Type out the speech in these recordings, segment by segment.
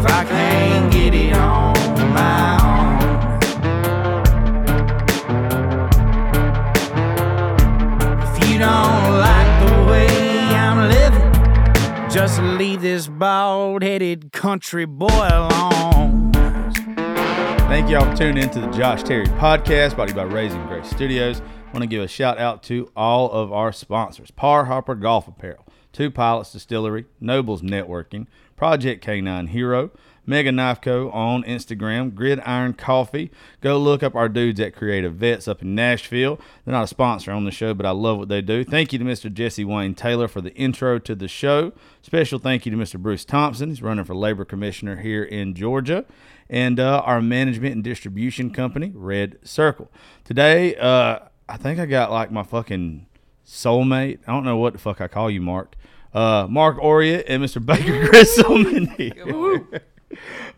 If I can't get it on my own. If you don't like the way I'm living, just leave this bald headed country boy alone. Thank y'all for tuning into the Josh Terry podcast brought to you by Raising Grace Studios. I want to give a shout out to all of our sponsors Par Hopper Golf Apparel, Two Pilots Distillery, Nobles Networking, Project K9 Hero, Mega Knife Co. on Instagram, Gridiron Coffee. Go look up our dudes at Creative Vets up in Nashville. They're not a sponsor on the show, but I love what they do. Thank you to Mr. Jesse Wayne Taylor for the intro to the show. Special thank you to Mr. Bruce Thompson. He's running for Labor Commissioner here in Georgia. And uh, our management and distribution company, Red Circle. Today, uh, I think I got like my fucking soulmate. I don't know what the fuck I call you, Mark. Uh, Mark Oria and Mr. Baker Grissom in here.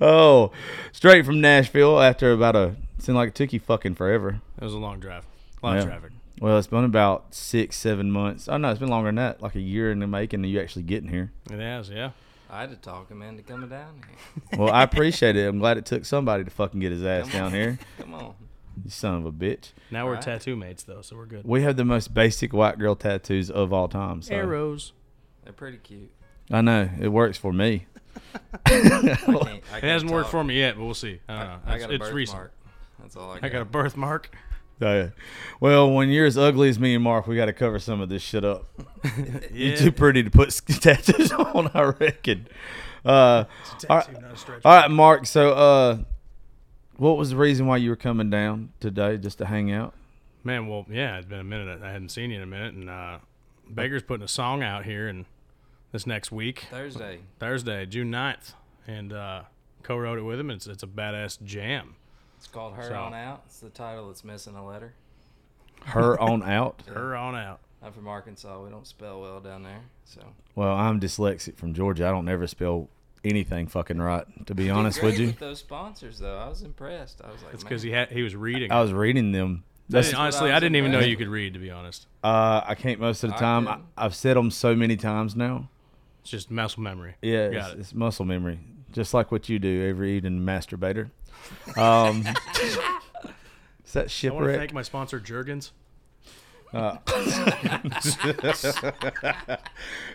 Oh, straight from Nashville after about a it seemed like it took you fucking forever. It was a long drive. A lot Yeah. of traffic. Well, it's been about six, seven months. Oh no, it's been longer than that. Like a year in the making of you actually getting here. It has, yeah. I had to talk him into coming down here. Well, I appreciate it. I'm glad it took somebody to fucking get his ass down here. Come on. You son of a bitch. Now we're Alright. tattoo mates though, so we're good. We have the most basic white girl tattoos of all time. So. Arrows. They're pretty cute. I know it works for me. I can't, I It can't hasn't worked talk. for me yet, but we'll see. I don't know. I, I It's, got a it's recent. birthmark. That's all I got. I got a birthmark. Oh, yeah. Well, when you're as ugly as me and Mark, we got to cover some of this shit up. You're too pretty to put s- tattoos on, I reckon. Uh, all right, all right, Mark. So, uh, what was the reason why you were coming down today, just to hang out? Man, well, yeah, it's been a minute. I hadn't seen you in a minute, and uh, Baker's putting a song out here, and this next week, Thursday. Thursday, June 9th, and uh, co-wrote it with him. It's it's a badass jam. It's called Her So- On Out. It's the title that's missing a letter. Her on out. Her on out. I'm from Arkansas. We don't spell well down there. So Well, I'm dyslexic from Georgia. I don't ever spell anything fucking right. To be honest Did with great you, With those sponsors, though, I was impressed. I was like, It's because he had he was reading. I was reading them. I That's didn't- honestly, I I, didn't even know you could read. To be honest, uh, I can't most of the I time. I, did. I've said them so many times now. it's just muscle memory. Yeah, it's, it. it's muscle memory, just like what you do every evening, masturbator. Um, is that I want to thank my sponsor, Jergens. Uh, yeah,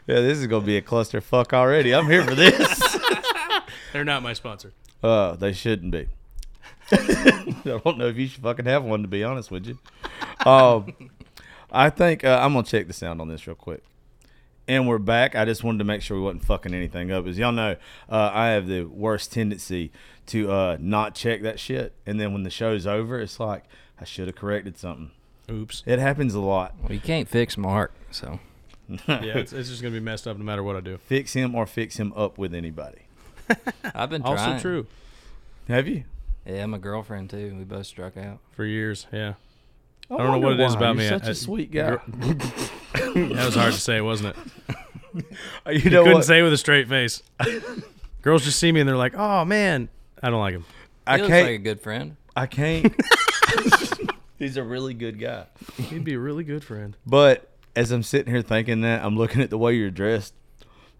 this is gonna be a clusterfuck already. I'm here for this. They're not my sponsor. Uh, they shouldn't be. I don't know if you should fucking have one, to be honest with you. Um, I think uh, I'm gonna check the sound on this real quick. And we're back. I just wanted to make sure we wasn't fucking anything up. As y'all know, uh, I have the worst tendency to uh, not check that shit, and then when the show's over, it's like I should have corrected something. Oops. It happens a lot. well, you can't fix Mark. So Yeah, it's, it's just gonna be messed up no matter what I do. Fix him or fix him up with anybody. I've been Also true Have you? Yeah, my girlfriend too. We both struck out. for years. Yeah, I, don't know what it is about You're me. Such I- a sweet guy. that was hard to say, wasn't it? you You couldn't what? say it with a straight face. Girls just see me and they're like, "Oh man, I don't like him." I He looks can't. like a good friend. I can't. He's a really good guy. He'd be a really good friend. But as I'm sitting here thinking that, I'm looking at the way you're dressed,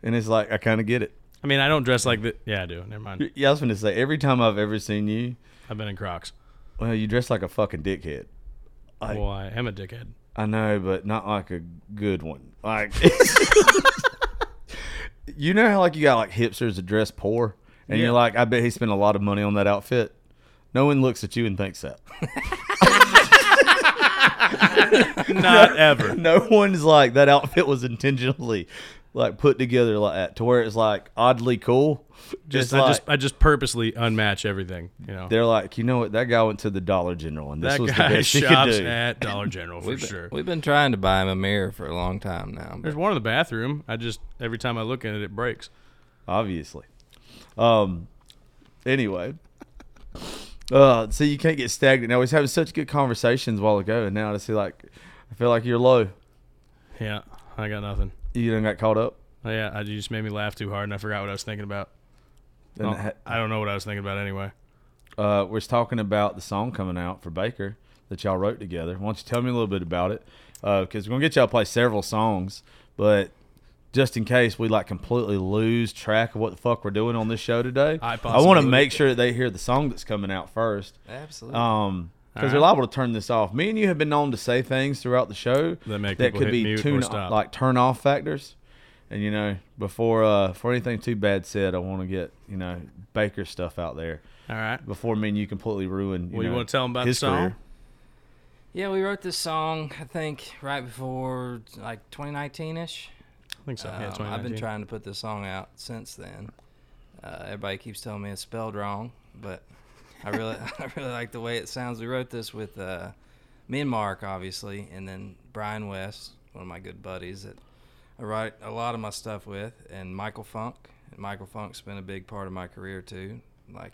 and it's like I kind of get it. I mean, I don't dress like that. Yeah, I do. Never mind. Yeah, I was going to say every time I've ever seen you, I've been in Crocs. well, you dress like a fucking dickhead. Like, Well, I am a dickhead. I know, but not like a good one. Like, you know how like you got like hipsters that dress poor, and you're like, I bet he spent a lot of money on that outfit. No one looks at you and thinks that. Not ever. no one's like that outfit was intentionally like put together like that to where it's like oddly cool. Just Just I just I just purposely unmatch everything. You know, they're like, you know what? That guy went to the Dollar General and this that was the guy best he could shops do. at Dollar General for We've been, sure. we've been trying to buy him a mirror for a long time now. There's one in the bathroom. I just every time I look at it, it breaks. Obviously. Um. Anyway. Uh, see, you can't get stagnant. Now, we was having such good conversations a while ago, and now I see like, I feel like you're low. Yeah, I got nothing. You done got caught up. Oh, yeah, I, you just made me laugh too hard, and I forgot what I was thinking about. And Oh, ha- I don't know what I was thinking about anyway. uh, we're talking about the song coming out for Baker that y'all wrote together. Why don't you tell me a little bit about it? Because we're gonna get y'all to play several songs, but just in case we like completely lose track of what the fuck we're doing on this show today, I I want to make sure that they hear the song that's coming out first. Absolutely. Um, because All they're liable to turn this off. Me and you have been known to say things throughout the show That make that could be tune like turn off factors. And you know, before uh, before anything too bad said, I want to get you know Baker stuff out there All right. before me and you completely ruin. You Well, you wanna tell 'em about the his song? career. yeah, we wrote this song. I think right before like 2019 ish. I think so. yeah, Um, I've been trying to put this song out since then. Uh, everybody keeps telling me it's spelled wrong, but I really, I really like the way it sounds. We wrote this with uh, me and Mark, obviously, and then Brian West, one of my good buddies that I write a lot of my stuff with, and Michael Funk. And Michael Funk's been a big part of my career too, like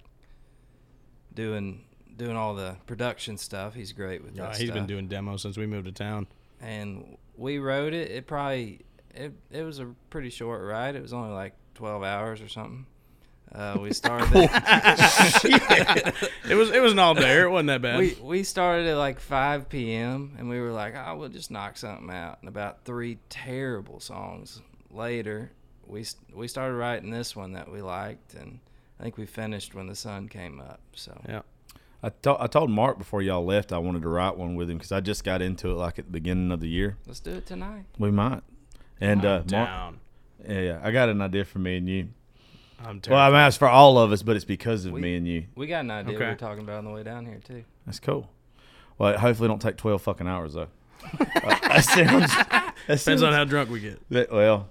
doing doing all the production stuff. He's great with Yeah, that he's been doing demos since we moved to town. and we wrote it. It probably it it was a pretty short ride. It was only like twelve hours or something. Uh, we started. It was it was an all day. It wasn't that bad. we we started at like five p.m. and we were like, oh, we'll just knock something out. And about three terrible songs later, we we started writing this one that we liked, and I think we finished when the sun came up. So yeah. I, to- I told Mark before y'all left I wanted to write one with him because I just got into it like at the beginning of the year. let's do it tonight. We might. And uh, Mark, Down. yeah, yeah, I got an idea for me and you. I'm Well, I terrified. mean, it's for all of us, but it's because of We- me and you. We got an idea we Okay. were talking about on the way down here too. That's cool. Well, hopefully, it don't take twelve fucking hours though. Uh, that sounds. That Depends sounds- on how drunk we get. that- well,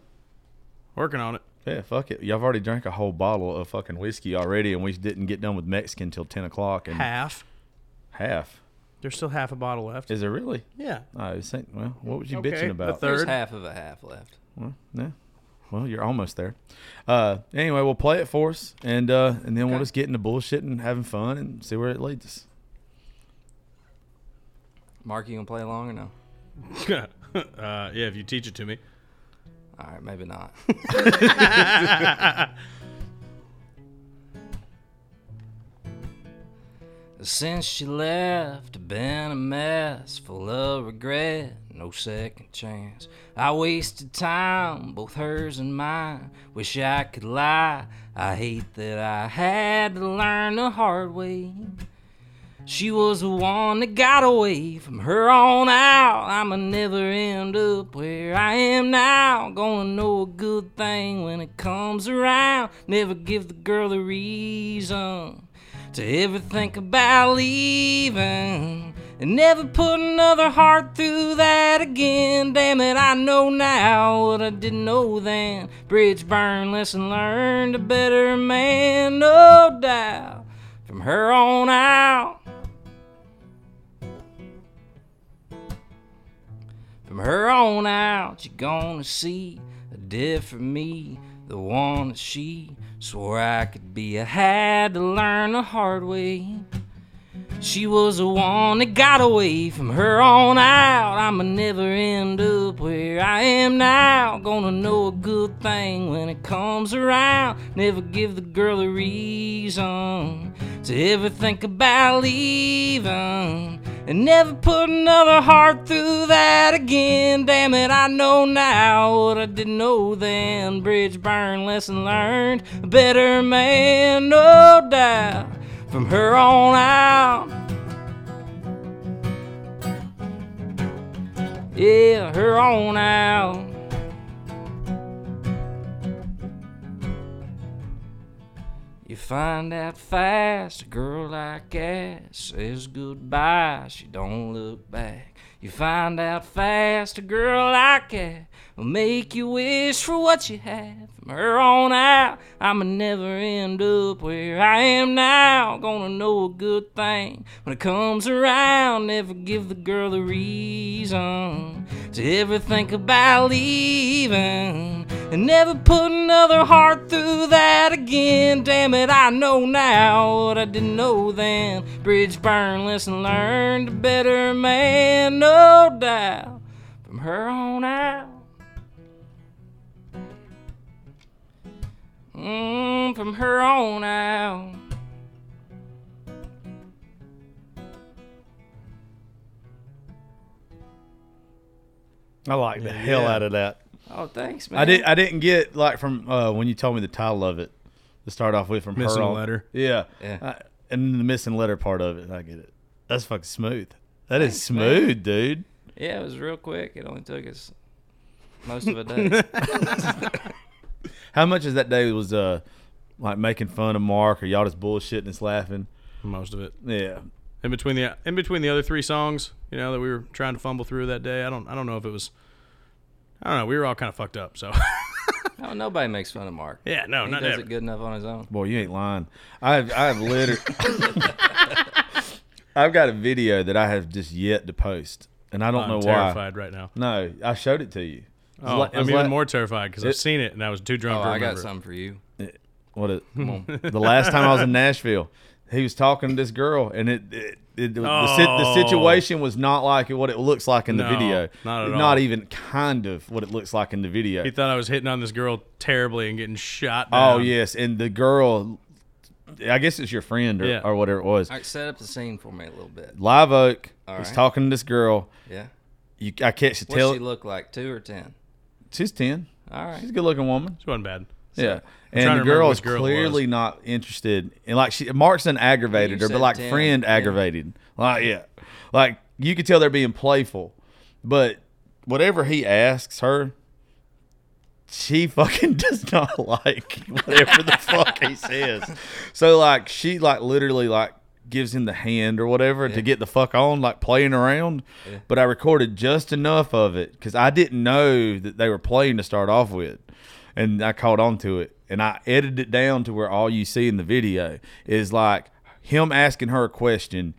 Working on it. yeah, fuck it. Y'all have already drank a whole bottle of fucking whiskey already, and we didn't get done with Mexican till ten o'clock and Half. half. There's still half a bottle left. Is there really? yeah. I this ain't- well, what was you Okay, bitching a about? third. There's half of a half left. Well, yeah. Well, you're almost there. Uh, anyway, we'll play it for us, and uh, and then we'll just get into bullshit and having fun and see where it leads us. Mark, you gonna play along or no? uh, yeah, if you teach it to me. All right, maybe not. Since she left, been a mess, full of regret, no second chance. I wasted time, both hers and mine. Wish I could lie. I hate that I had to learn the hard way. She was the one that got away from her on out. I'ma never end up where I am now. Gonna know a good thing when it comes around. Never give the girl the reason to ever think about leaving. And never put another heart through that again. Damn it, I know now what I didn't know then. Bridge burn, lesson learned, a better man, no doubt. From her on out. From her on out, you're gonna see a different me, the one that she swore I could be. I had to learn the hard way. She was the one that got away from her on out. I'ma never end up where I am now. Gonna know a good thing when it comes around. Never give the girl a reason to ever think about leaving. And never put another heart through that again. Damn it, I know now what I didn't know then. Bridge burn, lesson learned. A better man, no doubt. From her on out. Yeah, her on out. Find out fast, a girl like that says goodbye, she don't look back. You find out fast, a girl like that will make you wish for what you had. From her on out, I'ma never end up where I am now. Gonna know a good thing when it comes around. Never give the girl a reason to ever think about leaving. and never put another heart through that again. Damn it, I know now what I didn't know then. Bridge burn, listen, learn to better man, no doubt. From her on out. Mm, from her on out. I like the hell out of that. Oh, thanks, man. I did. I didn't get like from uh, when you told me the title of it to start off with from Missing her a on. letter. Yeah, Yeah. I- and the missing letter part of it, I get it. That's fucking smooth. That is Thanks, man. smooth, dude. Yeah, it was real quick. It only took us most of a day. How much is that day was uh like making fun of Mark or y'all just bullshitting and laughing? Most of it. Yeah, In between the in between the other three songs, you know, that we were trying to fumble through that day. I don't I don't know if it was I don't know, we were all kind of fucked up, so oh, nobody makes fun of Mark. Yeah, no, he not does ever. it good enough on his own. boy, you ain't lying. I've I've literally I've got a video that I have just yet to post, and I don't I'm know why. terrified right now. No, I showed it to you. It was Oh, la- I'm even la- more terrified because I've seen it and I was too drunk Oh, to I remember. got something for you. what it, the last time I was in Nashville, he was talking to this girl, and it, it, it the, si- the Oh. situation was not like what it looks like in the No, video. not at Not all. even kind of what it looks like in the video. He thought I was hitting on this girl terribly and getting shot. oh yes, and the girl, I guess it's your friend or, Yeah. or whatever it was. All right, set up the scene for me a little bit. Live Oak. All He's right. talking to this girl. Yeah. You, I catch the What tail. she look like? Two or ten? She's ten. All right. She's a good looking woman. It wasn't bad. Yeah. trying And the girl is girl clearly was. not interested. And like she Markson aggravated You her, but like 10, friend yeah. aggravated. Like yeah. Like you could tell they're being playful. But whatever he asks her, she fucking does not like whatever the fuck he says. So like she like literally like gives him the hand or whatever Yeah. to get the fuck on, like playing around. But I recorded just enough of it because I didn't know that they were playing to start off with, and I caught on to it. And I edited it down to where all you see in the video is like him asking her a question,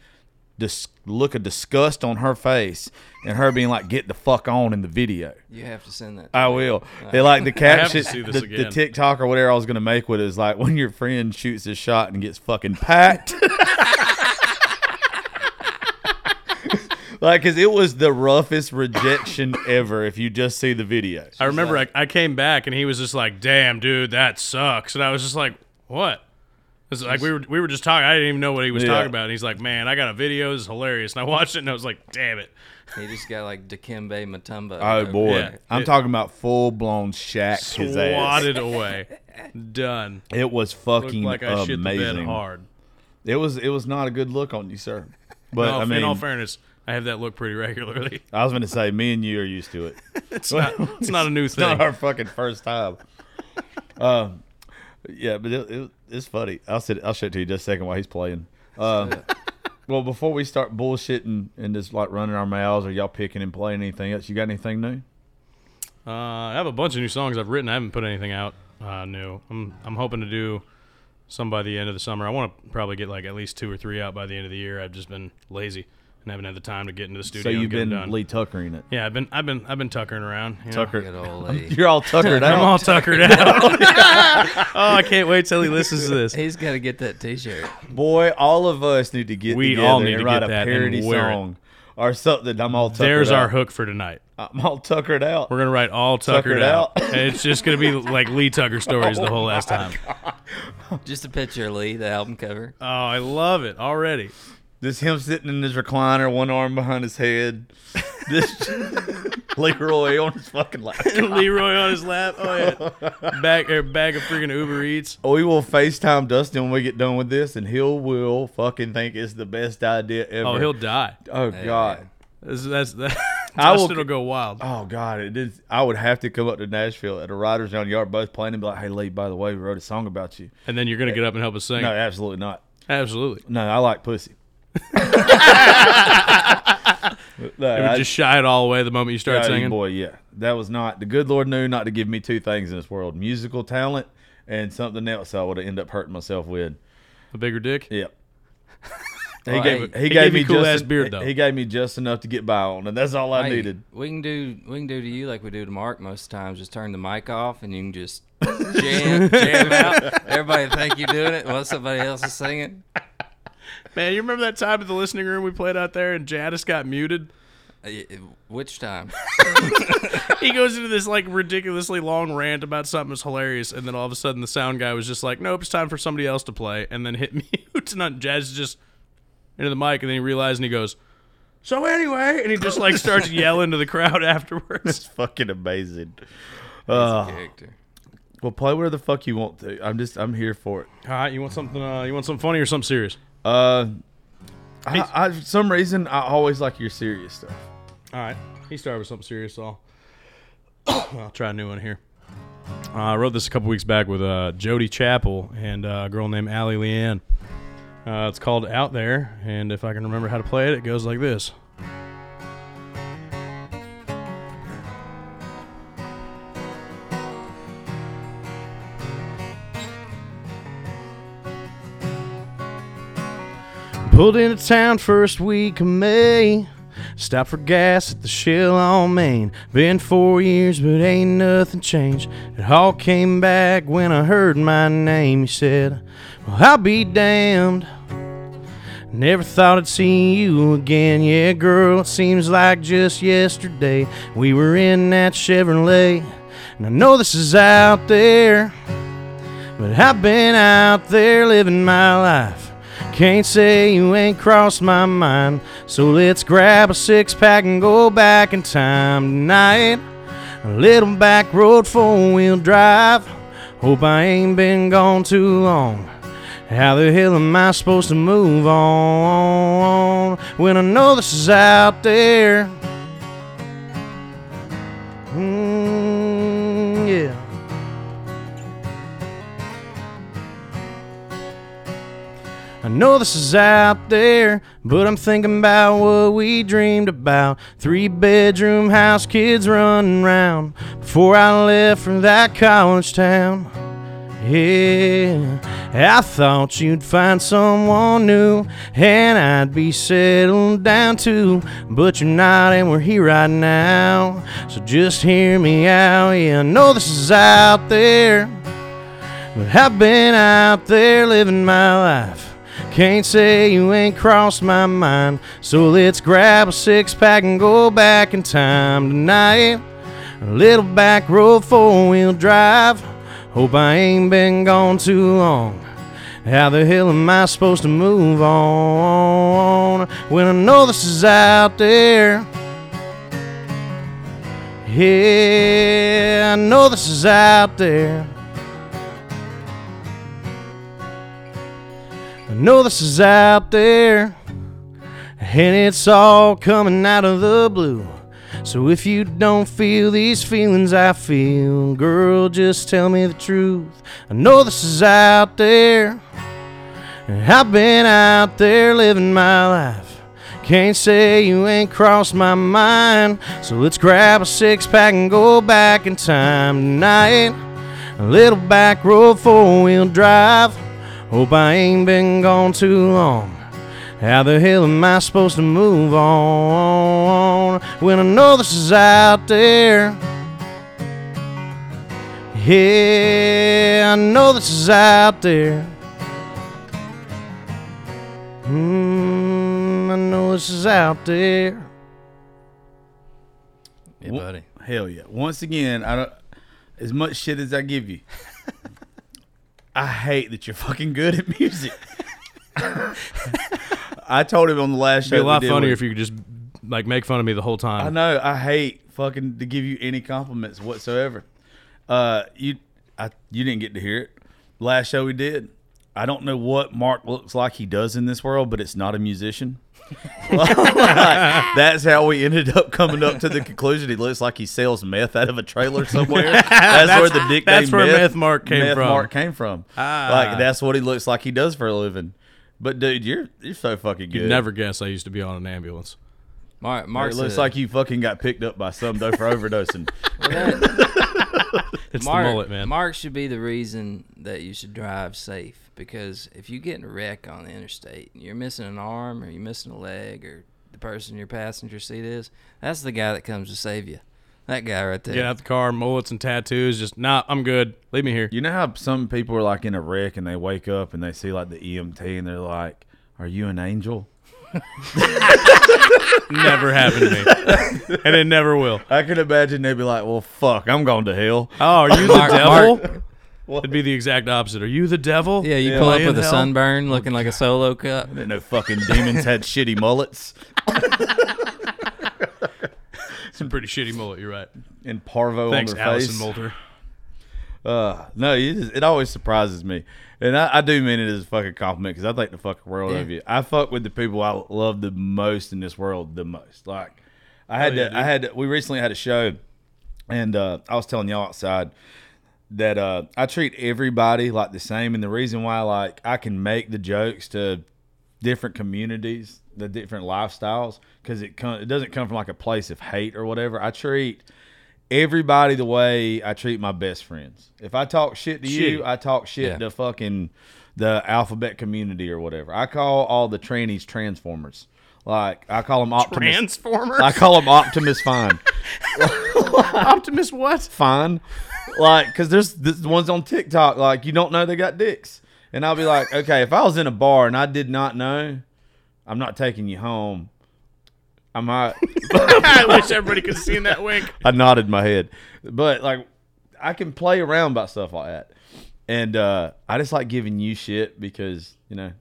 dis- look of disgust on her face, and her being like, "Get the fuck on" in the video. You have to send that. To I me. will. They like the have to caption, see the, the. TikTok or whatever I was gonna make with it is like when your friend shoots his shot and gets fucking packed. like, cause it was the roughest rejection ever. If you just see the video, I remember I, I came back and he was just like, "Damn, dude, that sucks." And I was just like, "What?" It's like we were we were just talking. I didn't even know what he was Yeah. talking about. And he's like, "Man, I got a video. It's hilarious." And I watched it and I was like, "Damn it!" He just got like Dikembe Mutombo. oh over boy, Yeah. I'm It- talking about full blown shack his ass. Swatted away, done. It was Looked fucking like I shit the bed amazing. hard. It was it was not a good look on you, sir. But No, I mean, in all fairness, I have that look pretty regularly. I was going to say, me and you are used to it. It's not. It's not a new thing. It's thing. not our fucking first time. um, yeah, but it, it, it's funny. I'll sit. I'll show it to you just a second while he's playing. Uh, well, before we start bullshitting and just like running our mouths, or y'all picking and playing anything else? You got anything new? Uh, I have a bunch of new songs I've written. I haven't put anything out uh, new. I'm I'm hoping to do some by the end of the summer. I want to probably get like at least two or three out by the end of the year. I've just been lazy and haven't had the time to get into the studio. so you've get 'em been done. Lee Tuckering it. Yeah, I've been I've been I've been tuckering around. You know? Tucker, you're all tuckered out. I'm all tuckered out. oh, I can't wait till he listens to this. He's got to get that T-shirt. Boy, all of us need to get We together all need and to write get a that parody song or something. I'm all tuckered There's out. our hook for tonight. I'm all tuckered out. We're gonna write all tuckered, Tuckered out. out. And it's just gonna be like Lee Tucker stories the whole last oh time. Just a picture of Lee, the album cover. Oh, I love it already. This him sitting in his recliner, one arm behind his head. This Leroy on his fucking lap. Leroy on his lap. Oh yeah, bag a bag of freaking Uber Eats. Oh, we will FaceTime Dustin when we get done with this, and he'll will fucking think it's the best idea ever. Oh, he'll die. Oh God. That's, that's that. I will- Dustin will go wild. Oh God, it is. I would have to come up to Nashville at a writer's round Yard, both playing, and be like, "Hey, Lee, by the way, we wrote a song about you." And then you're gonna get up and help us sing. No, absolutely not. Absolutely. No, I like pussy. No, You would I- just shy it all away the moment you start Yeah, singing. boy, yeah, that was not the good Lord knew not to give me two things in this world: musical talent and something else I would have ended up hurting myself with. A bigger dick. Yep. He Well, gave hey, he, he gave gave me cool just ass en- beard, though. He gave me just enough to get by on, and that's all I Hey, needed. We can do we can do to you like we do to Mark most times. Just turn the mic off and you can just jam jam out. Everybody think you're doing it while somebody else is singing. Man, you remember that time at the listening room we played out there and Jadis got muted? Uh, Which time? He goes into this like ridiculously long rant about something that's hilarious, and then all of a sudden the sound guy was just like, "Nope, it's time for somebody else to play," and then hit mute. And then Jazz just into the mic, and then he realized, and he goes, "So anyway," and he just like starts yelling to the crowd afterwards. It's fucking amazing. Uh, character. well, play whatever the fuck you want to. I'm just I'm here for it. All right, you want something? Uh, you want something funny or something serious? Uh, I, I for some reason I always like your serious stuff. All right, he started with something serious, so I'll, I'll try a new one here. Uh, I wrote this a couple weeks back with uh, Jody Chappell and uh, a girl named Allie Leanne. Uh, it's called Out There, and if I can remember how to play it, it goes like this. Pulled into town first week of May. Stopped for gas at the Shell on Main. Been four years, but ain't nothing changed. It all came back when I heard my name. He said, Well, I'll be damned. Never thought I'd see you again. Yeah, girl, it seems like just yesterday we were in that Chevrolet. And I know this is out there, but I've been out there living my life. Can't say you ain't crossed my mind. So let's grab a six pack and go back in time tonight. A little back road four wheel drive. Hope I ain't been gone too long. How the hell am I supposed to move on when I know this is out there? Know this is out there, but I'm thinking about what we dreamed about. Three bedroom house, kids running round before I left for that college town. Yeah, I thought you'd find someone new and I'd be settled down too. But you're not, and we're here right now. So just hear me out. Yeah, I know this is out there, but I've been out there living my life. Can't say you ain't crossed my mind. So let's grab a six pack and go back in time tonight. A little back road four wheel drive. Hope I ain't been gone too long. How the hell am I supposed to move on when I know this is out there? Yeah, I know this is out there. I know this is out there, and it's all coming out of the blue. So if you don't feel these feelings I feel, girl, just tell me the truth. I know this is out there, and I've been out there living my life. Can't say you ain't crossed my mind. So let's grab a six pack and go back in time tonight. A little back road four wheel drive. Hope I ain't been gone too long. How the hell am I supposed to move on when I know this is out there? Yeah, I know this is out there. Mm, I know this is out there. Yeah, buddy. Hell yeah! Once again, I don't. As much shit as I give you, I hate that you're fucking good at music. I told him on the last show. It'd be a lot funnier with- if you could just like make fun of me the whole time. I know. I hate fucking to give you any compliments whatsoever. Uh, you, I, you didn't get to hear it. Last show we did. I don't know what Mark looks like he does in this world, but it's not a musician. That's how we ended up coming up to the conclusion. He looks like he sells meth out of a trailer somewhere. That's, where the nickname that's where Meth Mark came Meth from. Mark came from. Ah. Like that's what he looks like he does for a living. But dude, you're you're so fucking good. You'd never guess I used to be on an ambulance. Mark, Mark Mark it looks like you fucking got picked up by some though for overdosing. Well, that- It's Mark, the mullet, man. Mark should be the reason that you should drive safe because if you get in a wreck on the interstate and you're missing an arm or you're missing a leg or the person in your passenger seat is, that's the guy that comes to save you. That guy right there. Get out the car, mullets and tattoos. Just nah, I'm good. Leave me here. You know how some people are like in a wreck and they wake up and they see like the EMT and they're like, "Are you an angel?" Never happened to me, and it never will. I can imagine they'd be like, "Well, fuck, I'm going to hell." Oh, are you the Mark- devil? It'd be the exact opposite. Are you the devil? Yeah, you Yeah. pull up Play with in a hell? sunburn looking like a solo cup. Didn't know fucking demons had shitty mullets It's a pretty shitty mullet. You're right. and parvo Thanks, on their Allison face. Moulter. Uh, no, it, just, it always surprises me, and I, I do mean it as a fucking compliment because I think the fucking world Yeah. of you. I fuck with the people I love the most in this world the most. Like, I had Oh, yeah, to, dude. I had to, we recently had a show, and uh, I was telling y'all outside that uh, I treat everybody like the same, and the reason why like I can make the jokes to different communities, the different lifestyles, because it com- it doesn't come from like a place of hate or whatever. I treat everybody the way I treat my best friends. If I talk shit to you, I talk shit Yeah. to fucking the alphabet community or whatever. I call all the trannies transformers. Like I call them Optimus. Transformers. I call them Optimus Fine. Optimus what? Fine. Like, because there's the ones on TikTok, like, you don't know they got dicks. And I'll be like, okay, if I was in a bar and I did not know, I'm not taking you home. I might. I wish everybody could see in that wink. I nodded my head. But like I can play around about stuff like that. And uh I just like giving you shit because, you know,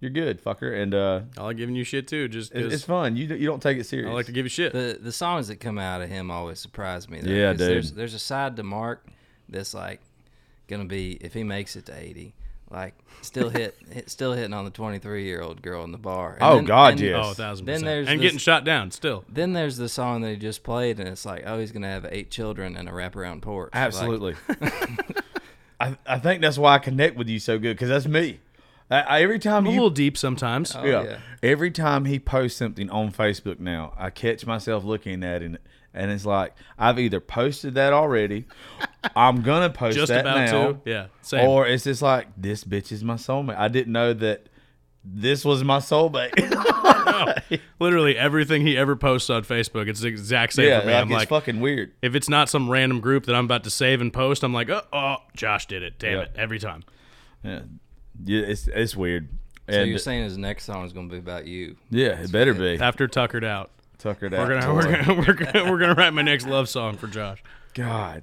you're good, fucker. And uh I like giving you shit too, just it- it's fun. You you don't take it serious. I like to give you shit. The the songs that come out of him always surprise me. Though, Yeah, 'cause dude. There's there's a side to Mark that's like gonna be if he makes it to eighty, like still hit, hit still hitting on the twenty three year old girl in the bar. And Oh, then- God, and yes. Oh, a thousand Then there's and this- getting shot down still. Then there's the song that he just played, and it's like, oh, he's gonna have eight children and a wraparound porch. Like, Absolutely. I, I think that's why I connect with you so good because that's me. I, I, every time I'm a little deep sometimes. Oh, yeah. yeah. Every time he posts something on Facebook now, I catch myself looking at it, and it's like I've either posted that already, I'm gonna post just that about now, to. Yeah. Same. or it's just like this bitch is my soulmate. I didn't know that this was my soulmate. Literally everything he ever posts on Facebook, it's the exact same yeah, for me. like I'm it's like, fucking weird. if it's not some random group that I'm about to save and post, I'm like, oh, oh Josh did it. Damn Yeah. it. Every time. Yeah, yeah, it's it's weird. So And you're saying his next song is gonna be about you? yeah, it better be After Tuckered Out. Tuckered We're out. gonna, we're gonna we're gonna we're gonna write my next love song for Josh. God,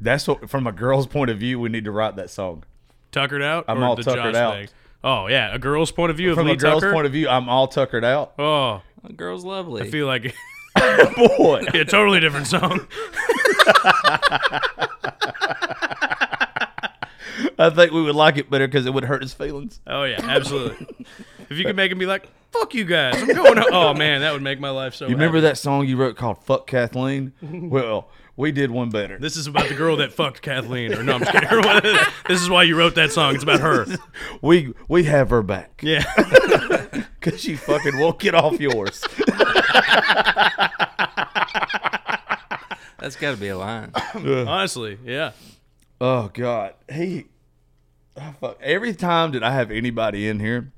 that's what from a girl's point of view, we need to write that song. Tuckered out. I'm or all the tuckered Josh out. thing? Oh yeah, a girl's point of view of From Lee a girl's Tucker. point of view, I'm all tuckered out. oh, A girl's lovely. I feel like Boy, a totally different song. I think we would like it better because it would hurt his feelings. Oh yeah, absolutely. if you could make him be like, "Fuck you guys, I'm going." Home. Oh man, that would make my life so. You remember happy. that song you wrote called "Fuck Kathleen"? well, we did one better. This is about the girl that fucked Kathleen. Or no, I'm just kidding. This is why you wrote that song. It's about her. We we have her back Yeah. because she fucking won't get off yours. That's got to be a line. Honestly, yeah. Oh God, he. oh, fuck. Every time that I have anybody in here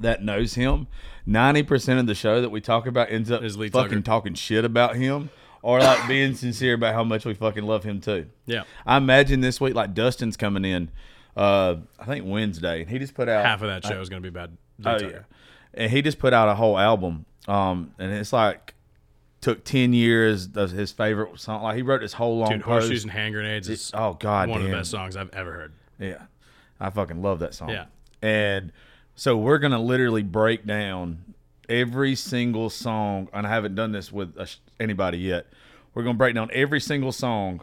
that knows him, ninety percent of the show that we talk about ends up Is Lee fucking Tucker. talking shit about him, or like being sincere about how much we fucking love him too. Yeah. I imagine this week, like Dustin's coming in. Uh, I think Wednesday, and he just put out Half of that show is going to be about. Lee Oh Tucker. yeah, and he just put out a whole album. Um, and it's like took ten years of his favorite song. Like he wrote this whole long Dude, post. horseshoes and hand grenades is oh god, one of the best songs I've ever heard. Yeah, I fucking love that song. Yeah. and so we're gonna literally break down every single song, and I haven't done this with anybody yet. We're gonna break down every single song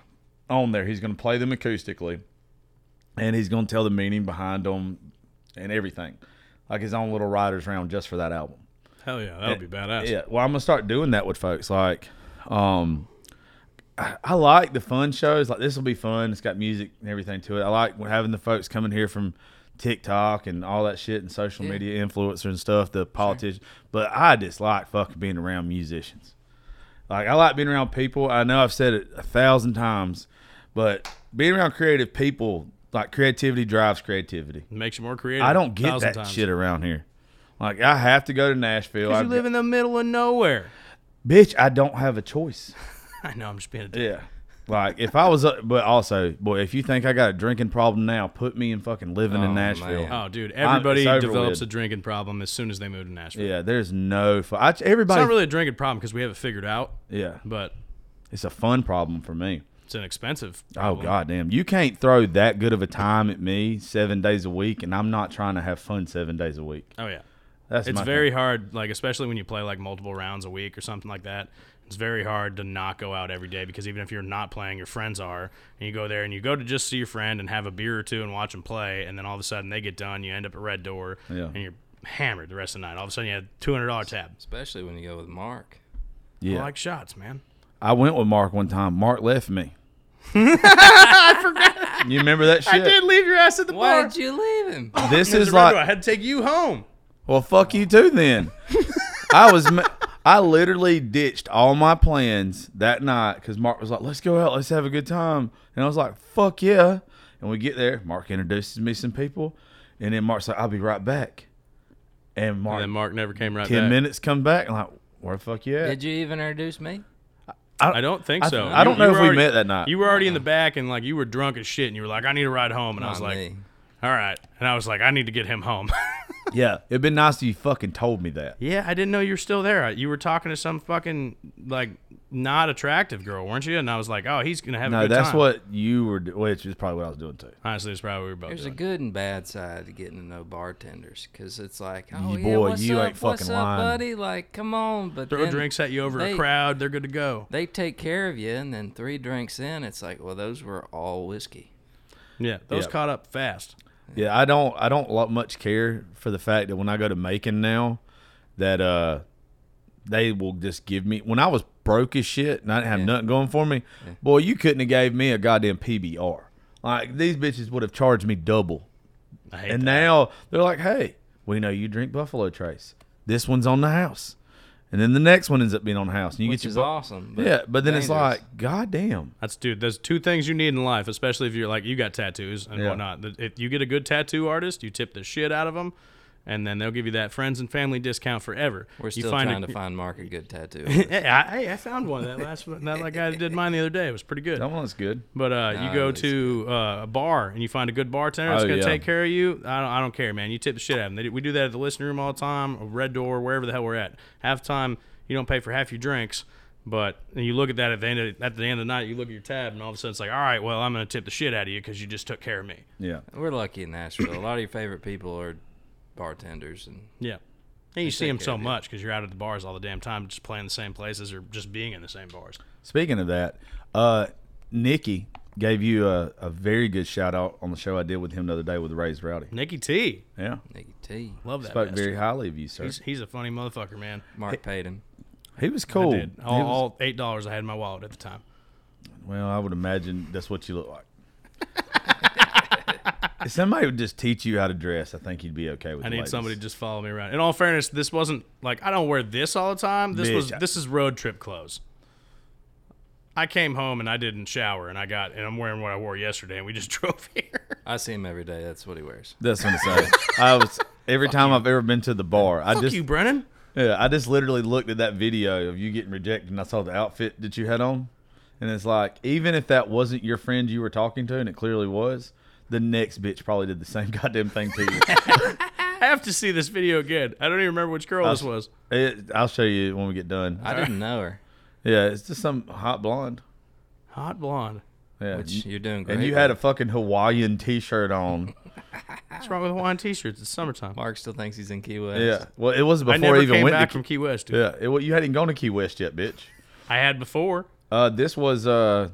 on there. He's gonna play them acoustically, and he's gonna tell the meaning behind them and everything, like his own little writer's round just for that album. Hell yeah, that would be badass. Yeah, well, I'm gonna start doing that with folks. Like, um, I, I like the fun shows. Like this will be fun. It's got music and everything to it. I like having the folks coming here from TikTok and all that shit and social Yeah. media influencers and stuff. The politicians, but I dislike like fucking being around musicians. Like I like being around people. I know I've said it a thousand times, But being around creative people, like creativity drives creativity. It makes you more creative. I don't get that times. shit around here. Like I have to go to Nashville. Because I you live in the middle of nowhere. bitch, I don't have a choice. I know. I'm just being a dick. Yeah. Like if I was, uh, but also, boy, if you think I got a drinking problem now, put me in fucking living in Oh, Nashville. man. Oh, dude, everybody it's over develops with. a drinking problem as soon as they move to Nashville. Yeah, there's no. Fu- I, It's everybody. not really a drinking problem because we have it figured out, yeah, but it's a fun problem for me. it's an expensive. Oh Problem. goddamn! You can't throw that good of a time at me seven days a week, and I'm not trying to have fun seven days a week. Oh yeah. That's It's my very thing. hard, like especially when you play like multiple rounds a week or something like that. It's very hard to not go out every day because even if you're not playing, your friends are, and you go there and you go to just see your friend and have a beer or two and watch them play, and then all of a sudden they get done, you end up at Red Door, Yeah. and you're hammered the rest of the night. All of a sudden you had two hundred dollar tab. Especially when you go with Mark. Yeah, I like shots, man. I went with Mark one time. Mark left me. I forgot. You remember that shit? I did leave your ass at the bar. Why did you leave him? This is Red like I had to take you home. Well, fuck you too then. I was, I literally ditched all my plans that night because Mark was like, "Let's go out, let's have a good time," and I was like, "Fuck yeah!" And we get there, Mark introduces me some people, and then Mark's like, "I'll be right back," and Mark, And then Mark never came right ten back. minutes come back, and I'm like, "Where the fuck yeah? Did you even introduce me? I don't think I- so. I don't You- know you if were we already- met that night. You were already in the back and like you were drunk as shit, and you were like, "I need a ride home," and I was like, me. "All right," and I was like, "I need to get him home." yeah, it'd been nice if you fucking told me that. yeah, I didn't know you were still there. You were talking to some fucking like not attractive girl, weren't you? And I was like, "Oh, he's gonna have a No, good that's time." what you were, do- which is probably what I was doing too. Honestly, it's probably what we were both There's a good and bad side to getting to know bartenders because it's like, oh You yeah, boy, what's you up, ain't what's fucking up, lying. buddy? Like, come on, but Throw then drinks at you over they- a crowd, they're good to go. They take care of you, and then three drinks in, it's like, well, those were all whiskey. Yeah, those Yeah. caught up fast. Yeah, I don't I don't much care for the fact that when I go to Macon now, that uh they will just give me when I was broke as shit and I didn't have Yeah. nothing going for me, boy, you couldn't have gave me a goddamn PBR. Like these bitches would have charged me double. And that. now they're like, Hey, we know you drink Buffalo Trace. This one's on the house. And then the next one ends up being on house. And you which get your is bu- awesome. But Yeah, but then it's dangerous. like, God damn. That's dude. There's two things you need in life, especially if you're like you got tattoos and Yeah. whatnot. If you get a good tattoo artist, you tip the shit out of them, and then they'll give you that friends and family discount forever. we're you still find trying a, to find Mark a good tattoo. Hey, I, I found one that last that like guy did mine the other day. It was pretty good. That one's good. But uh, you go to uh, a bar and you find a good bartender that's Oh, gonna yeah. take care of you. I don't, I don't care, man. You tip the shit out of them. They, we do that at the listening room all the time, or Red Door, wherever the hell we're at. Half time, you don't pay for half your drinks, but and you look at that at the end of at the end of the night. You look at your tab, and all of a sudden it's like, all right, well, I'm gonna tip the shit out of you because you just took care of me. Yeah. we're lucky in Nashville. A lot of your favorite people are bartenders, and Yeah. And you see them so much because you're out at the bars all the damn time, just playing the same places or just being in the same bars. Speaking of that, uh, Nikki gave you a, a very good shout out on the show I did with him the other day with Raised Rowdy. Nikki T, Yeah. Nicky T, love that. Spoke bastard. very highly of you, sir. He's, he's a funny motherfucker, man. Mark paid him. he was cool. I did. He All, was- all eight dollars I had in my wallet at the time. well, I would imagine that's what you look like. if somebody would just teach you how to dress, I think you'd be okay with that. I the need ladies. somebody to just follow me around. In all fairness, this wasn't like I don't wear this all the time. This was Bitch. this is road trip clothes. I came home and I didn't shower and I got and I'm wearing what I wore yesterday and we just drove here. I see him every day. That's what he wears. That's what I say. I was every time I've ever been to the bar, I Fuck just you, Brennan. yeah, I just literally looked at that video of you getting rejected, and I saw the outfit that you had on, and it's like even if that wasn't your friend you were talking to, and it clearly was, the next bitch probably did the same goddamn thing to you. I have to see this video again. I don't even remember which girl this was. It, I'll show you when we get done. I didn't know her. Yeah, it's just some hot blonde. Hot blonde. Yeah, Which you're doing great. and you had a fucking Hawaiian T-shirt on. What's wrong with Hawaiian t-shirts? It's summertime. Mark still thinks he's in Key West. yeah, well, it was I before never I even came went back to. from Key West, dude. yeah, it, wa- you hadn't gone to Key West yet, bitch. I had before. Uh, this was uh,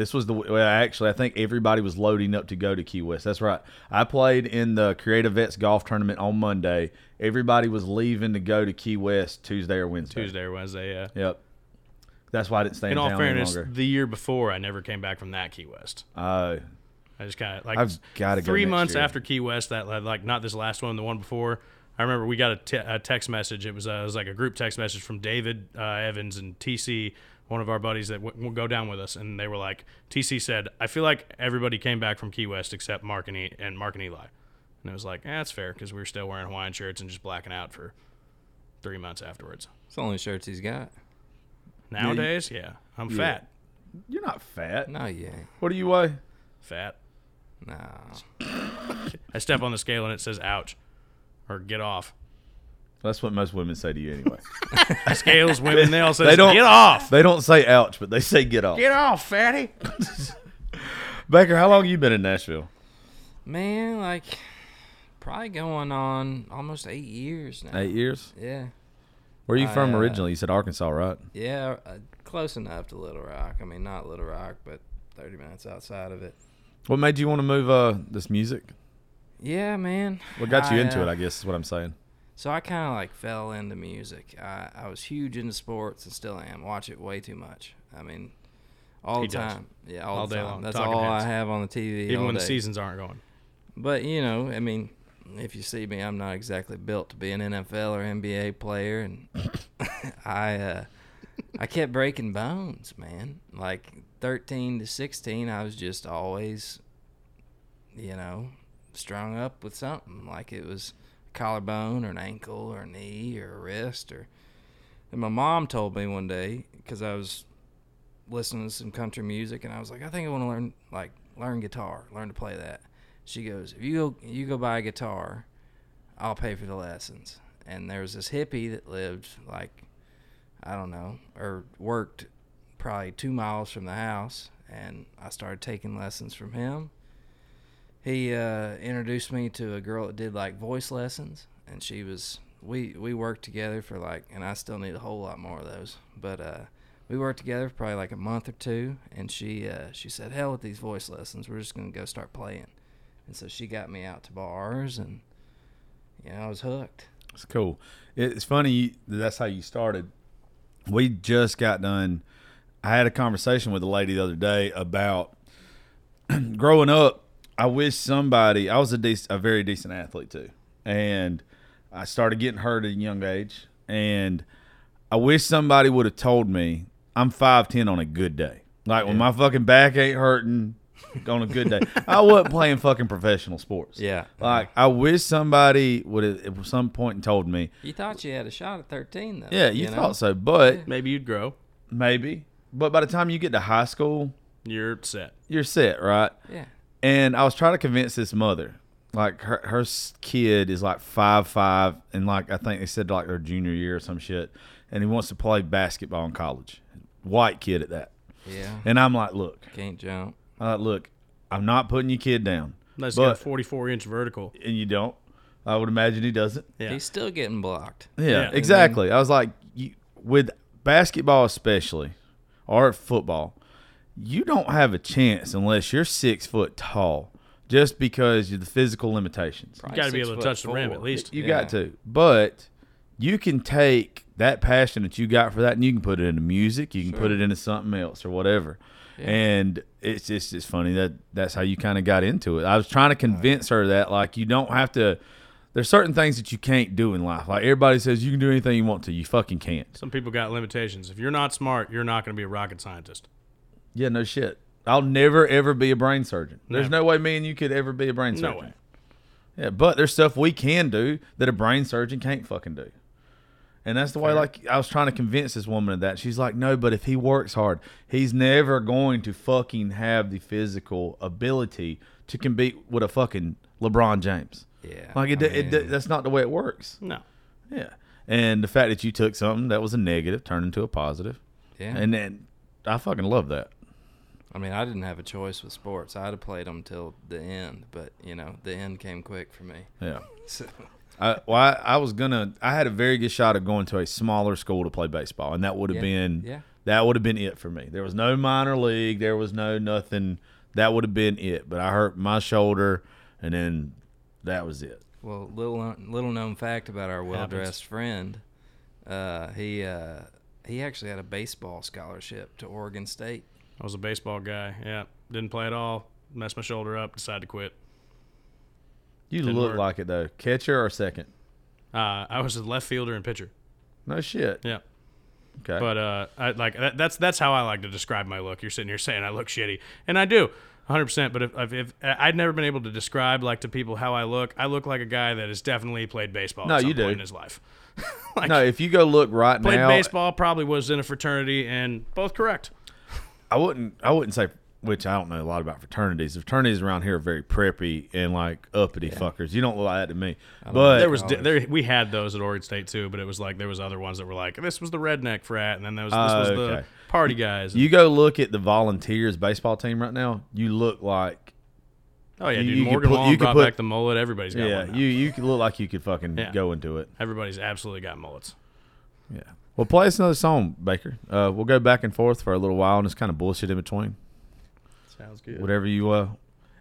this was the well, actually I think everybody was loading up to go to Key West. That's right. I played in the Creative Vets golf tournament on Monday. Everybody was leaving to go to Key West Tuesday or Wednesday. Tuesday or Wednesday, yeah. Yep. That's why I didn't stay in, In all fairness, longer. the year before I never came back from that Key West. Uh, I just kind of like I've gotta go three next months year. after Key West. That like not this last one, the one before. I remember we got a, te- a text message. It was, uh, it was like a group text message from David uh, Evans and TC one of our buddies that w- will go down with us, and they were like, TC said, I feel like everybody came back from Key West except Mark and, e- and Mark and Eli, and it was like, eh, that's fair because we were still wearing Hawaiian shirts and just blacking out for three months afterwards. It's the only shirts he's got. Nowadays, yeah, I'm Yeah. fat, You're not fat. No, you ain't. What do you weigh? fat. No. I step on the scale and it says ouch, or get off. That's what most women say to you anyway. Scales, women, they all say They don't- get off. they don't say ouch, but they say get off. Get off, fatty. Baker, how long you been in Nashville? Man, like, probably going on almost eight years now. Eight years. Yeah. Where are you I, from uh, originally? You said Arkansas, right? Yeah, uh, close enough to Little Rock. I mean, not Little Rock, but 30 minutes outside of it. What made you want to move uh this music? Yeah, man. What got you I, into uh, it? I guess is what I'm saying. So I kind of like fell into music. I, I was huge into sports and still am. Watch it way too much. I mean, all He the does. time. Yeah, all, All the day time. long, That's talking all. I have on the TV. Even when the seasons aren't going. But you know, I mean, if you see me, I'm not exactly built to be an NFL or NBA player, and I uh, I kept breaking bones, man. Like 13 to 16, I was just always, you know, strung up with something. Like it was collarbone or an ankle or a knee or a wrist or. And my mom told me one day because I was listening to some country music, and I was like, I think I want to learn like learn guitar, learn to play that. She goes, if you go you go buy a guitar, I'll pay for the lessons. And there was this hippie that lived like I don't know, or worked probably two miles from the house, and I started taking lessons from him. He uh, introduced me to a girl that did like voice lessons, and she was we we worked together for like, and I still need a whole lot more of those, but uh, we worked together for probably like a month or two, and she uh, she said, "Hell with these voice lessons, we're just gonna go start playing," and so she got me out to bars, and you know I was hooked. It's cool. It's funny that's how you started. We just got done. I had a conversation with a lady the other day about growing up. I wish somebody. I was a dec- a very decent athlete too, and I started getting hurt at a young age. And I wish somebody would have told me I'm five ten on a good day. Like when my fucking back ain't hurting on a good day. I wasn't playing fucking professional sports. Yeah. Like I wish somebody would have at some point told me, You thought you had a shot at 13, though. yeah, you, know? thought so, but Maybe you'd grow. maybe. But by the time you get to high school, You're set. you're set, right? Yeah. And I was trying to convince this mother, like her her kid is like five five, and like I think they said like their junior year or some shit, and he wants to play basketball in college. White kid at that, Yeah. and I'm like, look, Can't jump. uh, look, I'm not putting your kid down, Unless you got a 44 inch vertical. and you don't. I would imagine he doesn't. Yeah. He's still getting blocked. Yeah, Yeah. exactly. I was like, you, with basketball especially, or football, you don't have a chance unless you're six foot tall, just because of the physical limitations. You got to be able to foot touch the rim at least. You Yeah. got to, but you can take that passion that you got for that, and you can put it into music. You can put it into something else or whatever. Yeah. And it's just it's funny that that's how you kind of got into it. I was trying to convince her that like you don't have to. There's certain things that you can't do in life. Like everybody says, you can do anything you want to. You fucking can't. Some people got limitations. If you're not smart, you're not going to be a rocket scientist. Yeah, no shit. I'll never ever be a brain surgeon. There's no way me and you could ever be a brain surgeon. No way. Yeah, but there's stuff we can do that a brain surgeon can't fucking do. And that's the way, Fair. like, I was trying to convince this woman of that. She's like, no, but if he works hard, he's never going to fucking have the physical ability to compete with a fucking LeBron James. Yeah. Like, it, it, mean, that's not the way it works. No. Yeah. And the fact that you took something that was a negative turned into a positive. yeah. And then I fucking love that. I mean, I didn't have a choice with sports. I'd have played them till the end, but you know, the end came quick for me. Yeah. So, I, well, I, I was gonna. I had a very good shot of going to a smaller school to play baseball, and that would have Yeah, been yeah. that would have been it for me. There was no minor league. There was no nothing. That would have been it. But I hurt my shoulder, and then that was it. well, little little known fact about our well dressed friend, uh, he uh, he actually had a baseball scholarship to Oregon State. I was a baseball guy. Yeah. Didn't play at all. Messed my shoulder up. Decided to quit. You Didn't look work. like it though. Catcher or second? Uh, I was a left fielder and pitcher. No shit. Yeah. Okay. But uh, I, like that, that's that's how I like to describe my look. You're sitting here saying I look shitty, and I do. 100%. But if, if, if I'd never been able to describe like to people how I look, I look like a guy that has definitely played baseball No, at some you do. in his life. like, no, if you go look right played now, played baseball, probably was in a fraternity, and both correct. I wouldn't. I wouldn't say. Which I don't know a lot about fraternities. The fraternities around here are very preppy and like uppity fuckers. You don't look like that to me. But There was di- there we had those at Oregon State too, but it was like there was other ones that were like this was the redneck frat, and then there was this Oh, was the party guys. you go look at the Volunteers baseball team right now. You look like oh yeah, you- dude. you could Morgan put- Wallen you could brought put- back the mullet. Everybody's got yeah. one. now. You you look like you could fucking Yeah. go into it. Everybody's absolutely got mullets. Yeah. Well, play us another song, Baker. Uh, we'll go back and forth for a little while and just kind of bullshit in between. Sounds good. whatever you uh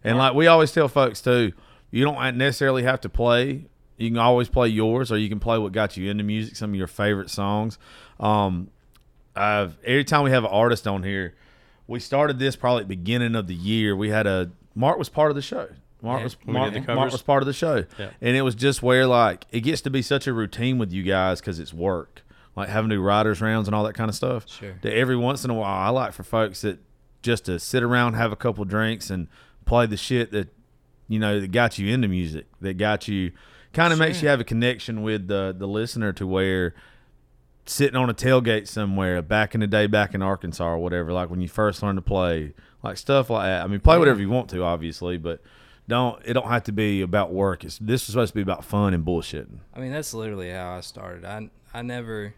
and like we always tell folks too you don't necessarily have to play you can always play yours or you can play what got you into music some of your favorite songs um i've every time we have an artist on here we started this probably at the beginning of the year we had a mark was part of the show mark Yeah, was mark, mark was part of the show Yeah. and it was just where like it gets to be such a routine with you guys because it's work like having to do writers rounds and all that kind of stuff Sure. that every once in a while I like for folks that just to sit around, have a couple drinks, and play the shit that you know that got you into music, that got you kind of makes you have a connection with the the listener to where sitting on a tailgate somewhere back in the day, back in Arkansas or whatever, like when you first learned to play, like stuff like that. I mean, play whatever you want to, obviously, but don't it don't have to be about work. It's this is supposed to be about fun and bullshitting. I mean, that's literally how I started. I I never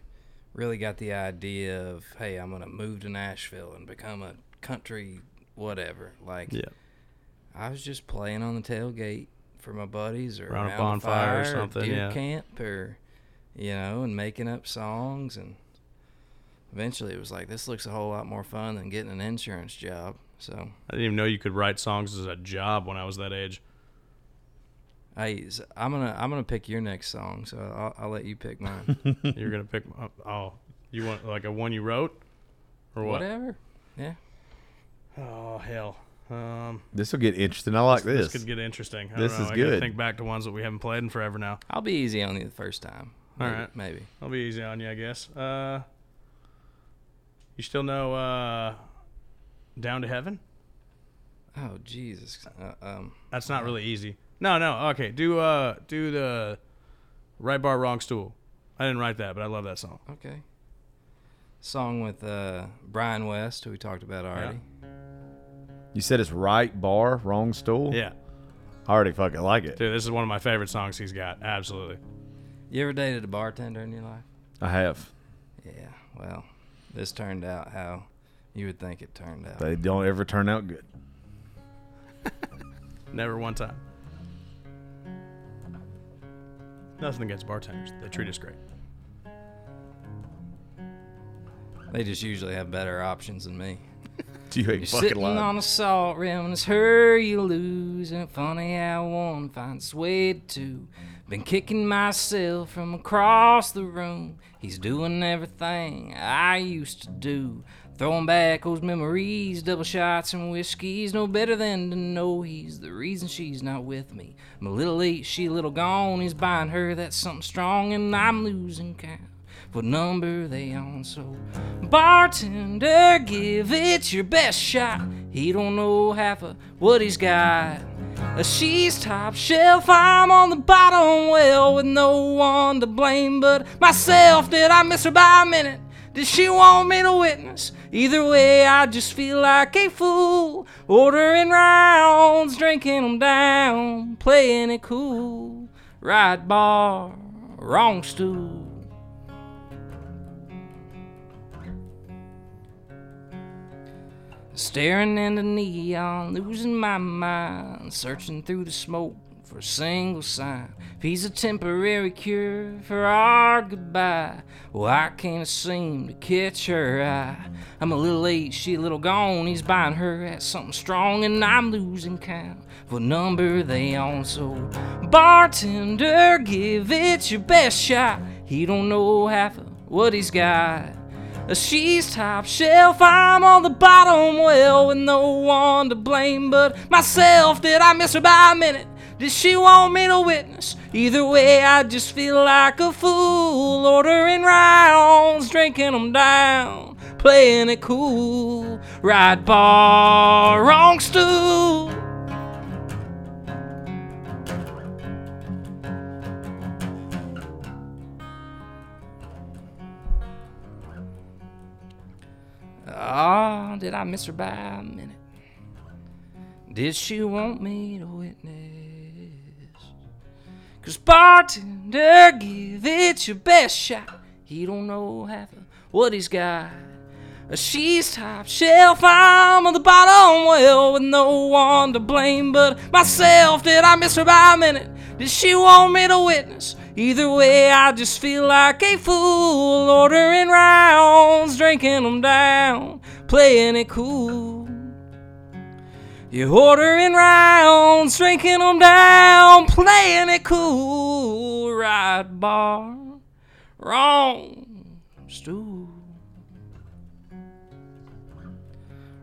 really got the idea of hey, I'm gonna move to Nashville and become a country whatever. Like Yeah. I was just playing on the tailgate for my buddies or Around a bonfire or something, deer yeah. camp, or you know, and making up songs. And eventually, it was like this looks a whole lot more fun than getting an insurance job. So I didn't even know you could write songs as a job when I was that age. I I'm gonna I'm gonna pick your next song. So I'll, I'll let you pick mine. You're gonna pick. Oh, you want like a one you wrote, or what? Whatever. Yeah. Oh hell. Um, This will get interesting. I like this. this. could get interesting. I This is I good. Think back to ones that we haven't played in forever now. I'll be easy on you the first time. All Maybe, right. Maybe. I'll be easy on you, I guess. Uh, you still know uh, "Down to Heaven"? Oh Jesus. Uh, um. That's not really easy. No, no. Okay, do uh, do the right bar, wrong stool. I didn't write that, but I love that song. Okay. Song with uh, Brian West, who we talked about already. You said it's right bar, wrong stool. Yeah, I already fucking like it. dude, this is one of my favorite songs he's got. Absolutely. You ever dated a bartender in your life? I have. Yeah. Well, this turned out how you would think it turned out. They don't ever turn out good. Never one time. Nothing against bartenders. They treat us great. They just usually have better options than me. You ain't You're fucking sitting lying. on a salt rim and it's her you lose. And funny how one finds its way to. Been kicking myself from across the room. He's doing everything I used to do. Throwing back those memories, double shots and whiskeys. No better than to know he's the reason she's not with me. I'm a little late, she a little gone. He's buying her that's something strong, and I'm losing count. What number they on? So, bartender, give it your best shot. He don't know half of what he's got. Uh, She's top shelf, I'm on the bottom well with no one to blame but myself. Did I miss her by a minute? Did she want me to witness? Either way, I just feel like a fool. Ordering rounds, drinking them down, playing it cool. Right bar, wrong stool. Staring in the neon, losing my mind, searching through the smoke for a single sign. If he's a temporary cure for our goodbye, well, I can't seem to catch her eye. I'm a little late, she a little gone. He's buying her at something strong, and I'm losing count. for number they on? So, bartender, give it your best shot. He don't know half of what he's got. Uh, she's top shelf, I'm on the bottom well with no one to blame but myself. Did I miss her by a minute? Did she want me to witness? Either way, I just feel like a fool. Ordering rounds, drinking them down, playing it cool. Right bar, wrong stool. Oh, did I miss her by a minute? Did she want me to witness? Cause bartender, give it your best shot. He don't know half of what he's got. She's top shelf, I'm on the bottom well with no one to blame but myself. Did I miss her by a minute? Did she want me to witness? Either way, I just feel like a fool. Ordering rounds, drinking them down, playing it cool. You're ordering rounds, drinking them down, playing it cool. Right bar, wrong stool.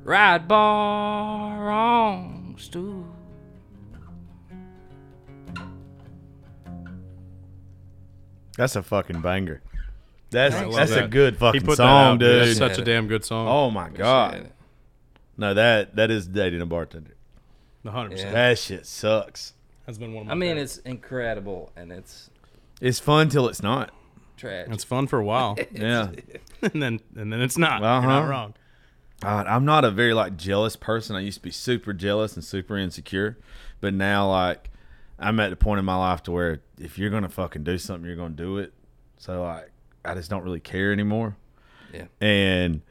Right bar, wrong stool. That's a fucking banger. That's Thanks. that's a that. good He fucking put song, that out, dude. dude. That's such a damn good song. oh my god. Appreciate it. No, that that is dating a bartender. 100%. Yeah. That shit sucks. That's been one of my I mean, favorites. it's incredible and it's It's fun till it's not. tragic. It's fun for a while, Yeah. and then and then it's not. Uh-huh. You're not wrong. God, I'm not a very like jealous person. I used to be super jealous and super insecure, but now like I'm at the point in my life to where if you're gonna fucking do something, you're gonna do it. So like I just don't really care anymore. Yeah. And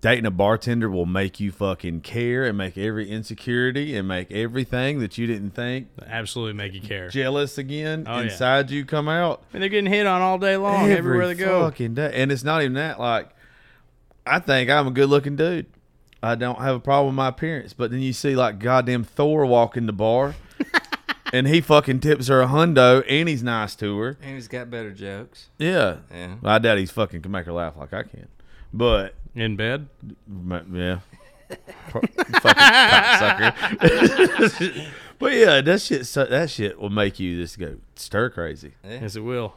dating a bartender will make you fucking care and make every insecurity and make everything that you didn't think Absolutely make you care. jealous again Oh, yeah. inside you come out. I mean, they're getting hit on all day long, everywhere they go. Fucking day. And it's not even that. Like, I think I'm a good looking dude. I don't have a problem with my appearance. But then you see like goddamn Thor walk in the bar, and he fucking tips her a hundo, and he's nice to her. And he's got better jokes. Yeah. Yeah. I doubt he's fucking can make her laugh like I can. But In bed, ma- yeah. Fucking cocksucker. but yeah, that shit. so- That shit will make you just go stir crazy. Yeah. yes, it will.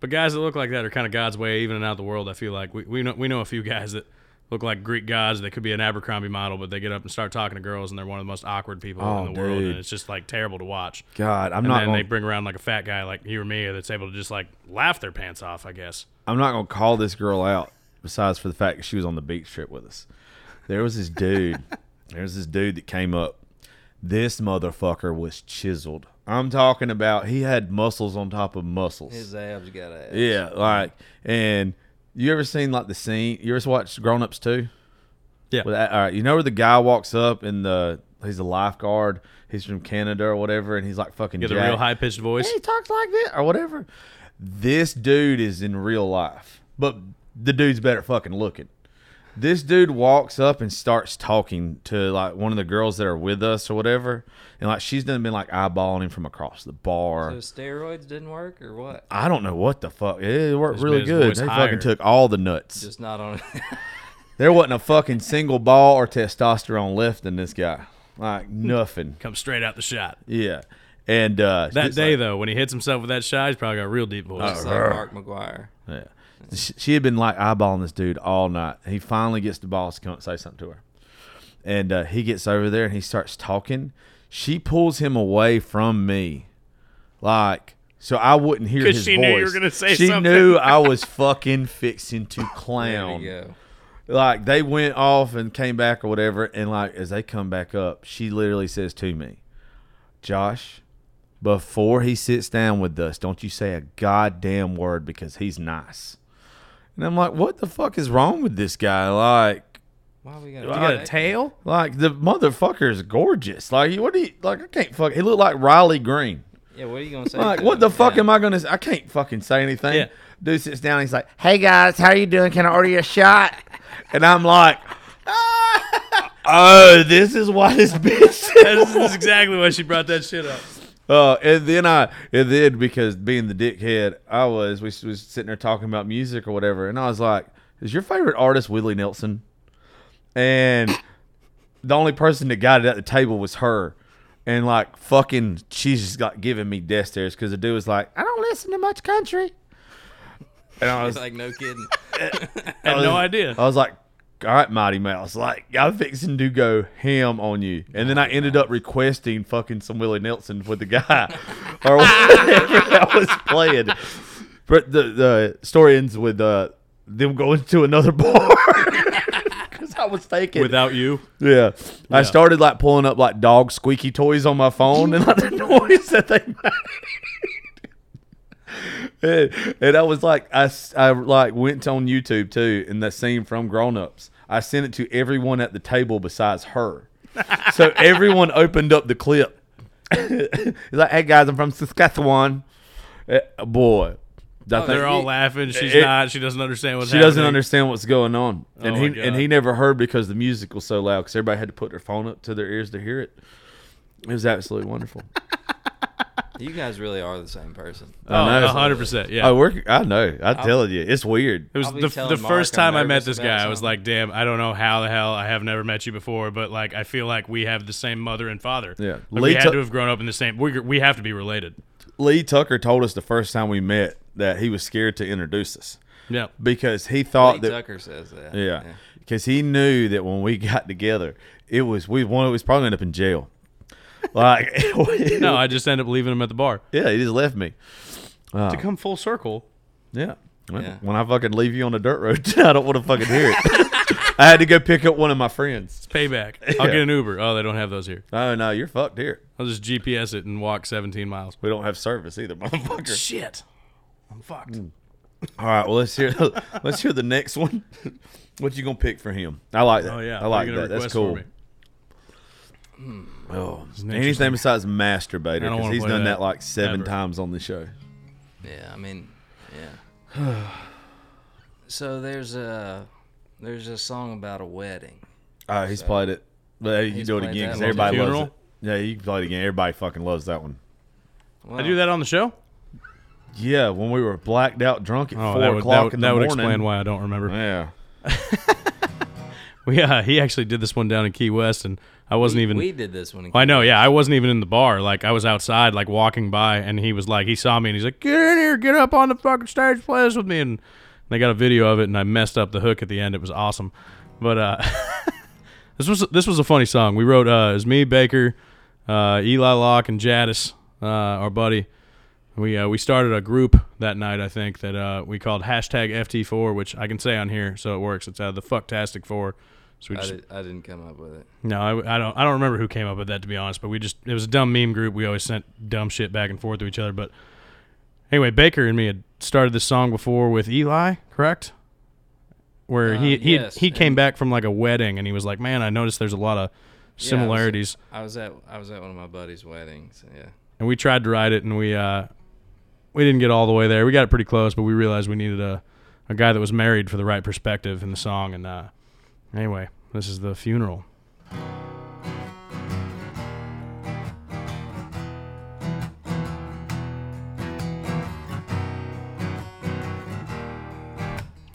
But guys that look like that are kind of God's way, even out the world. I feel like we we know we know a few guys that look like Greek gods. They could be an Abercrombie model, but they get up and start talking to girls, and they're one of the most awkward people Oh, in the world, and it's just like terrible to watch. God, I'm and not. And Gonna, they bring around like a fat guy like you or me that's able to just like laugh their pants off. I guess. I'm not gonna call this girl out. Besides for the fact that she was on the beach trip with us, there was this dude. there was this dude that came up. This motherfucker was chiseled. I'm talking about he had muscles on top of muscles. His abs got abs. yeah, like and you ever seen like the scene? You ever watched Grown Ups too? Yeah. With that, all right, you know where the guy walks up and the he's a lifeguard. He's from Canada or whatever, and he's like fucking. Get the jacked. real high pitched voice. He talks like that or whatever. This dude is in real life, but the dude's better fucking looking. This dude walks up and starts talking to like one of the girls that are with us or whatever, and like she's done been like eyeballing him from across the bar. So steroids didn't work or what? I don't know what the fuck. It worked Just really made his good. voice They higher. fucking took all the nuts. Just not on. there wasn't a fucking single ball or testosterone left in this guy. Like nothing. Come straight out the shot. Yeah. And uh That it's day like- though, when he hits himself with that shot, he's probably got a real deep voice. Just like Mark McGwire. Yeah. She she had been like eyeballing this dude all night. He finally gets the boss to come and say something to her. And uh, he gets over there and he starts talking. She pulls him away from me. Like, so I wouldn't hear 'Cause his she voice. knew you were gonna say she something. knew I was fucking fixing to There clown. we go. Like, they went off and came back or whatever. And, like, as they come back up, she literally says to me, Josh, before he sits down with us, don't you say a goddamn word because he's nice. And I'm like, what the fuck is wrong with this guy? Like, Why we got? You got a tail? like the motherfucker is gorgeous. Like, what do you like? I can't fuck. He looked like Riley Green. Yeah. What are you gonna say? Like, to what him? the fuck Yeah. am I gonna? say? I can't fucking say anything. Yeah. Dude sits down. He's like, "Hey guys, how are you doing? Can I order you a shot?" And I'm like, "Oh, this is why this bitch." this is exactly why she brought that shit up. Uh, and then I, and then because being the dickhead I was, we was sitting there talking about music or whatever, and I was like, "Is your favorite artist Willie Nelson?" And the only person that got it at the table was her, and like fucking, she's just got giving me death stares because the dude was like, I don't listen to much country. And I was It's like no kidding. I Had no idea. I was like, all right, Mighty Mouse, like I'm fixing to go ham on you, and then I ended up requesting fucking some Willie Nelson with the guy or whatever I was playing. But the the story ends with uh, them going to another bar because I was thinking Without you, yeah. I Yeah. started like pulling up like dog squeaky toys on my phone and like the noise that they made. And, and I was like, I, I like went on YouTube too, and that scene from Grown Ups. I sent it to everyone at the table besides her. so everyone opened up the clip. He's like, "Hey guys, I'm from Saskatchewan." Eh, boy, think they're all he- laughing. She's it- not. She doesn't understand what's she happening. doesn't understand what's going on, and Oh he and he never heard because the music was so loud because everybody had to put their phone up to their ears to hear it. It was absolutely wonderful. You guys really are the same person. Oh, I know. Oh, hundred percent. Yeah. Oh, I work. I know. I'm telling you, it's weird. It was I'll be the, telling the Mark first I'm time I met nervous this about guy. I was something. like, "Damn, I don't know how the hell I have never met you before, but like, I feel like we have the same mother and father. Yeah. Like, Lee we had Tu- to have grown up in the same. We we have to be related. Lee Tucker told us the first time we met that he was scared to introduce us Yeah. because he thought Lee that Tucker says that. yeah, because he knew that when we got together, it was we one was probably end up in jail. Like No, I just end up leaving him at the bar. yeah, he just left me. To come full circle, Yeah. Well, Yeah. When I fucking leave you on the dirt road, I don't want to fucking hear it. I had to go pick up one of my friends. it's payback. I'll Yeah. get an Uber. Oh, they don't have those here. Oh no, you're fucked here. I'll just GPS it and walk 17 miles. We don't have service either, motherfucker. Shit. I'm fucked. Mm. All right, well let's hear let's hear the next one. what you gonna pick for him? I like that. Oh yeah. I What are like you gonna that. That's request for cool. me? Hmm. Oh, interesting. anything besides masturbator I don't because wanna he's play done that, that like seven ever. times on the show. Yeah, I mean, yeah. so there's a there's a song about a wedding. Oh, he's played it. But hey, you He's do it played again that because one. everybody loves Funeral? it. Yeah, you can play it again. Everybody fucking loves that one. Well, I do that on the show. Yeah, when we were blacked out drunk at Oh, four that would, o'clock that, would- in that the would morning. explain why I don't remember. Yeah. We, uh, he actually did this one down in Key West, and I wasn't we, even. We did this one. I know, yeah. I wasn't even in the bar. Like I was outside, like walking by, and he was like, he saw me, and he's like, "Get in here, get up on the fucking stage, play this with me." And they got a video of it, and I messed up the hook at the end. It was awesome, but uh, this was this was a funny song. We wrote. Uh, it was me, Baker, uh, Eli Locke, and Jadis, uh, our buddy. We uh, we started a group that night, I think, that uh, we called hashtag FT4, which I can say on here, so it works. It's uh, the Fucktastic Four. So we I, just did, I didn't come up with it. no, I, I don't. I don't remember who came up with that to be honest. But we just it was a dumb meme group. We always sent dumb shit back and forth to each other. But anyway, Baker and me had started this song before with Eli, correct? Where he Um, he yes, he came back from like a wedding and he was like, "Man, I noticed there's a lot of Yeah, I was- similarities." I was at I was at one of my buddy's weddings. Yeah. and we tried to write it and we uh we didn't get all the way there. We got it pretty close, but we realized we needed a a guy that was married for the right perspective in the song. And uh anyway, this is the funeral.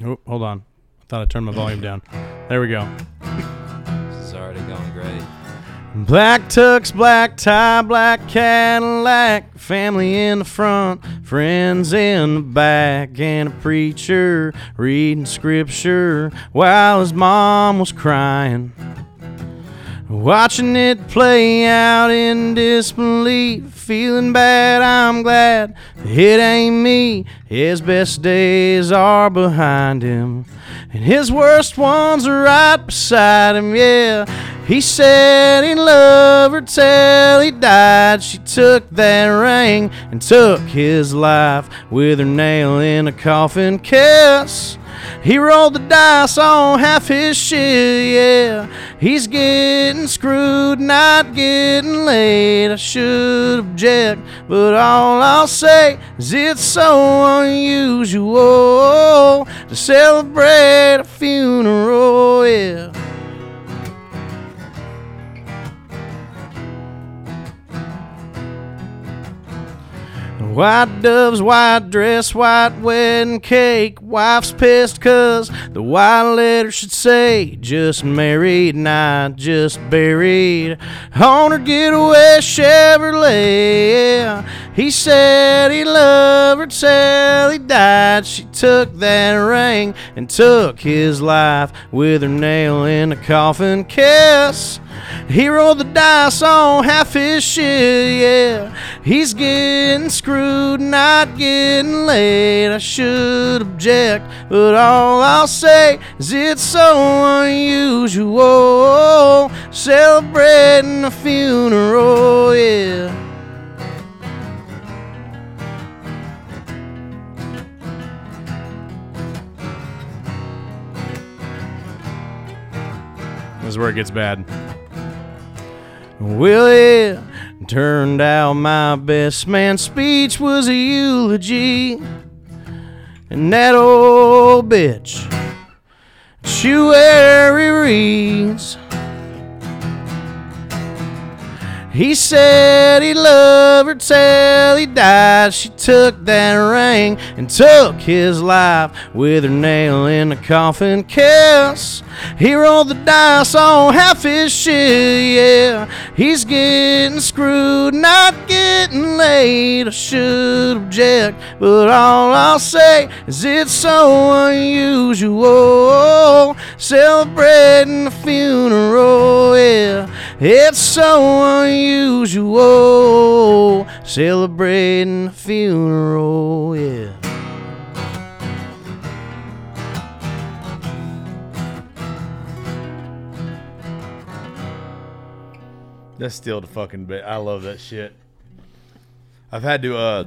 Oh, hold on. I thought I turned my volume down. There we go. This is already going great. Black tux, black tie, black Cadillac, family in the front, friends in the back, and a preacher reading scripture while his mom was crying. Watching it play out in disbelief, feeling bad, I'm glad it ain't me. His best days are behind him, and his worst ones are right beside him, yeah. He said he loved her till he died. She took that ring and took his life with her nail in a coffin kiss. He rolled the dice on half his shit, yeah. He's getting screwed, not getting laid. I should object, but all I'll say is it's so unusual to celebrate a funeral, yeah. White doves, white dress, white wedding cake. Wife's pissed 'cause the white letter should say just married, not just buried. On her getaway Chevrolet. He said he loved her till he died. She took that ring and took his life with her nail in a coffin kiss. He rolled the dice on half his shit, yeah. He's getting screwed, not getting laid. I should object, but all I'll say is it's so unusual. Celebrating a funeral, yeah. This is where it gets bad. Well, it turned out my best man's speech was a eulogy. And that old bitch, she where reads. He said he loved her till he died. She took that ring and took his life with her nail in a coffin kiss. He rolled the dice on half his shit, yeah. He's getting screwed, not getting laid. I should object, but all I'll say is it's so unusual. Celebrating a funeral, yeah. It's so unusual. Celebrating a funeral, yeah. That's still the fucking bit. I love that shit. I've had to uh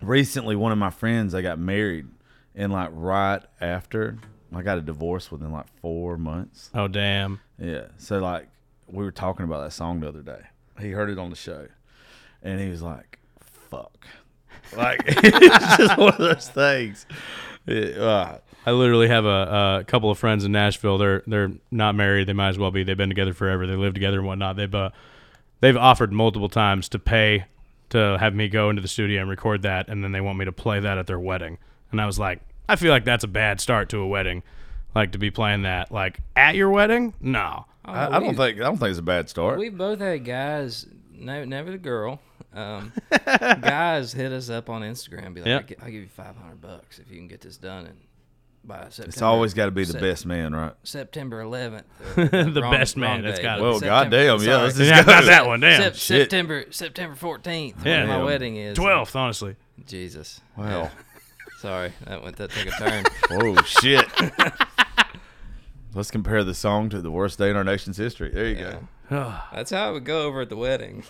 recently one of my friends I got married and like right after I got a divorce within like four months. Oh damn. Yeah. So like we were talking about that song the other day. He heard it on the show. And he was like, fuck. Like it's just one of those things. It, uh, I literally have a, a couple of friends in Nashville. They're they're not married. They might as well be. They've been together forever. They live together and whatnot. They've uh, they've offered multiple times to pay to have me go into the studio and record that, and then they want me to play that at their wedding. And I was like, I feel like that's a bad start to a wedding, like to be playing that like at your wedding. No, I, I don't think I don't think it's a bad start. We've both had guys, no, never the girl. Um, guys hit us up on Instagram, be like, Yeah. I'll, give you five hundred bucks if you can get this done and by September. It's always got to be the Sep- best man, right? September eleventh. The best man, that's gotta be. Well, goddamn, yeah, let's just Yeah, go. not that one. Damn. Sep- Shit. September September fourteenth. Yeah. my Damn. wedding is Twelfth, honestly. Jesus, Wow. sorry, that went that took a turn. Oh shit. Let's compare the song to the worst day in our nation's history. There you go. That's how it would go over at the wedding.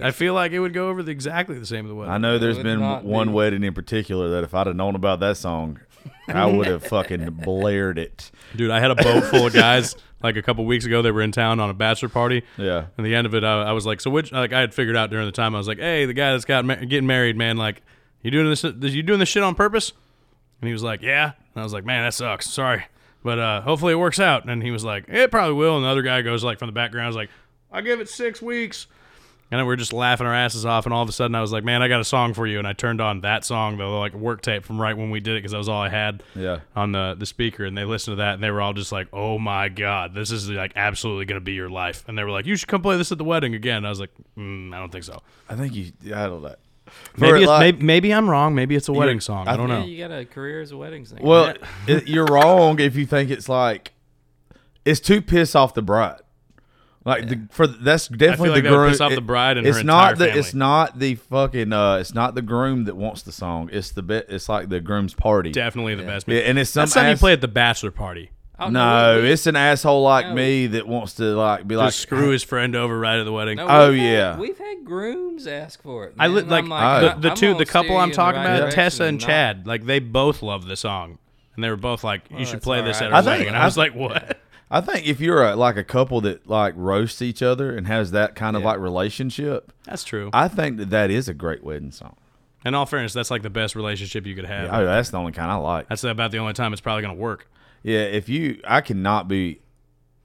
I feel like it would go over the, exactly the same as the wedding. I know there's been one be. wedding in particular that if I'd have known about that song, I would have fucking blared it. Dude, I had a boat full of guys like a couple weeks ago. They were in town on a bachelor party. Yeah. And the end of it, I, I was like, so which? Like I had figured out during the time, I was like, hey, the guy that's got ma- getting married, man, like, you doing this? You doing this shit on purpose? And he was like, yeah. And I was like, man, that sucks. Sorry, but uh, hopefully it works out. And he was like, it probably will. And the other guy goes like from the background, is like, I give it six weeks. And then we are just laughing our asses off, and all of a sudden I was like, "Man, I got a song for you!" And I turned on that song, the like work tape from right when we did it, because that was all I had Yeah. on the the speaker, and they listened to that, and they were all just like, "Oh my god, this is like absolutely gonna be your life." And they were like, "You should come play this at the wedding again." And I was like, mm, "I don't think so. I think you, I don't know. For Maybe, it's, like- maybe maybe I'm wrong. Maybe it's a wedding song. I, I don't know." you got a career as a wedding singer. Well, it, you're wrong if you think it's like, it's to piss off the bride. Like the for that's definitely like the that would groom. piss off the bride and her it's not entire the it's not the fucking uh it's not the groom that wants the song. It's the bit. It's like the groom's party. Definitely the best. Yeah, and it's some That's something you play at the bachelor party. Oh, No, we- it's an asshole like No. me that wants to like be like screw his friend over right at the wedding. no, Oh, had- yeah. we've had grooms ask for it. I li- like, I'm Oh. the, the two, the couple I'm talking right about, Tessa and not- Chad. Like they both love the song, and they were both like, "You Well, should play all this right. at our I think- wedding." And I I- was like, "What?" I think if you're a, like a couple that like roasts each other and has that kind of Yeah. like relationship, That's true. I think that that is a great wedding song. In all fairness, that's like the best relationship you could have. Oh, that's the only kind I like. That's about the only time it's probably gonna work. Yeah, if you, I cannot be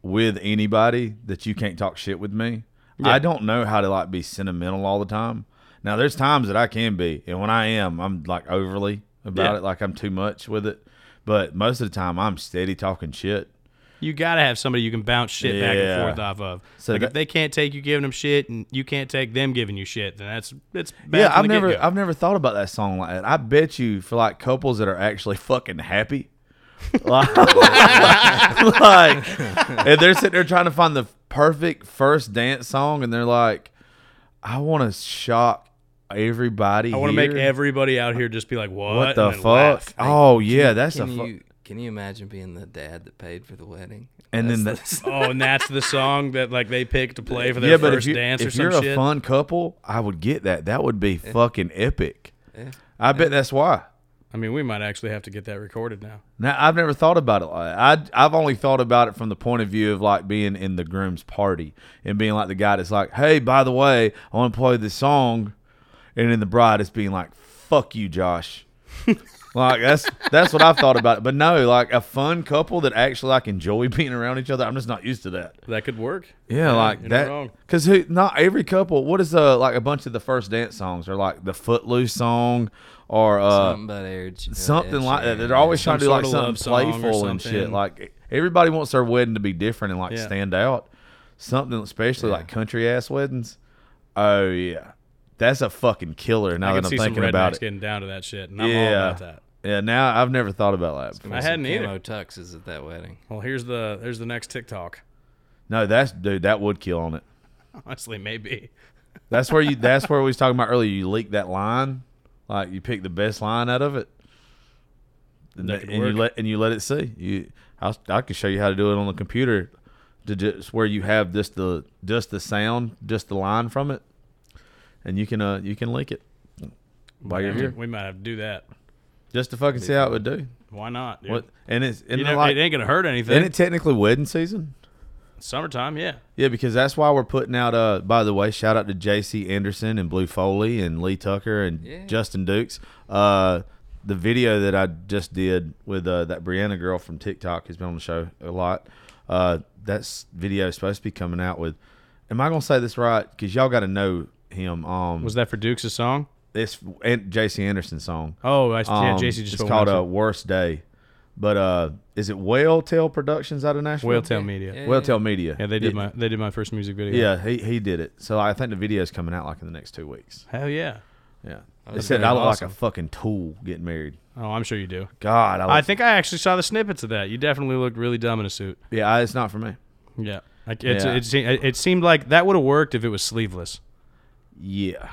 with anybody that you can't talk shit with me. I don't know how to like be sentimental all the time. Now there's times that I can be, and when I am, I'm like overly about Yeah. it, like I'm too much with it. But most of the time, I'm steady talking shit. You gotta have somebody you can bounce shit back and forth off of. So like that- if they can't take you giving them shit, and you can't take them giving you shit, then that's it's bad yeah, I've never, get-go. I've never thought about that song like that. I bet you for like couples that are actually fucking happy, like, like, and they're sitting there trying to find the perfect first dance song, and they're like, I want to shock everybody. I want to make everybody out here just be like, "What? what the fuck? laugh. Oh yeah, that's a Can fu- you can you imagine being the dad that paid for the wedding? And then That's the- Oh, and that's the song that like they picked to play for their yeah, but first if, you, dance or if some you're a shit. fun couple, I would get that. That would be fucking epic. Yeah. I bet that's why. I mean, we might actually have to get that recorded now. Now I've never thought about it like. I I've only thought about it from the point of view of like being in the groom's party and being like the guy that's like, hey, by the way, I want to play this song, and then the bride is being like, fuck you, Josh. like that's that's what I've thought about it. But no, like a fun couple that actually like enjoy being around each other. I'm just not used to that. That could work. Yeah, like you're not that. wrong. Because who? Not every couple. What is uh like a bunch of the first dance songs or like the Footloose song or uh something about Ed, something Ed like that. They're always Some trying to do like sort of love something song or playful and shit. Like everybody wants their wedding to be different and like Yeah. stand out. Something especially Yeah. like country ass weddings. Oh yeah, that's a fucking killer. Now I that can I'm see some thinking rednecks about it. getting down to that shit, and I'm all Yeah. about that. Yeah, now I've never thought about that. Before. I hadn't either. Camo tuxes at that wedding. Well, here's the here's the next TikTok. No, that's dude. That would kill on it. Honestly, maybe. That's where you. That's where we was talking about earlier. You leak that line, like you pick the best line out of it, and, That that- and you let and you let it see. You, I, I can show you how to do it on the computer, to just where you have just the just the sound, just the line from it, and you can uh you can leak it while you're We- here, we might have to do that. Just to fucking see how it would do. Why not? Dude? What and it's and You know, like, it ain't gonna hurt anything. isn't it technically wedding season? Summertime, yeah. Yeah, because that's why we're putting out. Uh, by the way, shout out to J.C. Anderson and Blue Foley and Lee Tucker and Yeah. Justin Dukes. Uh, the video that I just did with uh, that Brianna girl from TikTok has been on the show a lot. Uh, that video is supposed to be coming out with. Am I gonna say this right? Because y'all got to know him. Um, Was that for Duke's song? This and J.C. Anderson song? Oh, I, yeah. Um, JC just it's called a up. Worst Day. But uh, is it Whale Tail Productions out of Nashville? Whale Tail Media. Yeah. Yeah, Whale Tail Media. Yeah, they did Yeah. my they did my first music video. Yeah, he he did it. So I think the video is coming out like in the next two weeks. Hell yeah. Yeah. They said I look awesome. like a fucking tool getting married. Oh, I'm sure you do. God, I, look, I think I actually saw the snippets of that. You definitely looked really dumb in a suit. yeah, it's not for me. Yeah. Like it's, Yeah. it, seemed, it seemed like that would have worked if it was sleeveless. Yeah.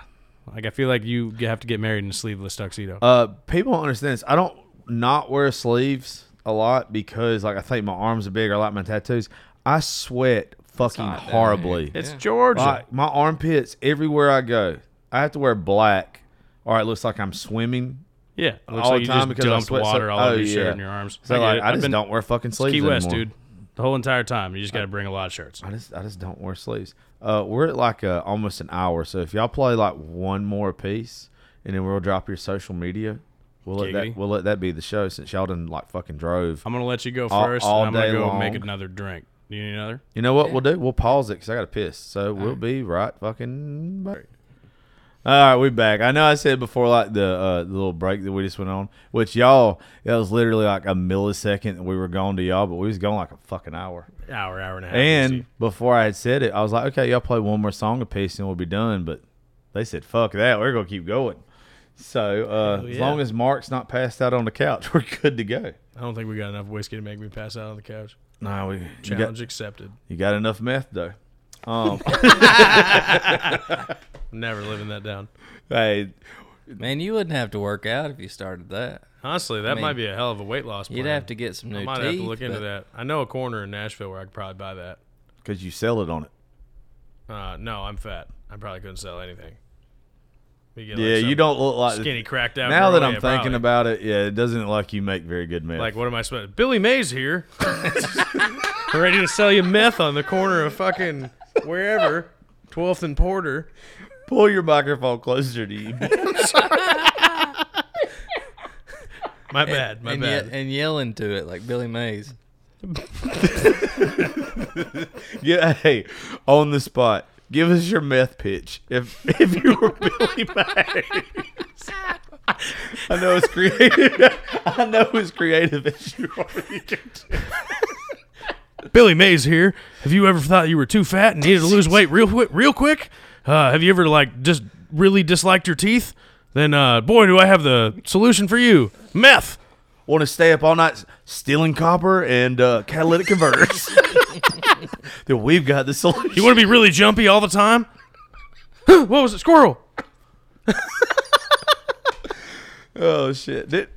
Like I feel like you have to get married in a sleeveless tuxedo. Uh, people don't understand this. I don't not wear sleeves a lot because like I think my arms are big. I like my tattoos. I sweat fucking hot horribly. here. it's yeah. Georgia. Like my armpits everywhere I go. I have to wear black, or it looks like I'm swimming. yeah. It looks all like the you time just because I dumped sweat so- water all oh, over your shirt yeah. and your arms. So get like it. I I've just been- don't wear fucking it's sleeves Key West, anymore. dude. The whole entire time. You just got to bring a lot of shirts. I just I just don't wear sleeves. Uh, we're at like uh almost an hour, so if y'all play like one more piece, and then we'll drop your social media, we'll let that we'll let that be the show since y'all done like fucking drove. I'm gonna let you go All- first. all and I'm gonna day go make another drink. You need another? You know what we'll do? We'll pause it because I got to piss. So we'll be right fucking back. All right, we back. I know I said before like the uh, the little break that we just went on, which y'all that was literally like a millisecond that we were gone to y'all, but we was going like a fucking hour. Hour, hour and a half. And before I had said it, I was like, okay, y'all play one more song a piece and we'll be done. But they said, fuck that. We're going to keep going. So uh, Hell as long as Mark's not passed out on the couch, we're good to go. I don't think we got enough whiskey to make me pass out on the couch. No, we, you, Challenge got, accepted. you got enough meth, though. Um, Never living that down. I, Man, you wouldn't have to work out if you started that. Honestly, that mean, might be a hell of a weight loss. You'd have to get some new I might teeth. have to look into that. I know a corner in Nashville where I could probably buy that. because you sell it on it. Uh, no, I'm fat. I probably couldn't sell anything. We get, like, yeah, you don't look like skinny, cracked out. Now girl, that I'm yeah, thinking probably. about it, yeah, it doesn't look like you make very good meth. like, what am I supposed? Billy Mays here, ready to sell you meth on the corner of fucking wherever, 12th and Porter. Pull your microphone closer to you. My bad, my and, bad. ye- and yell into it like Billy Mays. yeah, hey, on the spot. Give us your meth pitch. If if you were Billy Mays. I know it's creative. I know it's creative as you are. Billy Mays here. Have you ever thought you were too fat and needed to lose weight real quick? Real quick? Uh, have you ever like just really disliked your teeth? Then, uh, boy, do I have the solution for you: meth. Want to stay up all night stealing copper and uh, catalytic converters? then we've got the solution. You want to be really jumpy all the time? what was it? Squirrel. Oh shit! Did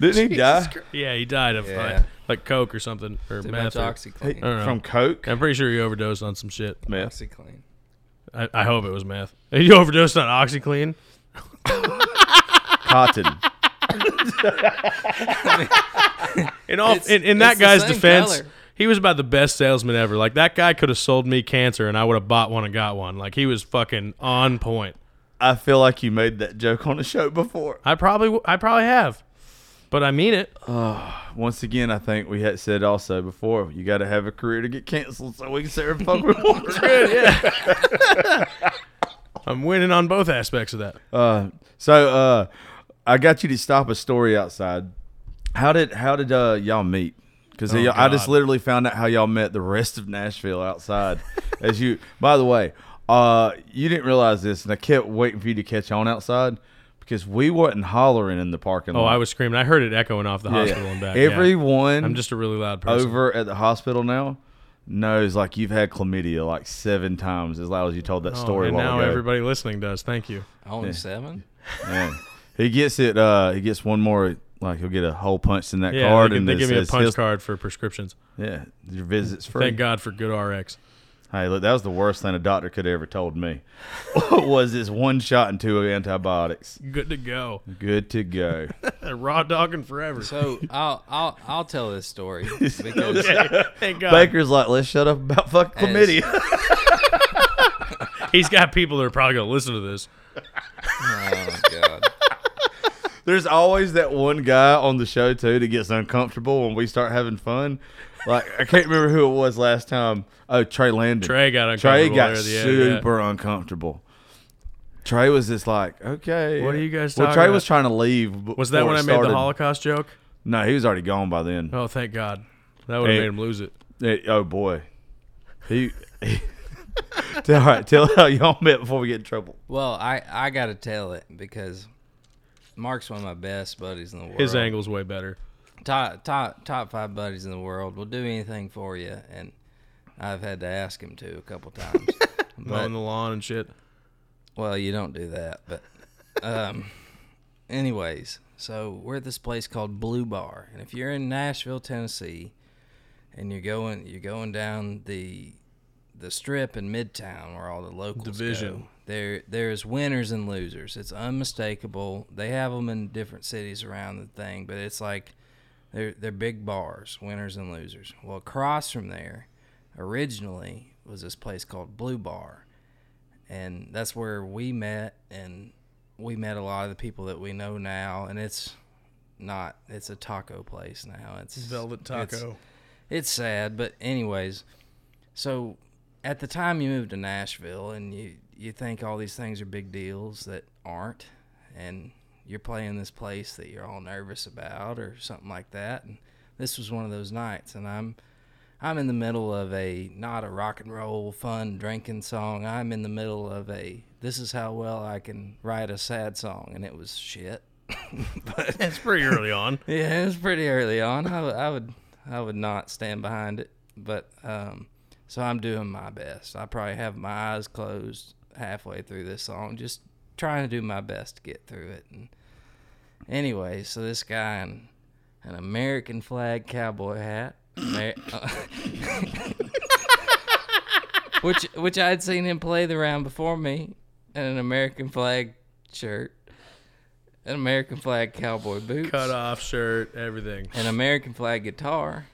didn't he die Yeah, he died of Yeah. like, like coke or something or Too meth. much or- OxiClean. I don't know. from coke? I'm pretty sure he overdosed on some shit. Meth. OxiClean. I, I hope it was meth. You overdosed on OxiClean. Cotton. In all, It's- in, in that it's the guy's same defense, color. he was about the best salesman ever. Like that guy could have sold me cancer, and I would have bought one and got one. Like he was fucking on point. I feel like you made that joke on the show before. I probably, w- I probably have, but I mean it. Once again, I think we had said also before you got to have a career to get canceled, so we can say fuck we want. Yeah. I'm winning on both aspects of that. Uh, so uh, I got you to stop a story outside. How did how did uh, y'all meet? Because Oh, I just literally found out how y'all met the rest of Nashville outside. As you, by the way, uh, you didn't realize this, and I kept waiting for you to catch on outside because we wasn't hollering in the parking lot. Oh, lot. I was screaming. I heard it echoing off the Yeah, yeah. hospital and back. yeah. Everyone I'm just a really loud person. over at the hospital now knows like you've had chlamydia like seven times as loud as you told that Oh, story. a and while now ago. everybody listening does. Thank you. Only seven? Man, he gets it. Uh, he gets one more. Like he'll get a hole punched in that Yeah, card, they, give- and they it give me a says punch his- card for prescriptions. Yeah, your visit's free. Thank God for GoodRx. Hey, look, that was the worst thing a doctor could have ever told me. was this one shot and two of antibiotics? Good to go. Good to go. Raw dogging forever. So I'll I'll I'll tell this story because Thank God. Baker's like, let's shut up about fuck As- chlamydia. He's got people that are probably going to listen to this. oh god. There's always that one guy on the show too that gets uncomfortable when we start having fun. Like I can't remember who it was last time. Oh, Trey Landon. Trey got uncomfortable. Trey got there at end, yeah. super uncomfortable. Trey was just like, okay. What are you guys Well, talking Trey was trying to leave. Was that when it I made the. Holocaust joke? No, he was already gone by then. Oh, thank God. That would have made him lose it. Eh, oh boy, he. he tell, all right, tell how y'all met before we get in trouble. Well, I I gotta tell it because Mark's one of my best buddies in the world. His angle's way better. Top top top five buddies in the world will do anything for you, and I've had to ask him to a couple times. Mowing the lawn and shit. Well, you don't do that, but um, anyways, so we're at this place called Blue Bar, and if you're in Nashville, Tennessee, and you're going you're going down the the strip in Midtown where all the locals Division. go, there there's winners and losers. It's unmistakable. They have them in different cities around the thing, but it's like they're they're big bars, winners and losers. Well, across from there, originally was this place called Blue Bar and that's where we met and we met a lot of the people that we know now and it's not it's a taco place now it's Velvet it's- taco. it's sad but anyways so at the time you moved to nashville and you you think all these things are big deals that aren't and you're playing this place that you're all nervous about or something like that and this was one of those nights and i'm I'm in the middle of a not a rock and roll fun drinking song. I'm in the middle of a this is how well I can write a sad song, and it was shit. but It's pretty early on. yeah, it was pretty early on. I would I would I would not stand behind it, but um, so I'm doing my best. I probably have my eyes closed halfway through this song, just trying to do my best to get through it. And anyway, so this guy in an American flag cowboy hat, Amer- uh, which which I'd seen him play the round before me, and an American flag shirt, an American flag cowboy boots, Cut off shirt, everything. an American flag guitar,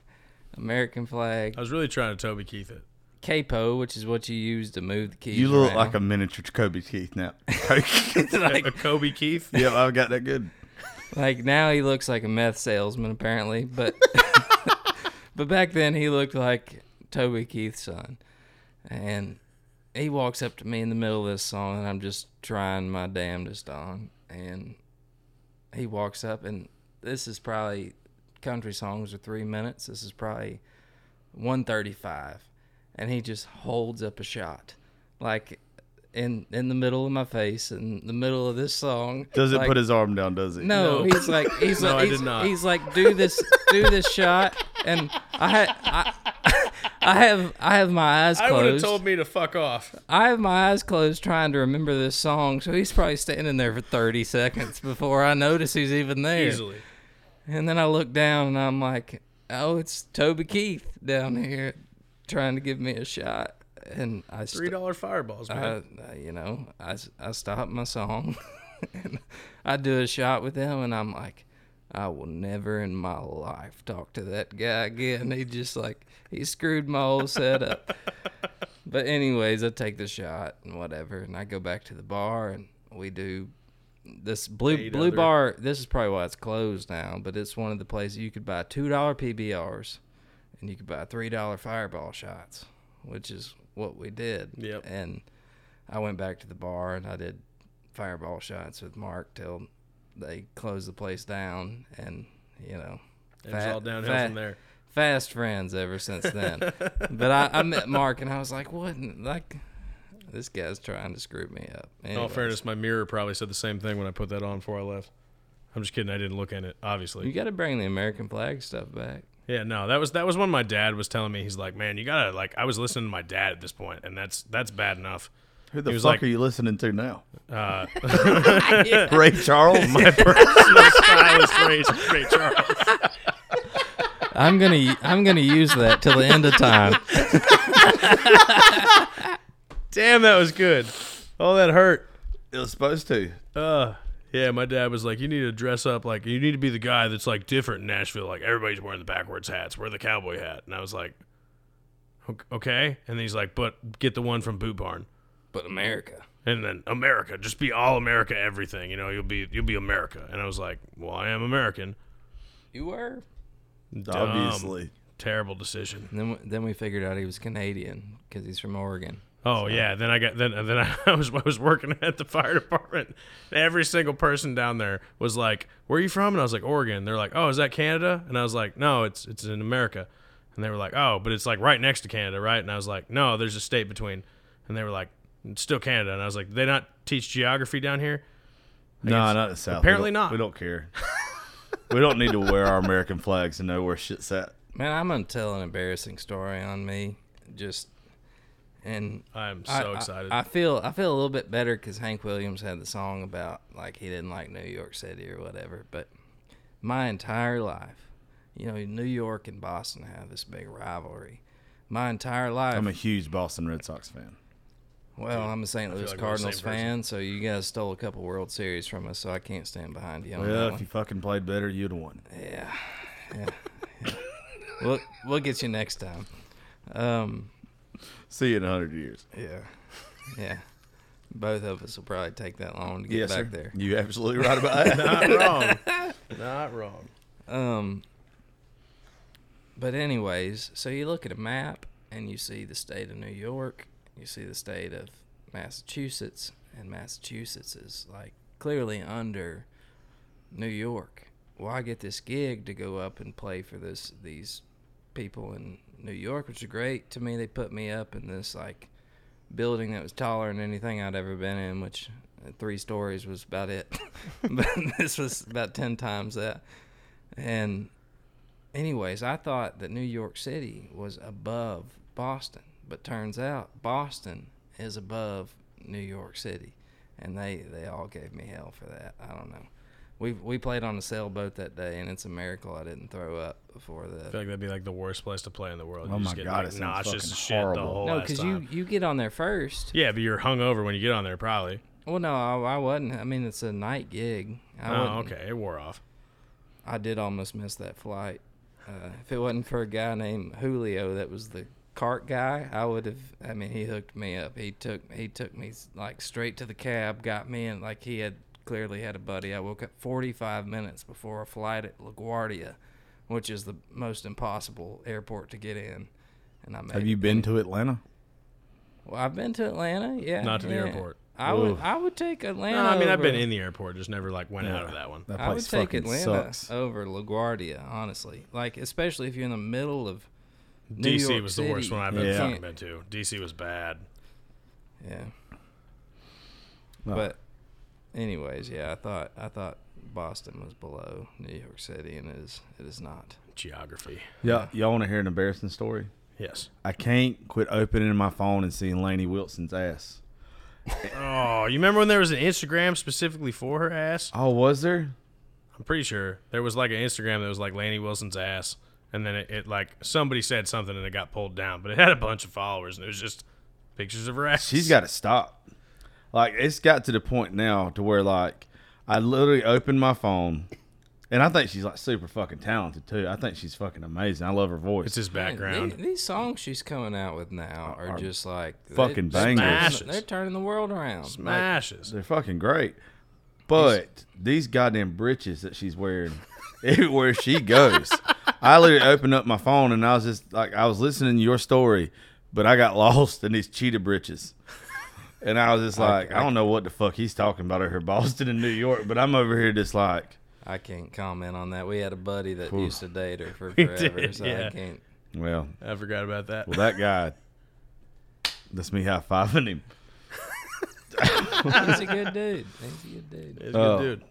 American flag I was really trying to Toby Keith it. capo, which is what you use to move the keys. You look around. like a miniature Kobe Keith now. a Kobe Keith. yep, I've got that good. Like now he looks like a meth salesman apparently, but but back then he looked like Toby Keith's son, and he walks up to me in the middle of this song, and I'm just trying my damnedest on, and he walks up, and this is probably country songs are three minutes. This is probably one thirty-five, and he just holds up a shot, like in in the middle of my face, in the middle of this song. Does it like, put his arm down? Does he? no, No. he's like he's No, like I he's, did not. he's like do this do this shot and I had I, I have I have my eyes closed. I would have closed. told me to fuck off. I have my eyes closed trying to remember this song, so he's probably standing there for 30 seconds before I notice he's even there. Easily. And then I look down and I'm like, "Oh, it's Toby Keith down here trying to give me a shot." And I st- Three dollar fireballs, man. I- you know, I I stop my song and I do a shot with him, and I'm like, I will never in my life talk to that guy again. He just like, he screwed my whole setup. but, anyways, I take the shot and whatever, and I go back to the bar, and we do this blue Eight blue other- bar. This is probably why it's closed now, but it's one of the places you could buy $2 PBRs and you could buy $3 fireball shots, which is what we did. Yep. And I went back to the bar and I did fireball shots with Mark till they closed the place down, and you know, It was fa- all downhill fa- from there. Fast friends ever since then. but I, I met Mark and I was like, what? Like, this guy's trying to screw me up. In all fairness, my mirror probably said the same thing when I put that on before I left. I'm just kidding. I didn't look in it, obviously. you got to bring the American flag stuff back. Yeah, no, that was that was when my dad was telling me he's like, man, you gotta like. I was listening to my dad at this point, and that's that's bad enough. Who the He was fuck like- are you listening to now? Uh, Ray Charles. my personal stylist, Ray, Ray Charles. I'm gonna I'm gonna use that till the end of time. Damn, that was good. Oh, that hurt. it was supposed to. Uh, yeah, my dad was like, you need to dress up like you need to be the guy that's like different in Nashville. Like everybody's wearing the backwards hats. Wear the cowboy hat. And I was like, "Ok- okay. And he's like, but get the one from Boot Barn. But America. And then America, just be all America, everything. You know, you'll be you'll be America. And I was like, well, I am American. You were. Dumb. Obviously. terrible decision. And then then we figured out he was Canadian because he's from Oregon. Oh yeah, then I got then then I was I was working at the fire department. Every single person down there was like, "Where are you from?" And I was like, "Oregon." They're like, "Oh, is that Canada?" And I was like, "No, it's it's in America." And they were like, "Oh, but it's like right next to Canada, right?" And I was like, "No, there's a state between." And they were like, "It's still Canada." And I was like, "They not teach geography down here?" No, guess- not the South. apparently We don't- not. We don't care. we don't need to wear our American flags to know where shit's at. Man, I'm gonna tell an embarrassing story on me. Just and I'm so I- I- excited. I, feel I feel a little bit better because Hank Williams had the song about like he didn't like New York City or whatever. But my entire life, you know, New York and Boston have this big rivalry. My entire life, I'm a huge Boston Red Sox fan. well, I'm a St. Louis like Cardinals same person. fan, so you guys stole a couple World Series from us, so I can't stand behind you on Well, if one. you fucking played better, you'd have won. Yeah, yeah, yeah. we'll we'll get you next time. Um, See you in a hundred years. yeah, yeah. Both of us will probably take that long to get Yes, back sir. there. You absolutely right about that. not wrong. Not wrong. Um, but anyways, so you look at a map and you see the state of New York, you see the state of Massachusetts, and Massachusetts is like clearly under New York. Well, I get this gig to go up and play for this these people in New York, which is great. To me, they put me up in this like building that was taller than anything I'd ever been in, which uh, three stories was about it. but this was about ten times that. And anyways, I thought that New York City was above Boston, but turns out Boston is above New York City, and they they all gave me hell for that. I don't know. We we played on a sailboat that day, and it's a miracle I didn't throw up before that. I feel like that'd be like the worst place to play in the world. Oh You my just get, God, like, it nauseous fucking shit the horrible. whole No, because you you get on there first. Yeah, but you're hungover when you get on there, probably. Well, no, I, I wasn't. I mean, it's a night gig. I oh, wasn't- okay, it wore off. I did almost miss that flight. Uh, if it wasn't for a guy named Julio that was the cart guy, I would have. I mean, he hooked me up. He took he took me like straight to the cab, got me in like he had clearly had a buddy. I woke up 45 minutes before a flight at LaGuardia, which is the most impossible airport to get in. And I made Have you been to Atlanta? Well, I've been to Atlanta. Yeah, Not to the yeah. airport. I would. I would take Atlanta. No, I mean I've been in the airport, just never like went out of that one. That I would take Atlanta sucks. over LaGuardia, honestly. Like, especially if you're in the middle of New DC York was the worst one I've ever Yeah. fucking been to. DC was bad. Yeah. But, anyways, yeah, I thought I thought Boston was below New York City, and it is it is not. Geography. Yeah, y'all want to hear an embarrassing story? Yes. I can't quit opening my phone and seeing Lainey Wilson's ass. Oh, you remember when there was an Instagram specifically for her ass? Oh, was there? I'm pretty sure there was like an Instagram that was like Lainey Wilson's ass, and then it, it like somebody said something and it got pulled down, but it had a bunch of followers and it was just pictures of her ass. She's got to stop. Like it's got to the point now to where like I literally opened my phone, and I think she's like super fucking talented too. I think she's fucking amazing. I love her voice. It's his Man, background. the- these songs she's coming out with now are, Are just like fucking they're- bangers. Smashes. They're turning the world around. Like, Smashes. They're fucking great. But these goddamn breeches that she's wearing everywhere she goes. I literally opened up my phone and I was just like, I was listening to your story, but I got lost in these cheetah breeches. And I was just like, I, don't know what the fuck he's talking about over here, Boston and New York, but I'm over here just like, I can't comment on that. We had a buddy that Oof. used to date her for forever, did, so yeah. I can't. well, I forgot about that. well, that guy, that's me high fiving him. He's a good dude. He's a good dude. He's a Oh. good dude.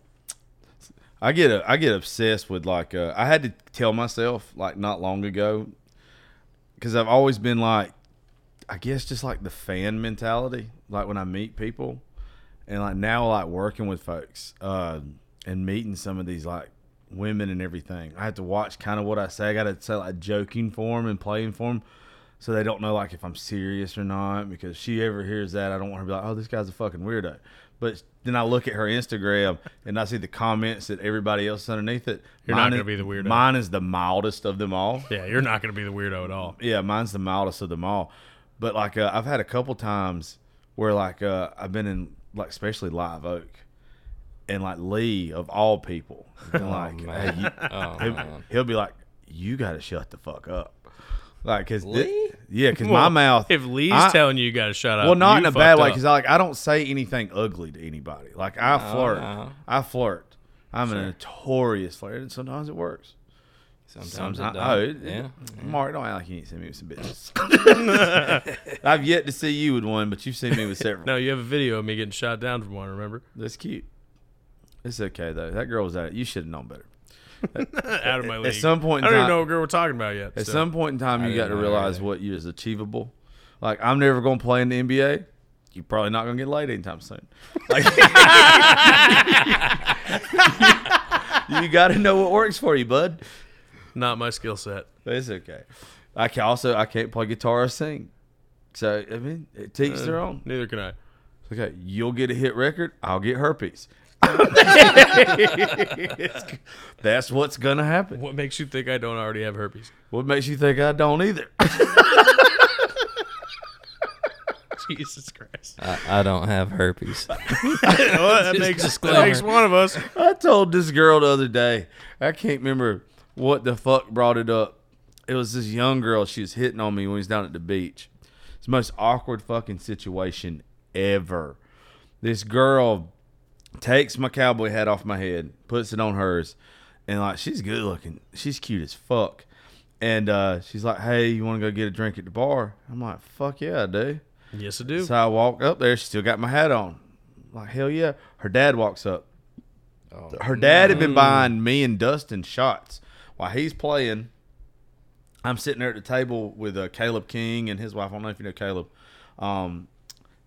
I get a, I get obsessed with like uh, I had to tell myself like not long ago because I've always been like I guess just like the fan mentality like when I meet people and like now like working with folks uh, and meeting some of these like women and everything I have to watch kind of what I say I got to say like joking for them and playing for them so they don't know like if I'm serious or not because she ever hears that I don't want her to be like oh this guy's a fucking weirdo but then I look at her Instagram and I see the comments that everybody else underneath it You're not gonna is- be the weirdo. mine is the mildest of them all Yeah, you're not going to be the weirdo at all. yeah, mine's the mildest of them all. But like uh, I've had a couple times where like uh, I've been in like especially Live Oak, and like Lee of all people, has been like, man. hey, you, Oh, he'll, man. he'll be like, you got to shut the fuck up, like because Lee? yeah, because my mouth. If Lee's I- telling you you got to shut up, well, not in a bad fucked way, up. because I like I don't say anything ugly to anybody. Like I flirt, no. I flirt. I'm a notorious flirt, and sometimes it works. Sometimes Sometimes- does. oh, yeah. Mark, don't act like you ain't seen me with some bitches. I've yet to see you with one, but you've seen me with several. No, you have a video of me getting shot down from one. Remember? That's cute. It's okay though. That girl was out. You should have known better. Out of my league. At some point, I don't time, even know what girl we're talking about yet. at so. some point in time, I you got to realize what you is achievable. Like I'm never going to play in the NBA. You're probably not going to get laid anytime soon. Like, you got to know what works for you, bud. Not my skill set. It's okay. I can also I can't play guitar or sing. So I mean, it teach uh, their own. Neither can I. Okay, you'll get a hit record. I'll get herpes. That's what's gonna happen. What makes you think I don't already have herpes? What makes you think I don't either? Jesus Christ. I, I don't have herpes. well, that makes, that makes one of us. I told this girl the other day. I can't remember what the fuck brought it up. It was this young girl. She was hitting on me when we was down at the beach. It's the most awkward fucking situation ever. This girl takes my cowboy hat off my head, puts it on hers, and like she's good looking. She's cute as fuck. And uh, she's like, "Hey, you want to go get a drink at the bar?" I'm like, "Fuck yeah, I do." Yes, I do. So I walk up there. She still got my hat on. like hell yeah. Her dad walks up. Oh, Her dad had been buying me and Dustin shots while he's playing. I'm sitting there at the table with uh, Caleb King and his wife. I don't know if you know Caleb. Um,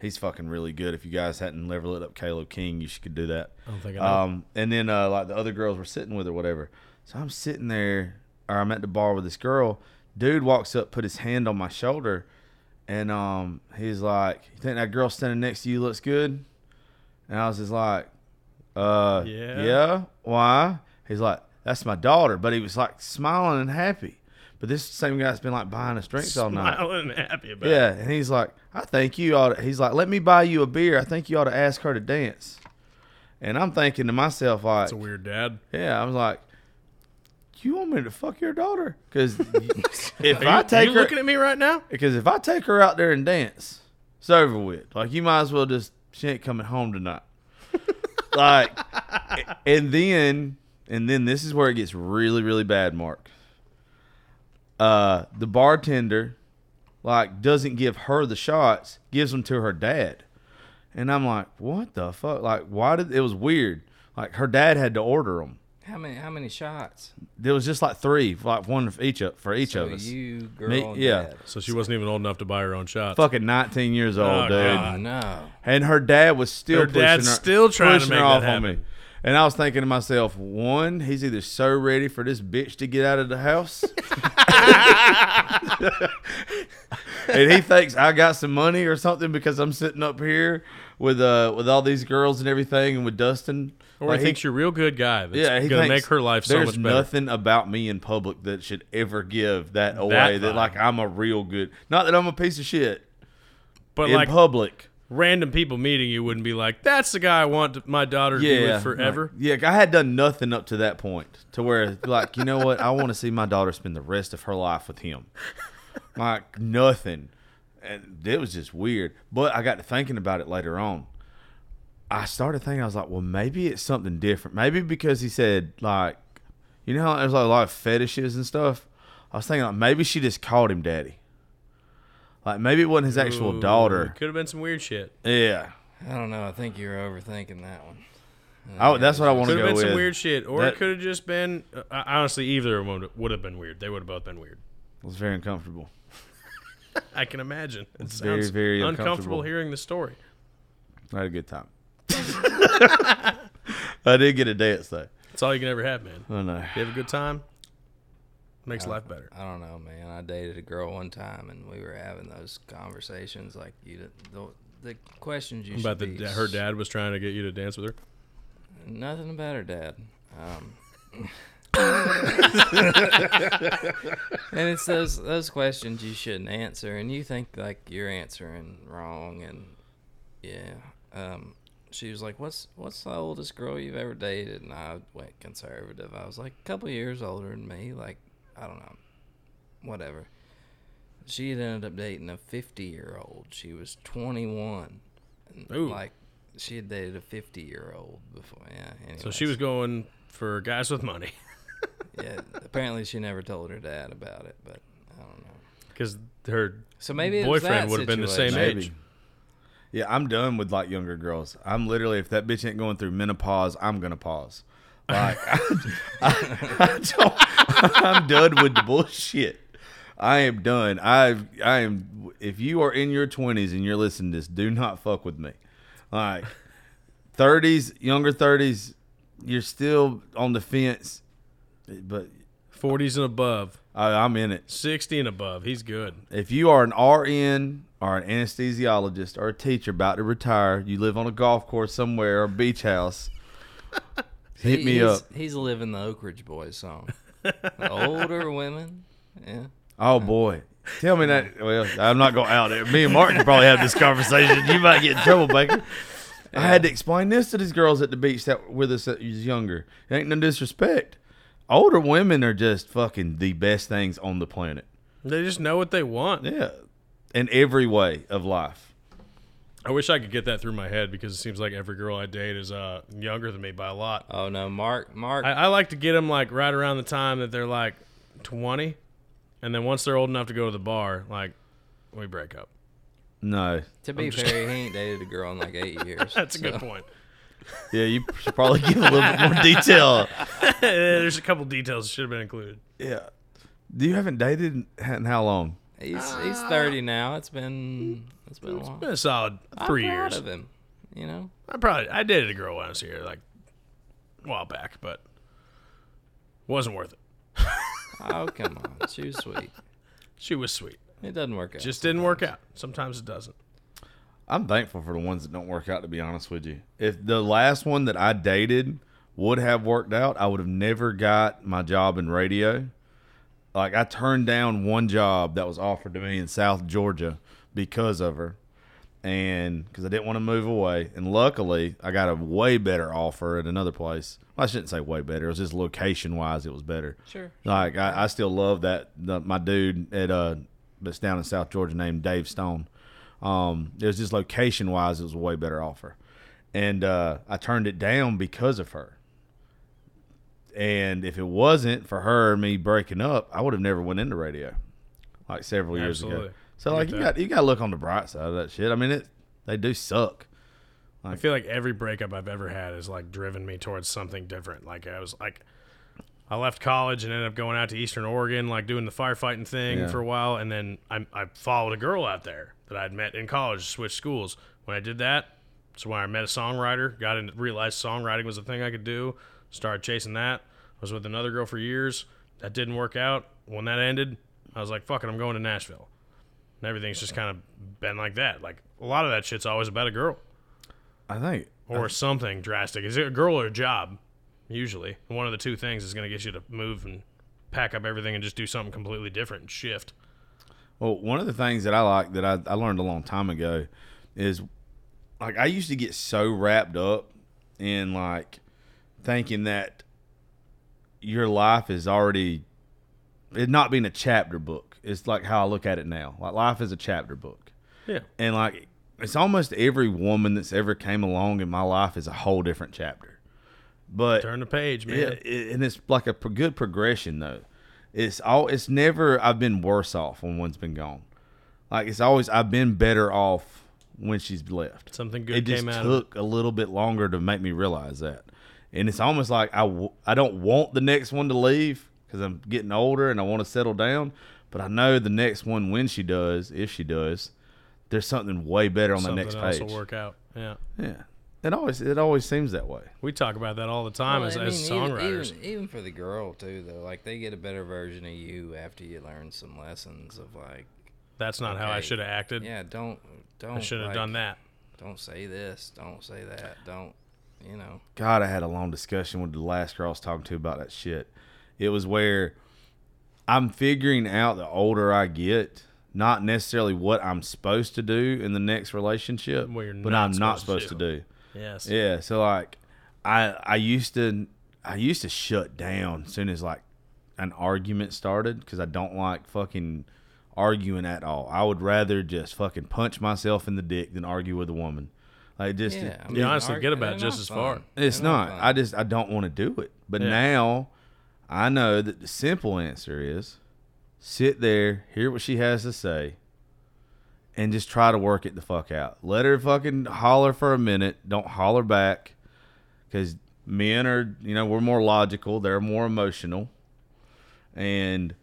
he's fucking really good. If you guys hadn't ever looked up Caleb King, you should do that. I don't think I know. Um, and then uh, like the other girls were sitting with her, whatever. So I'm sitting there, or I'm at the bar with this girl. Dude walks up, put his hand on my shoulder, and um, he's like, "You think that girl standing next to you looks good?" And I was just like, "Uh, Yeah. yeah. Why?" He's like, "That's my daughter," but he was like smiling and happy. But this same guy's been like buying us drinks all night. Smiling and happy about Yeah, it. and he's like, I think you ought to, he's like, let me buy you a beer. I think you ought to ask her to dance. And I'm thinking to myself, like, That's a weird dad. yeah, I was like, you want me to fuck your daughter? Because if Are I you, take you her, looking at me right now? because if I take her out there and dance, It's over with. Like you might as well just she ain't coming home tonight. like, and then and then this is where it gets really really bad, Mark. Uh, the bartender, like, doesn't give her the shots, gives them to her dad, and I'm like, what the fuck? Like, why did it was weird? Like her dad had to order them. How many how many shots? There was just like three, like one for each of, for each so of us. you, girl, Me- and yeah. dad. So she wasn't even old enough to buy her own shots. Fucking 19 years old, Oh, dude. God. Oh no. And her dad was still Her pushing dad's her, still trying to make her that off on happen. me. And I was thinking to myself, one, he's either so ready for this bitch to get out of the house, and he thinks I got some money or something because I'm sitting up here with uh with all these girls and everything, and with Dustin. or Like, he thinks you're a real good guy. That's yeah, he gonna make her life so much better. There's nothing about me in public that should ever give that away. That, vibe. like I'm a real good, not that I'm a piece of shit but in like public. Random people meeting you wouldn't be like, "That's the guy I want my daughter to be with forever." like, yeah, I had done nothing up to that point to where, like, you know what? I want to see my daughter spend the rest of her life with him. Like nothing, and it was just weird. But I got to thinking about it later on. I started thinking, I was like, well, maybe it's something different. Maybe because he said, like, you know how there's like a lot of fetishes and stuff. I was thinking, like, maybe she just called him daddy. Like maybe it wasn't his actual Ooh, daughter. Could have been some weird shit. Yeah, I don't know. I think you're overthinking that one. I, that's what I want to Could go have been with. some weird shit, or That- it could have just been. Uh, honestly, either of them would- would have been weird. They would have both been weird. It was very uncomfortable. I can imagine. It It's very, sounds very uncomfortable uncomfortable. hearing the story. I had a good time. I did get a dance though. That's all you can ever have, man. I know. You have a good time, makes life better. I don't know, man. I dated a girl one time, and we were having those conversations like you. The, the questions you About should the her dad was trying to get you to dance with her. Nothing about her dad. Um, and it's those those questions you shouldn't answer, and you think like you're answering wrong, and yeah. Um, she was like, "What's what's the oldest girl you've ever dated?" And I went conservative. I was like, "A couple years older than me, like I don't know, whatever." She had ended up dating a 50 year old. She was 21. And Ooh. Like she had dated a 50 year old before. Yeah. So she was going for guys with money Yeah. Apparently, she never told her dad about it, but I don't know. because her So maybe boyfriend would have been the same situation. age. Maybe. Yeah, I'm done with like younger girls. I'm literally, if that bitch ain't going through menopause, I'm gonna pause. Like, I, I, I don't, I'm done with the bullshit. I am done. I I am. If you are in your 20s and you're listening to this, do not fuck with me. Like, 30s, younger 30s, you're still on the fence, but 40s and above, I, I'm in it. 60 and above. He's good. If you are an RN or an anesthesiologist or a teacher about to retire, you live on a golf course somewhere or a beach house, hit He- me he's, up. He's living the Oak Ridge Boys song. The older women. Yeah. Oh boy, tell me that. Well, I'm not going out there. Me and Martin probably have this conversation. You might get in trouble, Baker. I had to explain this to these girls at the beach that were with us uh, that was younger. It ain't no disrespect. Older women are just fucking the best things on the planet. They just know what they want. Yeah, in every way of life. I wish I could get that through my head because it seems like every girl I date is uh, younger than me by a lot. Oh no, Mark. Mark. I, I like to get them like right around the time that they're like 20, and then once they're old enough to go to the bar, like we break up. No, to be fair, he ain't dated a girl in like eight years. That's a good so- point. yeah, you should probably give a little bit more detail. There's a couple details that should have been included. Yeah. Do you haven't dated in in how long? He's he's thirty now. It's been it's been a while. Been a solid I'm three proud years. of him. You know. I probably I dated a girl when I was here like a while back, but wasn't worth it. Oh come on, she was sweet. She was sweet, It doesn't work out. just didn't work out. Sometimes it doesn't. I'm thankful for the ones that don't work out, to be honest with you. If the last one that I dated would have worked out, I would have never got my job in radio. Like, I turned down one job that was offered to me in South Georgia because of her. And because I didn't want to move away. And luckily, I got a way better offer at another place. Well, I shouldn't say way better. It was just location wise, it was better. Sure. Like I, I still love that the, my dude at uh that's down in South Georgia named Dave Stone. Um, it was just location wise, it was a way better offer, and uh, I turned it down because of her. And if it wasn't for her and me breaking up, I would have never went into radio, like several years Absolutely. ago. So like you that. got you got to look on the bright side of that shit. I mean, it they do suck. I feel like every breakup I've ever had has like driven me towards something different. Like I was like, I left college and ended up going out to Eastern Oregon, like doing the firefighting thing Yeah. for a while, and then I, I followed a girl out there that I'd met in college, switched schools. When I did that, so when I met a songwriter, got in, realized songwriting was a thing I could do, started chasing that. was with another girl for years. That didn't work out. When that ended, I was like, fuck it, I'm going to Nashville. And everything's just kind of been like that. Like a lot of that shit's always about a girl I think or something drastic. Is it a girl or a job? Usually, one of the two things is going to get you to move and pack up everything and just do something completely different and shift. Well, one of the things that I like that I, I learned a long time ago is like I used to get so wrapped up in like thinking that your life is already it not being a chapter book. It's like how I look at it now. Like life is a chapter book. Yeah, And like it's almost every woman that's ever came along in my life is a whole different chapter. But turn the page, man. yeah, it, and it's like a pro- good progression though. It's all. It's never. I've been worse off when one's been gone. Like it's always. I've been better off when she's left. Something good It just came out of it. took a little bit longer to make me realize that, and it's almost like I. w- I don't want the next one to leave because I'm getting older and I want to settle down. But I know the next one, when she does, if she does, there's something way better on Something the next else page. will work out. Yeah, Yeah, it always. It always seems that way. we talk about that all the time Well, as, I mean, even- songwriters. Even, even for the girl too, though, like they get a better version of you after you learn some lessons of like, That's not how I should have acted. yeah, don't don't. I should have like, done that. Don't say this. Don't say that. Don't, you know. God, I had a long discussion with the last girl I was talking to about that shit. It was where I'm figuring out the older I get, not necessarily what I'm supposed to do in the next relationship, What you're but I'm not supposed supposed to to do. Yes. Yeah, so like I I used to I used to shut down as soon as like an argument started because I don't like fucking arguing at all. I would rather just fucking punch myself in the dick than argue with a woman. Like just Yeah, I You honestly arg- get about they're just not as far. fun. it's They're not. I just I don't want to do it. But Yeah. now I know that the simple answer is sit there, hear what she has to say, and just try to work it the fuck out. Let her fucking holler for a minute. Don't holler back, because men are you know we're more logical. They're more emotional, and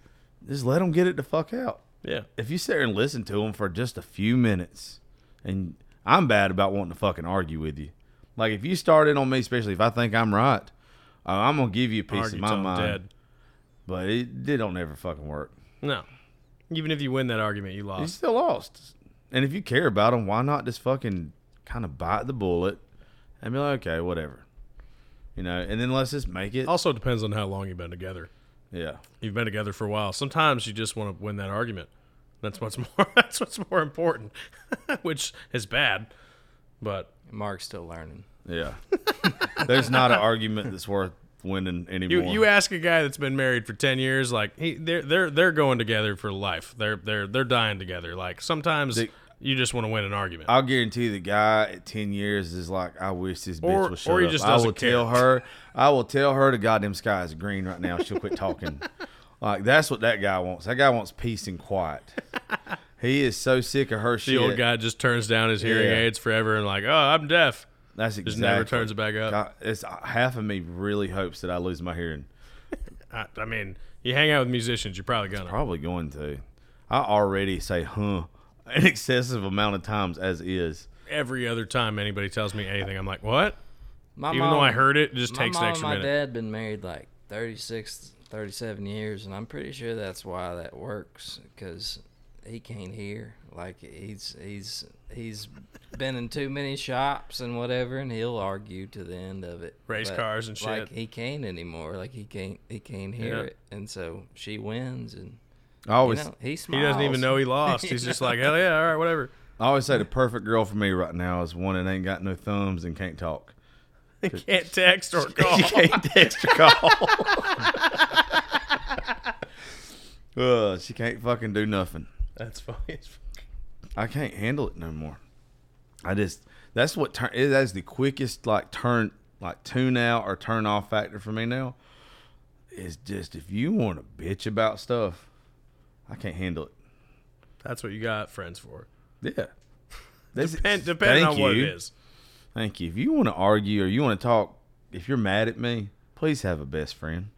just let them get it the fuck out Yeah. if you sit there and listen to them for just a few minutes, and I'm bad about wanting to fucking argue with you. Like if you start in on me, especially if I think I'm right, uh, I'm gonna give you a piece of my mind. dead. But it, it don't ever fucking work. No. Even if you win that argument, you lost. You lost. still lost. And if you care about them, why not just fucking kind of bite the bullet and be like, okay, whatever, you know? And then let's just make it. Also depends on how long you've been together. Yeah, You've been together for a while. Sometimes you just want to win that argument. That's what's more. That's what's more important, which is bad. But Mark's still learning. Yeah. There's not an argument that's worth winning you anymore. you ask a guy that's been married for ten years, like he they're they're they're going together for life. They're they're they're dying together. Like sometimes The- you just want to win an argument. I'll guarantee the guy at ten years is like, I wish this bitch Or- would shut or he up. just I will care. tell her, I will tell her the goddamn sky is green right now. She'll quit talking. like that's what that guy wants. That guy wants peace and quiet. he is so sick of her shit. the shit. old guy just turns down his hearing Yeah. aids forever and like, oh, I'm deaf. That's Just exactly. never turns it back up. God, it's uh, half of me really hopes that I lose my hearing. I, I mean, you hang out with musicians, you're probably gonna. Probably going to. I already say huh an excessive amount of times as is. Every other time anybody tells me anything, I'm like, what? My Even mom, though I heard it, it just takes mom an and extra my minute. dad been married like 36, 37 years, and I'm pretty sure that's why that works because he can't hear. Like he's he's he's been in too many shops and whatever, and he'll argue to the end of it. Race cars and Like shit. he can't anymore. Like he can't he can't hear Yeah. it, and so she wins, and I you always, know he He doesn't even know he lost. He's just like, hell yeah, all right, whatever. I always say the perfect girl for me right now is one that ain't got no thumbs and can't talk. Can't text or call. You can't text or call. uh, she can't fucking do nothing. That's funny. I can't handle it no more. I just that's what turn that's the quickest like turn like tune out or turn off factor for me now. Is just if you want to bitch about stuff, I can't handle it. That's what you got friends for. Yeah. That's, Depend, depending on what it you. Thank you. If you want to argue or you want to talk, if you're mad at me, please have a best friend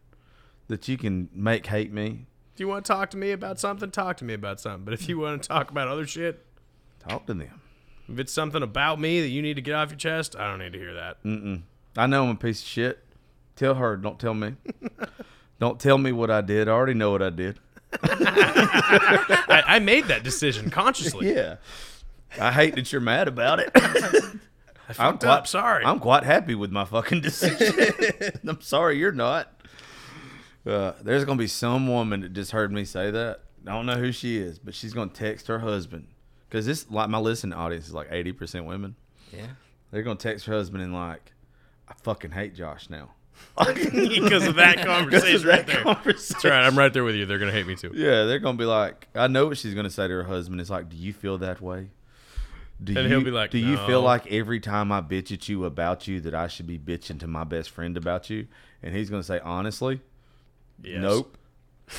that you can make hate me. If you want to talk to me about something, talk to me about something. But if you want to talk about other shit, Talk to them. if it's something about me that you need to get off your chest, I don't need to hear that. Mm-mm. I know I'm a piece of shit. Tell her. Don't tell me. don't tell me what I did. I already know what I did. I, I made that decision consciously. Yeah. I hate that you're mad about it. I am quite, up. Sorry. I'm quite happy with my fucking decision. I'm sorry you're not. Uh, there's gonna be some woman that just heard me say that. I don't know who she is, but she's gonna text her husband because this like my listening audience is like 80 percent women. Yeah. They're gonna text her husband and like, I fucking hate Josh now. because of that conversation right there. conversation. That's right. I'm right there with you. They're gonna hate me too. Yeah, they're gonna be like, I know what she's gonna say to her husband. It's like, do you feel that way? Do And you, he'll be like, do you feel like every time I bitch at you about you that I should be bitching to my best friend about you? And he's gonna say, honestly, Yes. nope.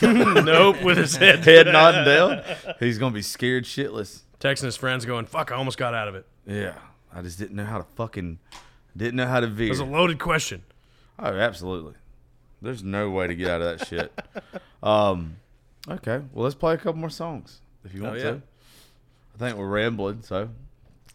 nope. With his head. Head nodding down. He's gonna be scared shitless. Texting his friends, going, "Fuck! I almost got out of it." Yeah, I just didn't know how to fucking didn't know how to veer. It was a loaded question. Oh, absolutely. There's no way to get out of that shit. Um, okay, well, let's play a couple more songs if you want Oh, yeah. to. I think we're rambling, so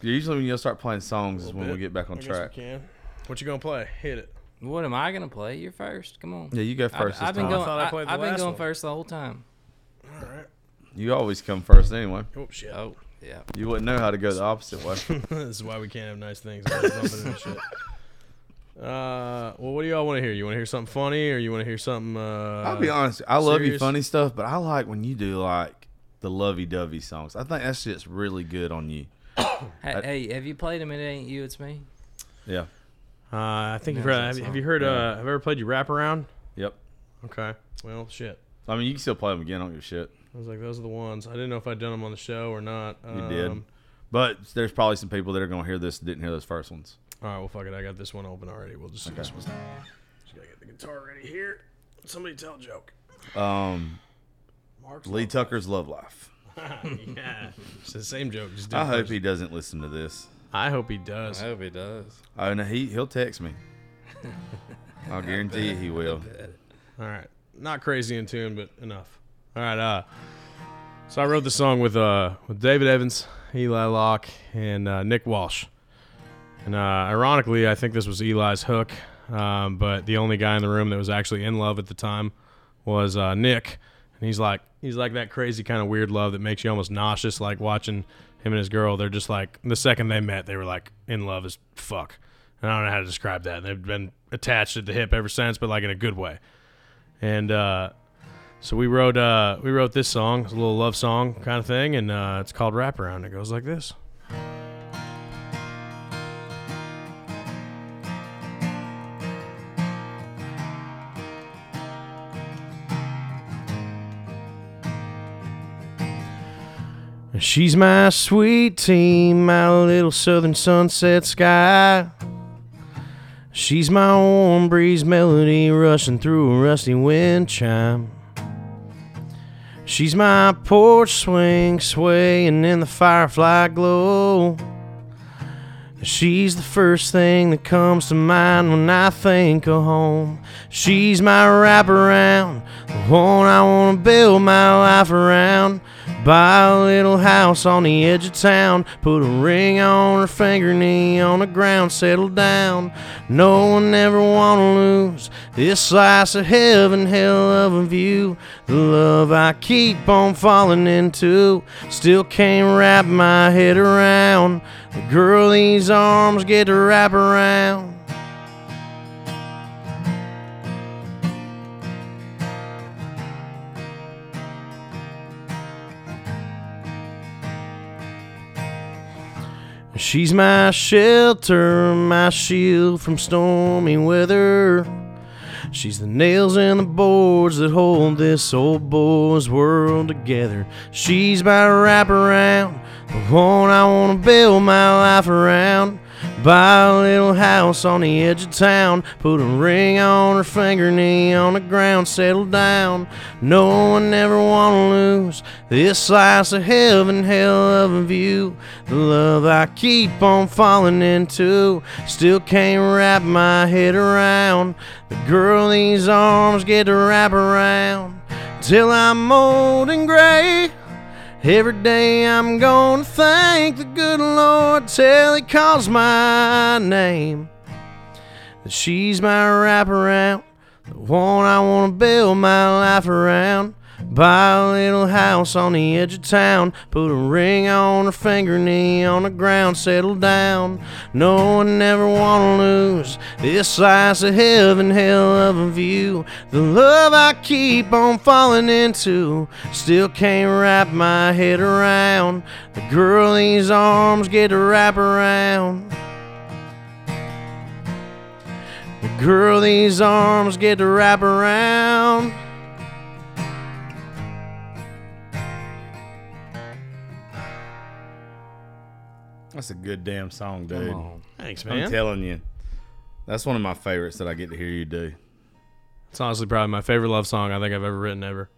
usually when you start playing songs is when we get back on I guess track. we can. What you gonna play? Hit it. What am I gonna play? You're first. Come on. Yeah, you go I've, first this I've been time. going. thought I I played the have been going one. first the whole time. All right. You always come first anyway. Oh shit. Oh, yeah. You wouldn't know how to go the opposite way. this is why we can't have nice things. Always bumping into shit. Uh, well, what do y'all want to hear? You want to hear something funny, or you want to hear something? Uh, I'll be honest, I love you funny stuff, but I like when you do like the lovey-dovey songs. I think that's just really good on you. Hey, hey, have you played him? It ain't you, it's me. Yeah. Uh, I think you've heard, have, you- have you heard? Yeah. Uh, have you ever played you wrap around? Yep. Okay. Well, shit. I mean, you can still play them again. I don't give a shit. I was like, those are the ones. I didn't know if I'd done them on the show or not. You did. Um, But there's probably some people that are going to hear this that didn't hear those first ones. All right. Well, fuck it. I got this one open already. We'll just do this one. Just gotta get the guitar ready here. Somebody tell a joke. Um, Mark's Lee Tucker's Love Life. yeah. It's the same joke. Just do I hope first. he doesn't listen to this. I hope he does. I hope he does. Oh no, he he'll text me. I'll guarantee you he will. All right. Not crazy in tune, but enough. All right. Uh, so I wrote the song with uh with David Evans, Eli Locke, and uh, Nick Walsh. And uh, ironically, I think this was Eli's hook, um, but the only guy in the room that was actually in love at the time was uh, Nick. And he's like he's like that crazy kind of weird love that makes you almost nauseous, like watching him and his girl. They're just like the second they met, they were like in love as fuck. And I don't know how to describe that. They've been attached at the hip ever since, but like in a good way. And uh, so we wrote uh, we wrote this song, it's a little love song kind of thing, and uh, it's called Wraparound. It goes like this. She's my sweet tea, my little southern sunset sky. She's my warm breeze melody rushing through a rusty wind chime. She's my porch swing swaying in the firefly glow. She's the first thing that comes to mind when I think of home. She's my wraparound, the one I want to build my life around. Buy a little house on the edge of town, put a ring on her finger, knee on the ground, settle down. No one ever wanna lose this slice of heaven, hell of a view. The love I keep on falling into, still can't wrap my head around. The girl these arms get to wrap around. She's my shelter, my shield from stormy weather. She's the nails and the boards that hold this old boy's world together. She's my wraparound, the one I wanna build my life around. Buy a little house on the edge of town, put a ring on her finger, knee on the ground, settle down. No one ever wanna lose this slice of heaven, hell of a view. The love I keep on falling into, still can't wrap my head around. The girl these arms get to wrap around till I'm old and gray. Every day I'm gonna thank the good Lord till He calls my name. That she's my wraparound, the one I wanna build my life around. Buy a little house on the edge of town, put a ring on her finger, knee on the ground, settle down. No one ever wanna lose this slice of heaven, hell of a view. The love I keep on falling into, still can't wrap my head around. The girl these arms get to wrap around. The girl these arms get to wrap around. That's a good damn song, dude. Come on. Thanks, I'm telling you. That's one of my favorites that I get to hear you do. It's honestly probably my favorite love song I think I've ever written ever.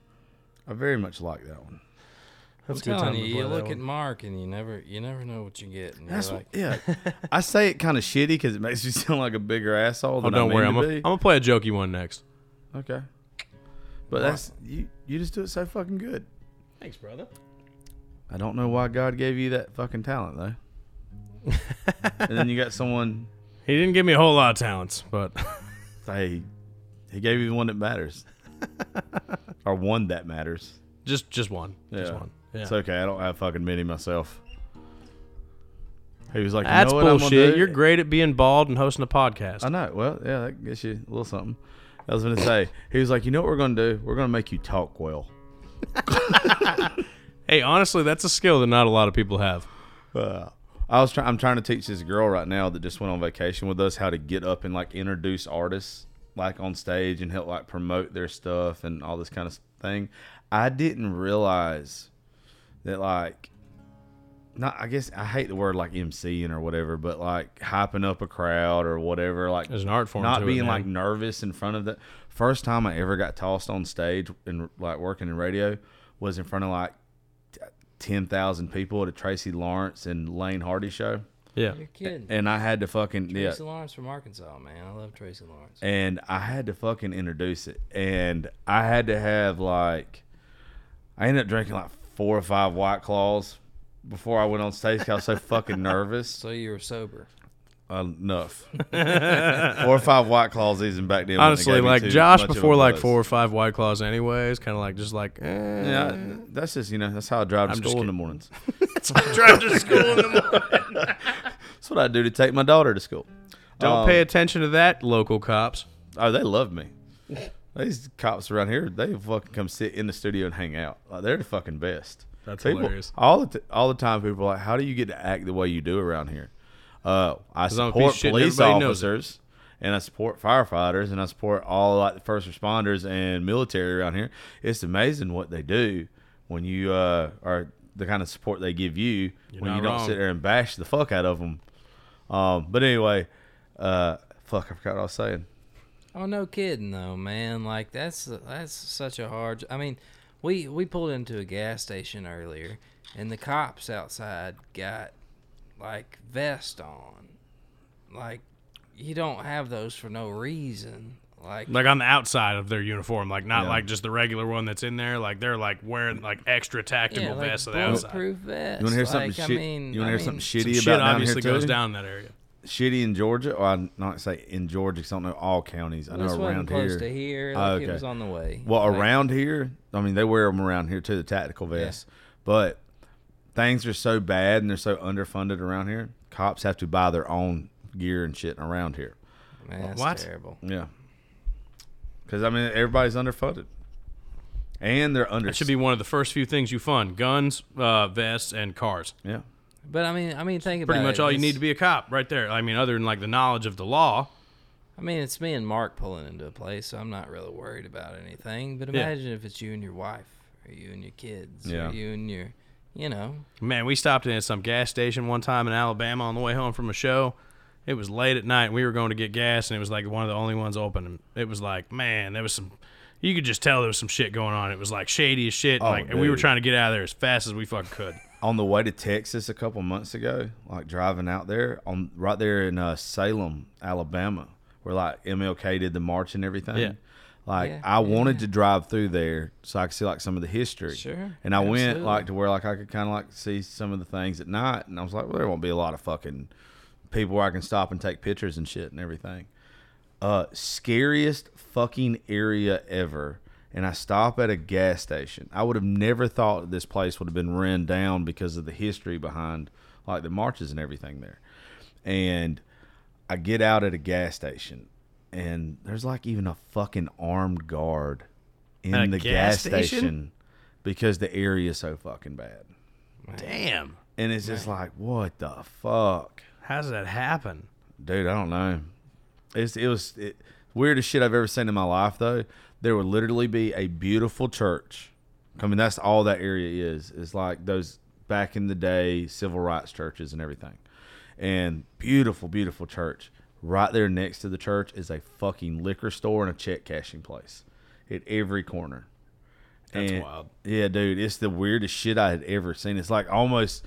I very much like that one. I'm a good time telling to you, play you that look one. at Mark and you never, you never know what you get. And That's you're what, like, yeah. I say it kind of shitty because it makes me sound like a bigger asshole Oh, than don't I worry. mean I'm to gonna be. I'm gonna play a jokey one next. Okay. But that's you. You just do it so fucking good. Thanks, brother. I don't know why God gave you that fucking talent though. and then you got someone. He didn't give me a whole lot of talents, but Hey, he gave you the one that matters, or one that matters. just just one. Just one. Yeah. It's okay. I don't have fucking many myself. He was like, you That's know what I'm bullshit. You're great at being bald and hosting a podcast. I know. Well, yeah, that gets you a little something. I was gonna say. He was like, you know what we're gonna do? We're gonna make you talk well. Hey, honestly, that's a skill that not a lot of people have. Uh, I was trying. I'm trying to teach this girl right now that just went on vacation with us how to get up and like introduce artists like on stage and help like promote their stuff and all this kind of thing. I didn't realize that like not. I guess I hate the word like MCing or whatever, but like hyping up a crowd or whatever. Like There's an art form not to it, being man. like nervous in front of the first time I ever got tossed on stage and like working in radio was in front of like ten thousand people at a Tracy Lawrence and Lane Hardy show, Yeah. you're kidding. and I had to fucking yeah, Tracy Lawrence from Arkansas, man. I love Tracy Lawrence. and I had to fucking introduce it, and I had to have like, I ended up drinking like four or five White Claws before I went on stage. 'cause I was so fucking nervous. So you were sober. Enough. four or five White Claws even back then. Honestly, like Josh much of a before like four or five white claws, anyways, kind of like just like. Eh. Yeah, that's just you know that's how I drive to I'm school in the mornings. drive to school in the morning. That's what I do to take my daughter to school. Don't Um, pay attention to that, local cops. Oh, they love me. These cops around here, they fucking come sit in the studio and hang out. Like, they're the fucking best. That's people, hilarious. All the t- all the time, people are like, "How do you get to act the way you do around here?" Uh, I'm support piece of shit and police everybody knows it. officers, and I support firefighters, and I support all like the first responders and military around here. It's amazing what they do when you uh, are the kind of support they give you when you don't wrong. sit there and bash the fuck out of them. Um, but anyway, uh, fuck, I forgot what I was saying. Oh no, kidding though, man. Like that's that's such a hard. I mean, we we pulled into a gas station earlier, and the cops outside got like vest on. Like you don't have those for no reason. Like Like on the outside of their uniform, like not Yeah. like just the regular one that's in there. Like they're like wearing like extra tactical yeah, like vests on the outside. bulletproof vest. You want to hear something like, I mean, you want to hear mean, something Some shitty shit about down obviously here goes too? down that area. Shitty in Georgia, or I not say in Georgia, 'cause I don't know all counties. I know This wasn't around close to here. Oh, okay. it was on the way. Well, Like, around here, I mean, they wear them around here too, the tactical vests. But things are so bad and they're so underfunded around here. Cops have to buy their own gear and shit around here. man, that's What? terrible. Yeah, because I mean, everybody's underfunded, and they're under. That should be one of the first few things you fund: guns, uh, vests, and cars. yeah. But I mean, I mean, think about Pretty much it. all you need to be a cop, right there. I mean, other than like the knowledge of the law. I mean, it's me and Mark pulling into a place, so I'm not really worried about anything. But Yeah. imagine if it's you and your wife, or you and your kids, Yeah. or you and your, you know, Man, we stopped in at some gas station one time in Alabama on the way home from a show. It was late at night. And we were going to get gas, and it was like one of the only ones open. And it was like, man, there was some. You could just tell there was some shit going on. It was like shady as shit. Oh, like, and we were trying to get out of there as fast as we fucking could. on the way to Texas a couple months ago, like driving out there on right there in uh, Selma, Alabama, where like MLK did the march and everything. Yeah. Like Yeah, I wanted yeah. to drive through there so I could see like some of the history. Sure, And I went like to where like I could kind of like see some of the things at night, and I was like, well, there won't be a lot of fucking people where I can stop and take pictures and shit and everything. Uh, scariest fucking area ever. And I stop at a gas station. I would have never thought this place would have been run down because of the history behind like the marches and everything there. And I get out at a gas station, and there's like even a fucking armed guard in At the gas gas, station? station? because the area is so fucking bad. Damn. And it's just like, what the fuck? How does that happen? Dude, I don't know. It's it was it, weirdest shit I've ever seen in my life. Though there would literally be a beautiful church. I mean, that's all that area is. It's like those back in the day civil rights churches and everything, and beautiful, beautiful church. Right there next to the church is a fucking liquor store and a check cashing place at every corner. That's And- wild. Yeah, dude, it's the weirdest shit I had ever seen. It's like almost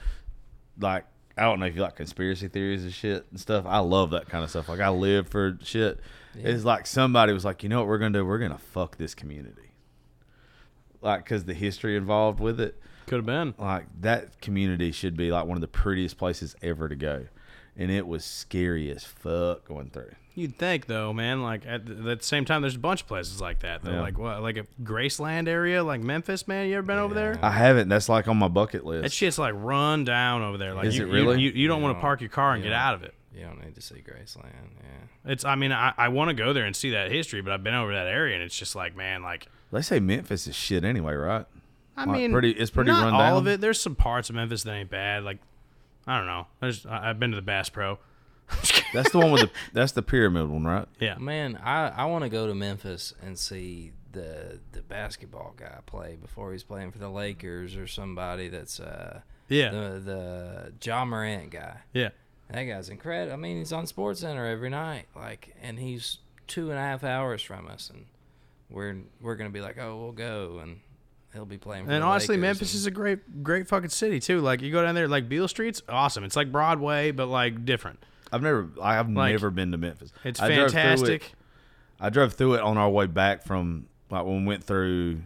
like I don't know if you like conspiracy theories and shit and stuff. I love that kind of stuff. Like I live for shit. It's like somebody was like, you know what we're gonna do? We're gonna fuck this community. Like, cause the history involved with it. Could have been. Like that community should be like one of the prettiest places ever to go, and it was scary as fuck going through. You'd think though, man. Like at the, at the same time, there's a bunch of places like that. Though. Yeah. Like what? Like a Graceland area, like Memphis, man. You ever been over there? I haven't. That's like on my bucket list. That shit's like run down over there. Like Is you, it really? You, you don't want to park your car and get out of it. you don't need to see Graceland. Yeah. It's. I mean, I, I want to go there and see that history, but I've been over that area and it's just like, man, like. They say Memphis is shit anyway, right? I Like, mean, pretty- it's pretty not run all of it. There's some parts of Memphis that ain't bad. Like, I don't know. There's. I, I've been to the Bass Pro. That's the one with the that's the pyramid one, right? Yeah. Man, I, I want to go to Memphis and see the the basketball guy play before he's playing for the Lakers or somebody that's uh Yeah. the the John Morant guy. Yeah. That guy's incredible. I mean, he's on Sports Center every night, like, and he's two and a half hours from us, and we're we're gonna be like, oh, we'll go, and he'll be playing. For And the honestly, Lakers, Memphis and- is a great, great fucking city too. Like you go down there, like Beale Street's awesome. It's like Broadway, but like different. I've never I've Like, never been to Memphis. It's I drove it- fantastic. I drove through it on our way back from like when we went through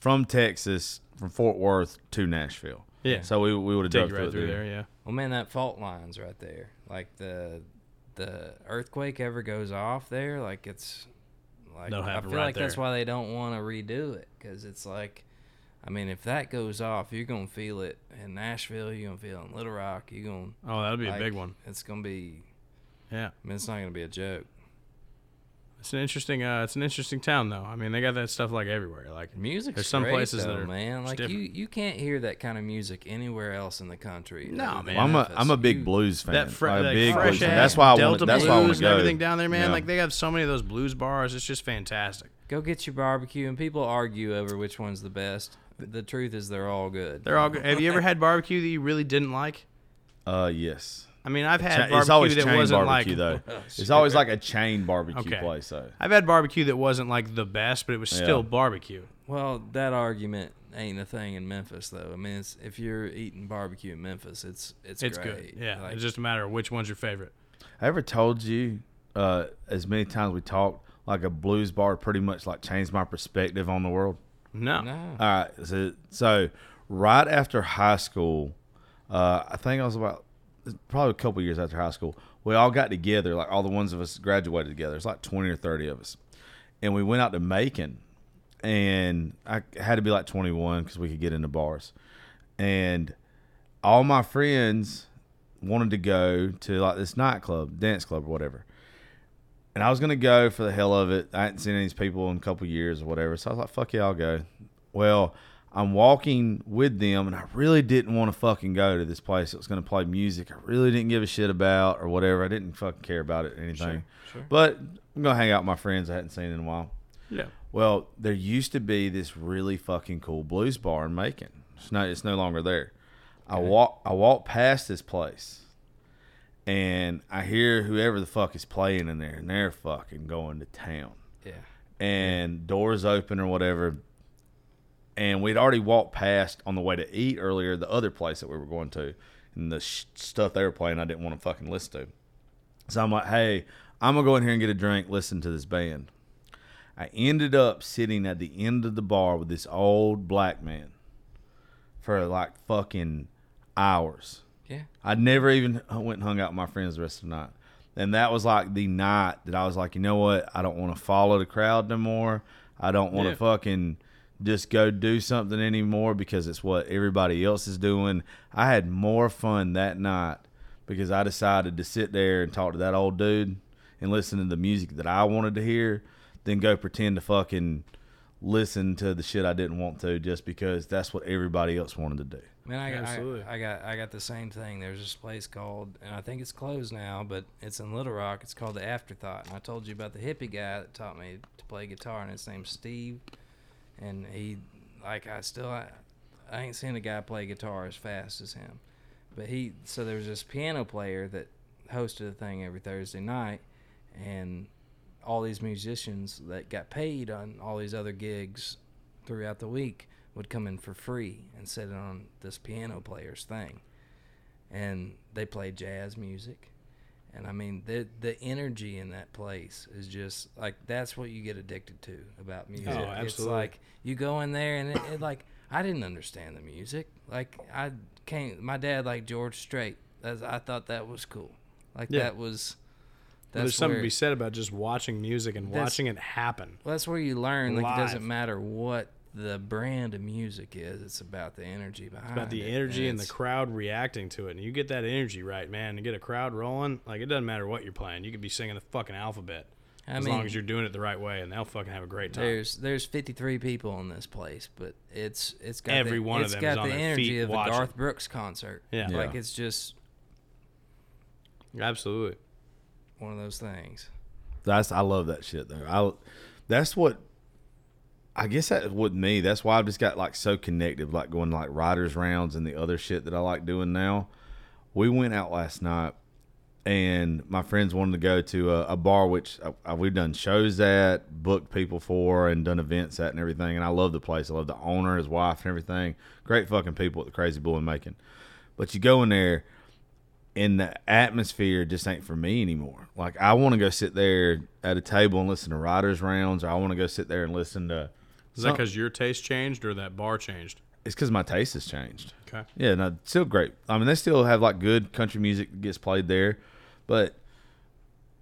from Texas from Fort Worth to Nashville. Yeah. So we we would have Take drove you right through, through it there. Yeah. Well, man, that fault line's right there. Like the the earthquake ever goes off there, like it's like They'll I feel right like that's why they don't want to redo it because it's like, I mean, if that goes off, you're gonna feel it in Nashville. You're gonna feel it in Little Rock. You're gonna. Oh, that'll be like, a big one. It's gonna be. Yeah. I mean, it's not gonna be a joke. It's an interesting. Uh, it's an interesting town though. I mean, they got that stuff like everywhere. Like Music's There's some great, places that are man. Like you, different. you can't hear that kind of music anywhere else in the country. No, man. Well, I'm a Memphis. I'm a big You- blues fan. that, fre- Like, like big fresh blues fan. That's why I Delta want. That's why I want blues to go. and everything down there, man. Yeah. Like they have so many of those blues bars. It's just fantastic. Go get your barbecue, and people argue over which one's the best. The truth is, they're all good. They're all good. Have you ever had barbecue that you really didn't like? Uh, yes. I mean, I've had Cha- barbecue it's always that chain wasn't barbecue like. though. It's always like a chain barbecue Okay. place though. I've had barbecue that wasn't like the best, but it was still Yeah. barbecue. Well, that argument ain't a thing in Memphis, though. I mean, it's, if you're eating barbecue in Memphis, it's it's It's great. good. Yeah, Like, it's just a matter of which one's your favorite. I ever told you uh, as many times we talked like a blues bar pretty much like changed my perspective on the world. No. no. All right. So, so right after high school, uh, I think I was about probably a couple years after high school. We all got together, like all the ones of us graduated together. It's like twenty or thirty of us, and we went out to Macon, and I had to be like twenty one because we could get into bars, and all my friends wanted to go to like this nightclub, dance club, or whatever. And I was gonna go for the hell of it. I hadn't seen any of these people in a couple years or whatever, so I was like, "Fuck yeah, I'll go." Well, I'm walking with them, and I really didn't want to fucking go to this place that was going to play music. I really didn't give a shit about or whatever. I didn't fucking care about it or anything. sure. But I'm gonna hang out with my friends I hadn't seen in a while. Yeah. Well, there used to be this really fucking cool blues bar in Macon. It's no, it's no longer there. I walk, I walk past this place, and I hear whoever the fuck is playing in there, and they're fucking going to town. Yeah. And doors open or whatever. And we'd already walked past on the way to eat earlier the other place that we were going to, and the sh- stuff they were playing I didn't want to fucking listen to. So I'm like, hey, I'm gonna go in here and get a drink, listen to this band. I ended up sitting at the end of the bar with this old black man for like fucking hours. Yeah. I never even went and hung out with my friends the rest of the night. And that was like the night that I was like, you know what? I don't want to follow the crowd no more. I don't want to Yeah. fucking just go do something anymore because it's what everybody else is doing. I had more fun that night because I decided to sit there and talk to that old dude and listen to the music that I wanted to hear than go pretend to fucking listen to the shit I didn't want to just because that's what everybody else wanted to do. Man, I got, Absolutely. I, I got I got the same thing. There's this place called, and I think it's closed now, but it's in Little Rock. It's called the Afterthought. And I told you about the hippie guy that taught me to play guitar, and his name's Steve. And he, like, I still, I, I ain't seen a guy play guitar as fast as him. But he, so there was this piano player that hosted a thing every Thursday night, and all these musicians that got paid on all these other gigs throughout the week would come in for free and sit on this piano player's thing. And they played jazz music. And I mean the the energy in that place is just like that's what you get addicted to about music. Oh, it's absolutely. It's like you go in there and it, it like I didn't understand the music. Like I came my dad like George Strait. That's, I thought that was cool. Like Yeah. that was there's something to be said about just watching music and watching it happen. well, that's where you learn. Like it doesn't matter what the brand of music is. It's about the energy behind about the it, energy and the crowd reacting to it. And you get that energy right, man, and get a crowd rolling. Like it doesn't matter what you're playing. You could be singing the fucking alphabet I as mean, long as you're doing it the right way, and they'll fucking have a great time. there's there's 53 people in this place, but it's it's got Every the, one of them got is on the their energy feet of watching. a Garth Brooks concert. Yeah. Yeah. like it's just Absolutely. one of those things. That's I love that shit though. I that's what I guess that with me. That's why I've just got like so connected, like going like writer's rounds and the other shit that I like doing now. We went out last night, and my friends wanted to go to a, a bar which uh, we've done shows at, booked people for, and done events at, and everything. And I love the place. I love the owner, his wife, and everything. Great fucking people at the Crazy Bull in Macon. But you go in there, and the atmosphere just ain't for me anymore. Like I want to go sit there at a table and listen to writer's rounds, or I want to go sit there and listen to. Is that because your taste changed or that bar changed? It's because my taste has changed. Okay. Yeah, no, still great. I mean, they still have like good country music that gets played there, but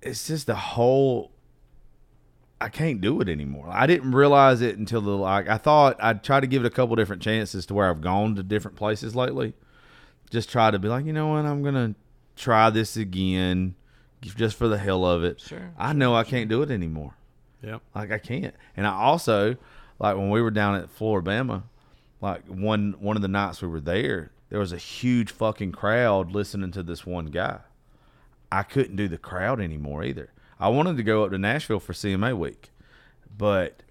it's just the whole. I can't do it anymore. I didn't realize it until the like. I thought I'd try to give it a couple different chances to where I've gone to different places lately. Just try to be like, you know what, I'm gonna try this again, just for the hell of it. Sure, I know I can't do it anymore. Yeah. Like I can't. And I also like when we were down at Flora-Bama, like one one of the nights we were there, there was a huge fucking crowd listening to this one guy. I couldn't do the crowd anymore either. I wanted to go up to Nashville for CMA week, but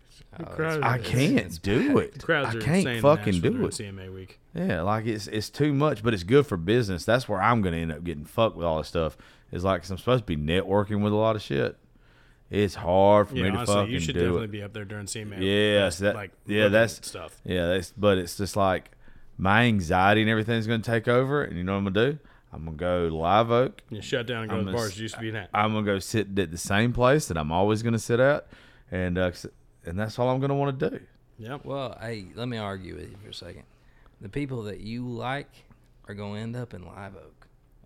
crowd I can't do it. The crowds I can't fucking do it. CMA week. Yeah, like it's it's too much, but it's good for business. That's where I'm gonna end up getting fucked with all this stuff. Is like 'cause I'm supposed to be networking with a lot of shit. It's hard for Yeah, me to honestly, fucking you should do definitely it. be up there during CMA. Yes, that like yeah, that's stuff. Yeah, that's but it's just like my anxiety and everything's gonna take over, and you know what I'm gonna do? I'm gonna go Live Oak. You shut down and go I'm to the gonna bars you used to be at. I'm gonna go sit at the same place that I'm always gonna sit at, and uh, and that's all I'm gonna want to do. Yeah. Well, hey, let me argue with you for a second. The people that you like are going to end up in Live Oak,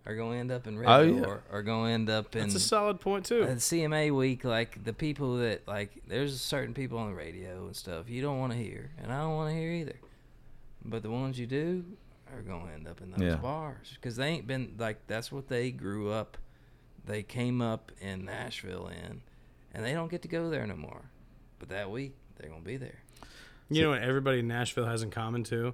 are going to end up in Red Oh, yeah. Door, are going to end up in That's a solid point too. at CMA week. Like the people that like, there's certain people on the radio and stuff you don't want to hear, and I don't want to hear either. But the ones you do are going to end up in those Yeah. bars because they ain't been like that's what they grew up. They came up in Nashville in, and they don't get to go there no more. But that week they're gonna be there. You know what everybody in Nashville has in common too?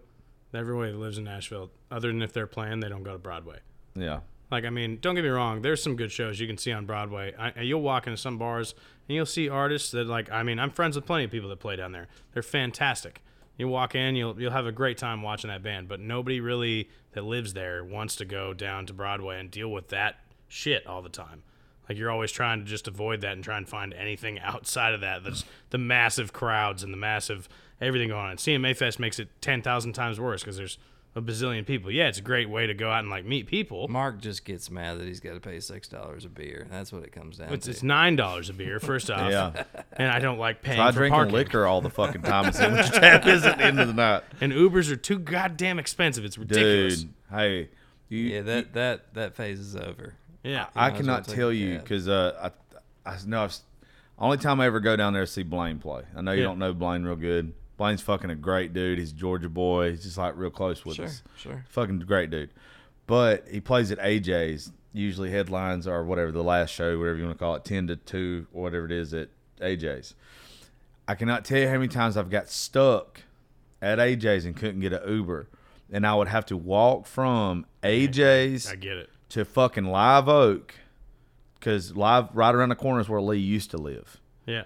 Everybody that lives in Nashville, other than if they're playing, they don't go to Broadway. Yeah. Like, I mean, don't get me wrong. There's some good shows you can see on Broadway. I, you'll walk into some bars and you'll see artists that, like, I mean, I'm friends with plenty of people that play down there. They're fantastic. You walk in, you'll you'll have a great time watching that band. But nobody really that lives there wants to go down to Broadway and deal with that shit all the time. Like you're always trying to just avoid that and try and find anything outside of that. That's the massive crowds and the massive everything going on. CMA Fest makes it ten thousand times worse because there's a bazillion people. Yeah, it's a great way to go out and like meet people. Mark just gets mad that he's got to pay six dollars a beer. That's what it comes down It's, to. it's nine dollars a beer, first off. Yeah. And I don't like paying So I for drinking parking. liquor all the fucking time and seeing what your tab is at the end of the night. And Ubers are too goddamn expensive. It's ridiculous. Dude, hey, you, yeah, that that that phase is over. Yeah. I might as well cannot tell you because uh, I, I know I've, only time I ever go down there to see Blaine play. I know you Yeah. don't know Blaine real good. Blaine's fucking a great dude. He's a Georgia boy. He's just like real close with Sure, us. sure. Fucking great dude. But he plays at AJ's. Usually headlines are whatever the last show, whatever you want to call it, ten to two, or whatever it is at AJ's. I cannot tell you how many times I've got stuck at AJ's and couldn't get an Uber, and I would have to walk from AJ's I get it. to fucking Live Oak because live right around the corner is where Lee used to live. Yeah.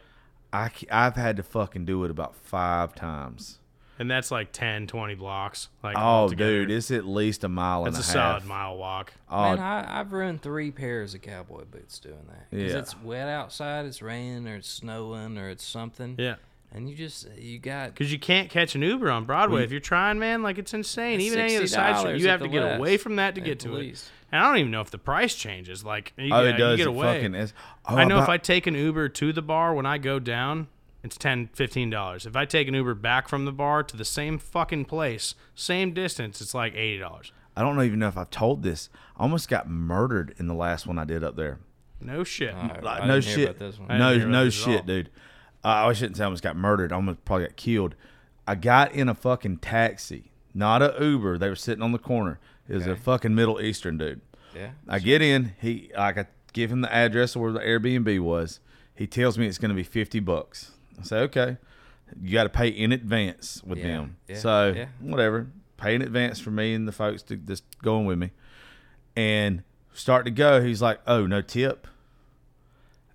I, have had to fucking do it about five times. And that's like 10, 20 blocks. Like Oh, altogether. dude, it's at least a mile That's a and a, solid mile walk. Oh, Man, I, I've ruined three pairs of cowboy boots doing that. Because Yeah. it's wet outside, it's raining, or it's snowing, or it's something. Yeah. And you just, you got. Because you can't catch an Uber on Broadway. if you're trying, man, like it's insane. Even any of the side shows, $60 you have to get less, away from that to at get the to it. Least. And I don't even know if the price changes. Like, you, oh, yeah, it does. You get it away. fucking is. Oh, I know if I take an Uber to the bar when I go down, it's 10 $15. If I take an Uber back from the bar to the same fucking place, same distance, it's like $80. I don't even know if I've told this. I almost got murdered in the last one I did up there. No shit. I- Like, I no didn't hear shit. about this one. I No, didn't hear about no this at all. shit, dude. Uh, I shouldn't say I almost got murdered. I almost probably got killed. I got in a fucking taxi, not a Uber. They were sitting on the corner. It was a fucking Middle Eastern dude. Yeah. I get in. He, like, I give him the address of where the Airbnb was. He tells me it's going to be fifty bucks. I say, okay. You got to pay in advance with Yeah, them. yeah, so yeah. whatever, pay in advance for me and the folks to just going with me. And start to go. He's like, oh, no tip.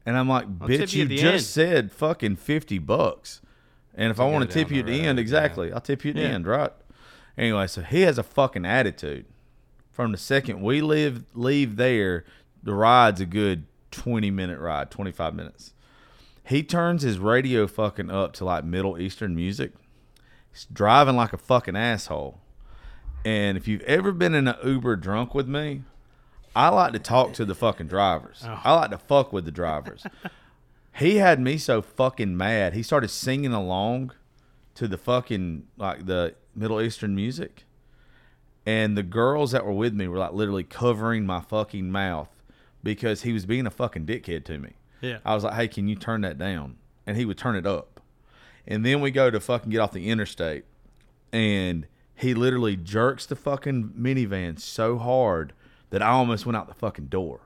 And I'm like, I'll bitch, you you just end." said fucking fifty bucks. And if I want to tip you at the end, exactly, I'll tip you at the end, right? Anyway, so he has a fucking attitude. From the second we live leave there, the ride's a good twenty minute ride, twenty five minutes. He turns his radio fucking up to like Middle Eastern music. He's driving like a fucking asshole. And if you've ever been in an Uber drunk with me, I like to talk to the fucking drivers. Oh. I like to fuck with the drivers. he had me so fucking mad. He started singing along to the fucking like the Middle Eastern music. And the girls that were with me were like literally covering my fucking mouth because he was being a fucking dickhead to me. Yeah. I was like, "Hey, can you turn that down?" And he would turn it up. And then we go to fucking get off the interstate, and he literally jerks the fucking minivan so hard that I almost went out the fucking door.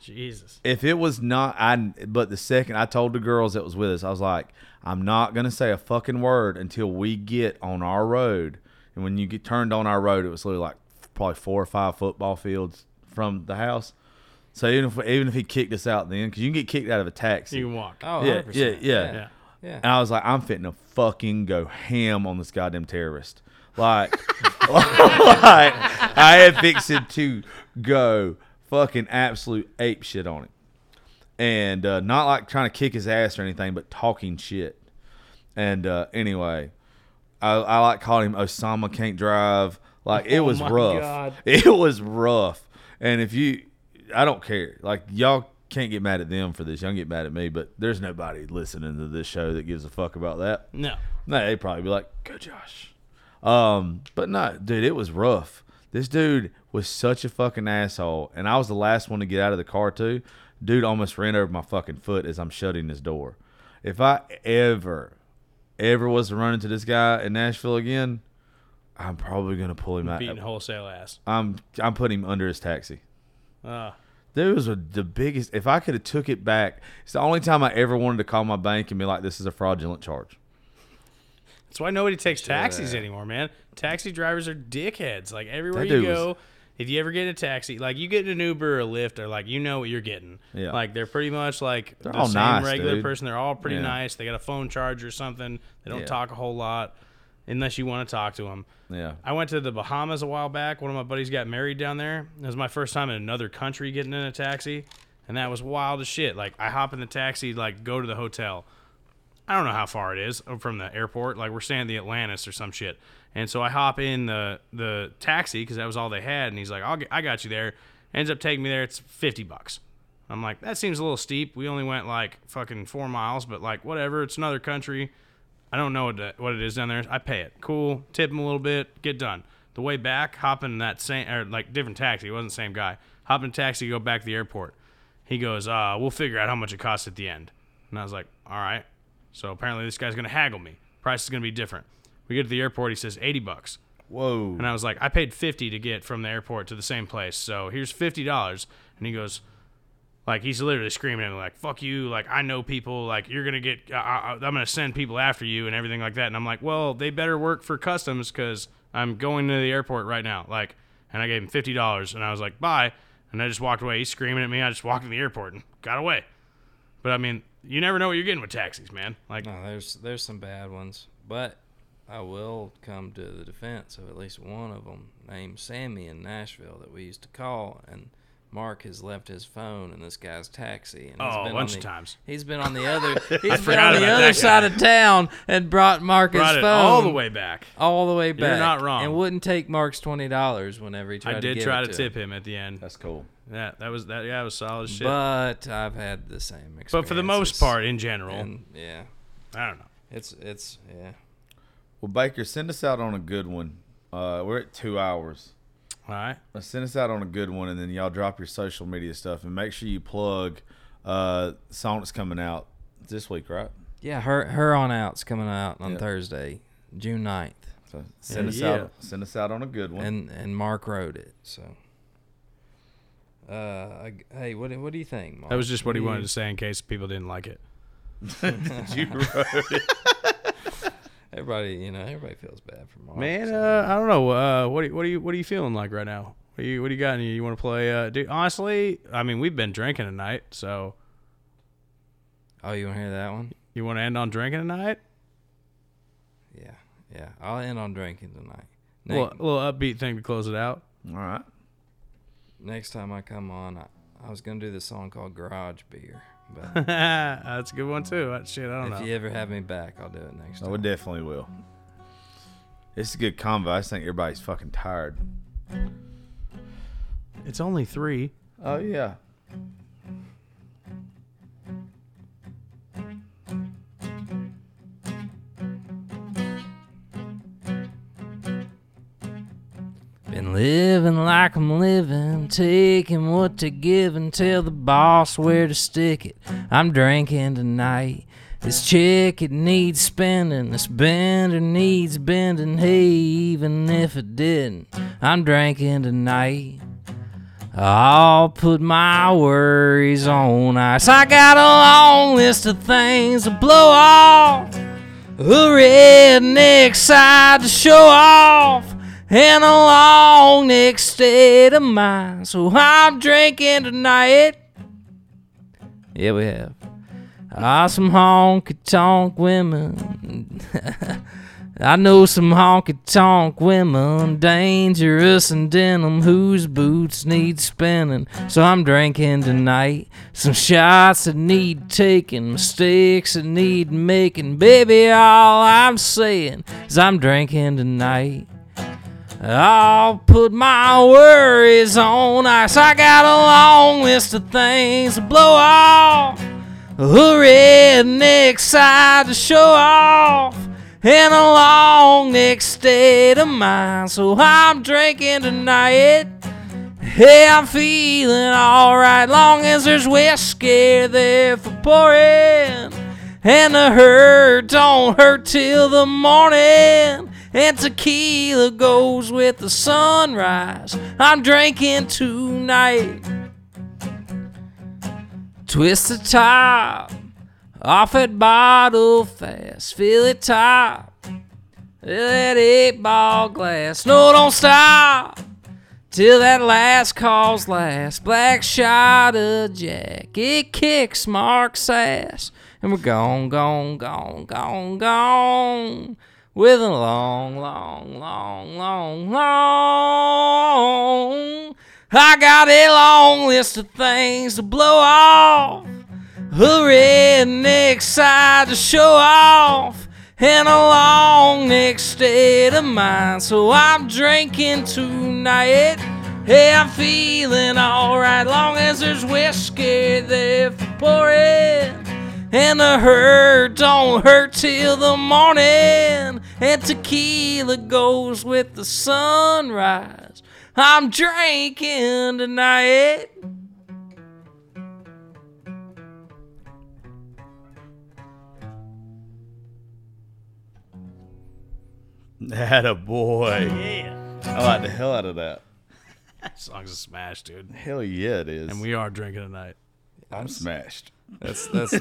Jesus. If it was not, I. But the second I told the girls that was with us, I was like, "I'm not gonna say a fucking word until we get on our road." And when you get turned on our road, it was literally like probably four or five football fields from the house. So even if even if he kicked us out then, because you can get kicked out of a taxi. You can walk. Oh, Yeah, 100%. yeah, yeah. Yeah. Yeah. And I was like, I'm fitting to fucking go ham on this goddamn terrorist. Like, like I had fixed to go fucking absolute ape shit on him. And uh, not like trying to kick his ass or anything, but talking shit. And uh, anyway, I, I like calling him Osama can't drive. Like it Oh was rough. God. It was rough. And if you, I don't care. Like y'all can't get mad at them for this. Y'all get mad at me, but there's nobody listening to this show that gives a fuck about that. No. No, they'd probably be like, "Go, Josh." Um, but no, dude, it was rough. This dude was such a fucking asshole, and I was the last one to get out of the car too. Dude almost ran over my fucking foot as I'm shutting his door. If I ever, ever was to run into this guy in Nashville again, I'm probably gonna pull him out. Beating wholesale ass. I'm I'm putting him under his taxi. Uh, Dude was a, the biggest. If I could have took it back, it's the only time I ever wanted to call my bank and be like, "This is a fraudulent charge." That's why nobody takes taxis that. anymore, man. Taxi drivers are dickheads. Like everywhere That you dude was- go, if you ever get a taxi, like you get an Uber or a Lyft, or like you know what you're getting. Yeah. Like they're pretty much like They're the same nice, regular dude. person. They're all pretty Yeah. nice. They got a phone charger or something. They don't Yeah. talk a whole lot, unless you want to talk to them. Yeah. I went to the Bahamas a while back. One of my buddies got married down there. It was my first time in another country getting in a taxi, and that was wild as shit. Like I hop in the taxi, like go to the hotel. I don't know how far it is from the airport. Like we're staying at the Atlantis or some shit. And so I hop in the the taxi because that was all they had. And he's like, I'll get, I got you there. Ends up taking me there. It's fifty bucks. I'm like, that seems a little steep. We only went like fucking four miles, but like whatever. It's another country. I don't know what, what it is down there. I pay it. Cool. Tip him a little bit. Get done. The way back, hopping that same or like different taxi. It wasn't the same guy. Hop in a taxi, go back to the airport. He goes, uh, we'll figure out how much it costs at the end. And I was like, all right. So apparently this guy's gonna haggle me. Price is gonna be different. We get to the airport. He says eighty bucks. Whoa. And I was like, I paid fifty to get from the airport to the same place. So here's fifty dollars. And he goes, like he's literally screaming at me like, "Fuck you!" Like I know people. Like you're gonna get. I, I'm gonna send people after you and everything like that. And I'm like, well, they better work for customs because I'm going to the airport right now. Like, and I gave him fifty dollars, and I was like, bye. And I just walked away. He's screaming at me. I just walked to the airport and got away. But I mean, you never know what you're getting with taxis, man. Like, No, there's there's some bad ones, but I will come to the defense of at least one of them named Sammy in Nashville that we used to call, and Mark has left his phone in this guy's taxi. And he's Oh, a been bunch on of times. He's been on the other. He's been on the other side of town and brought Mark his brought it phone all the way back. all the way back. You're not wrong. And wouldn't take Mark's twenty dollars whenever he tried I to did give try it to to tip him. him at the end. That's cool. Yeah, that was that. Yeah, it was solid shit. But I've had the same experience. But for the most part, in general, and yeah, I don't know. it's it's yeah. Well, Baker, send us out on a good one. Uh, we're at two hours. All right. Uh, Send us out on a good one, and then y'all drop your social media stuff, and make sure you plug uh, the song that's coming out this week, right? Yeah, her her on out's coming out on Yeah. Thursday, June 9th. So send us Yeah. out. Send us out on a good one. And and Mark wrote it. So uh I, hey, what do- what do you think, Mark? That was just what he wanted you- to say in case people didn't like it. you wrote it. Everybody, you know, everybody feels bad for Mark. Man, so- uh, I don't know. Uh, what do what are you what are you feeling like right now? What do you what do you got? in You, you want to play? Uh, dude, honestly, I mean, we've been drinking tonight, so Oh, you want to hear that one? you want to end on drinking tonight? Yeah. Yeah. I'll end on drinking tonight. A Ne- little, little upbeat thing to close it out. All right. Next time I come on, I, I was going to do this song called Garage Beer, but That's a good one too. That shit, I don't if know. you ever have me back, I'll do it next I time. would definitely will. It's a good convo. I just think everybody's fucking tired. It's only three. Oh yeah. Living like I'm living, taking what to give and tell the boss where to stick it. I'm drinking tonight. This chick, it needs spending. This bender needs bending. Hey, even if it didn't, I'm drinking tonight. I'll put my worries on ice. I got a long list of things to blow off. A redneck side to show off. And a long neck state of mind. So I'm drinking tonight. Yeah, we have. Ah, some honky tonk women. I know some honky tonk women, dangerous in denim, whose boots need spinning. So I'm drinking tonight. Some shots that need taking, mistakes that need making. Baby, all I'm saying is I'm drinking tonight. I'll put my worries on ice. I got a long list of things to blow off. A redneck side to show off. And a long neck state of mind. So I'm drinking tonight. Hey, I'm feeling alright. Long as there's whiskey there for pouring. And the hurt don't hurt till the morning. And tequila goes with the sunrise. I'm drinking tonight. Twist the top off that bottle fast. Fill it top That eight ball glass. No, don't stop till that last call's last. Black shot of Jack. It kicks Mark's ass. And we're gone, gone, gone, gone, gone. With a long, long, long, long, long. I got a long list of things to blow off. A redneck side to show off. And a long next state of mind. So I'm drinking tonight. Hey, I'm feeling alright. Long as there's whiskey there for pouring. And the hurt don't hurt till the morning. And tequila goes with the sunrise. I'm drinking tonight. That a boy. Oh, yeah. I like the hell out of that. that Song's a smash, dude. Hell yeah, it is. And we are drinking tonight. I'm smashed. That's that's the,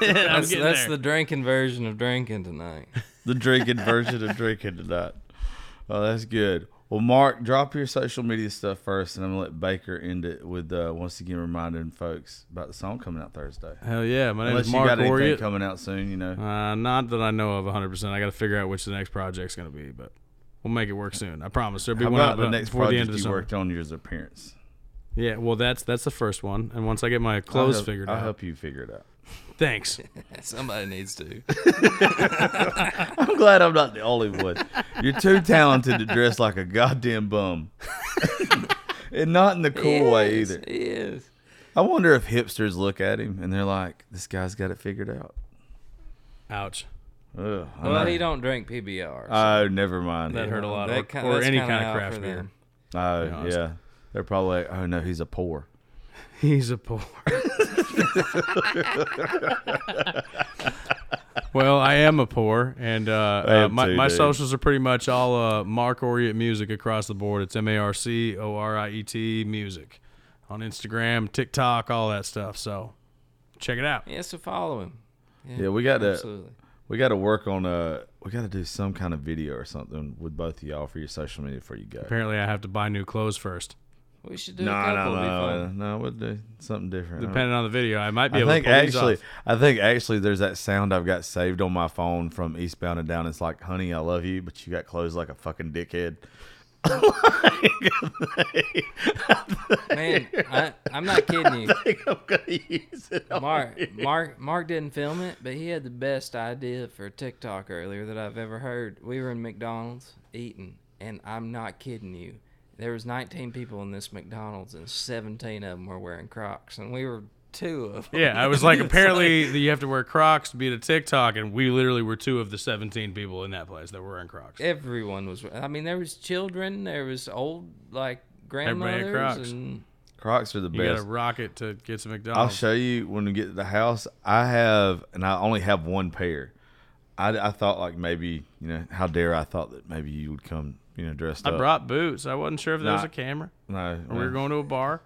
that's, that's the drinking version of drinking tonight. The drinking version of drinking tonight. Oh, that's good. Well, Mark, drop your social media stuff first, and I'm gonna let Baker end it with uh, once again reminding folks about the song coming out Thursday. Hell yeah. My name Unless is you Mark got anything Oriet. coming out soon, you know. Uh, not that I know of 100%. I got to figure out which the next project's to be, but we'll make it work soon. I promise. There'll be How one about out the uh, next before the project end of the you summer. worked on? Yours appearance. Yeah, well, that's that's the first one. And once I get my clothes I'll help, figured I'll out. help you figure it out. Thanks. Somebody needs to. I'm glad I'm not the only one. You're too talented to dress like a goddamn bum, and not in the cool way Yes, either. He is. I wonder if hipsters look at him and they're like, "This guy's got it figured out." Ouch. Ugh, I Well, know. he don't drink PBR. so Oh, never mind. That hurt a lot. that or ki- or any kinda kind of craft beer. Oh, yeah. They're probably like, "Oh no, he's a poor." He's a poor. well, I am a poor, and uh, uh, my, too, my socials are pretty much all uh, Marc Oriet music across the board. It's M A R C O R I E T music on Instagram, TikTok, all that stuff. So check it out. Yeah, so follow him. Yeah, we got to we got to work on uh we got to do some kind of video or something with both of y'all for your social media before you go. Apparently, I have to buy new clothes first. We should do No, a no, couple. It'd be no, fun. no. We'll do something different. Depending on the video, I might be I able think to pull these actually, off. I think actually, there's that sound I've got saved on my phone from Eastbound and Down. It's like, "Honey, I love you," but you got clothes like a fucking dickhead. Man, I, I'm not kidding you. I think I'm gonna use it. Mark, here. Mark, Mark didn't film it, but he had the best idea for TikTok earlier that I've ever heard. We were in McDonald's eating, and I'm not kidding you. There was 19 people in this McDonald's, and 17 of them were wearing Crocs, and we were two of them. Yeah, I was like, apparently you have to wear Crocs to be at a TikTok, and we literally were two of the 17 people in that place that were wearing Crocs. Everyone was. I mean, there was children, there was old like Everybody grandmothers, Crocs. and Crocs are the best. You got best. to rock it to get some McDonald's. I'll show you when we get to the house. I have, and I only have one pair. I, I thought like maybe you know how dare I thought that maybe you would come you know dressed I up. brought boots. I wasn't sure if there was Nah. a camera no, or we no, were going to a bar.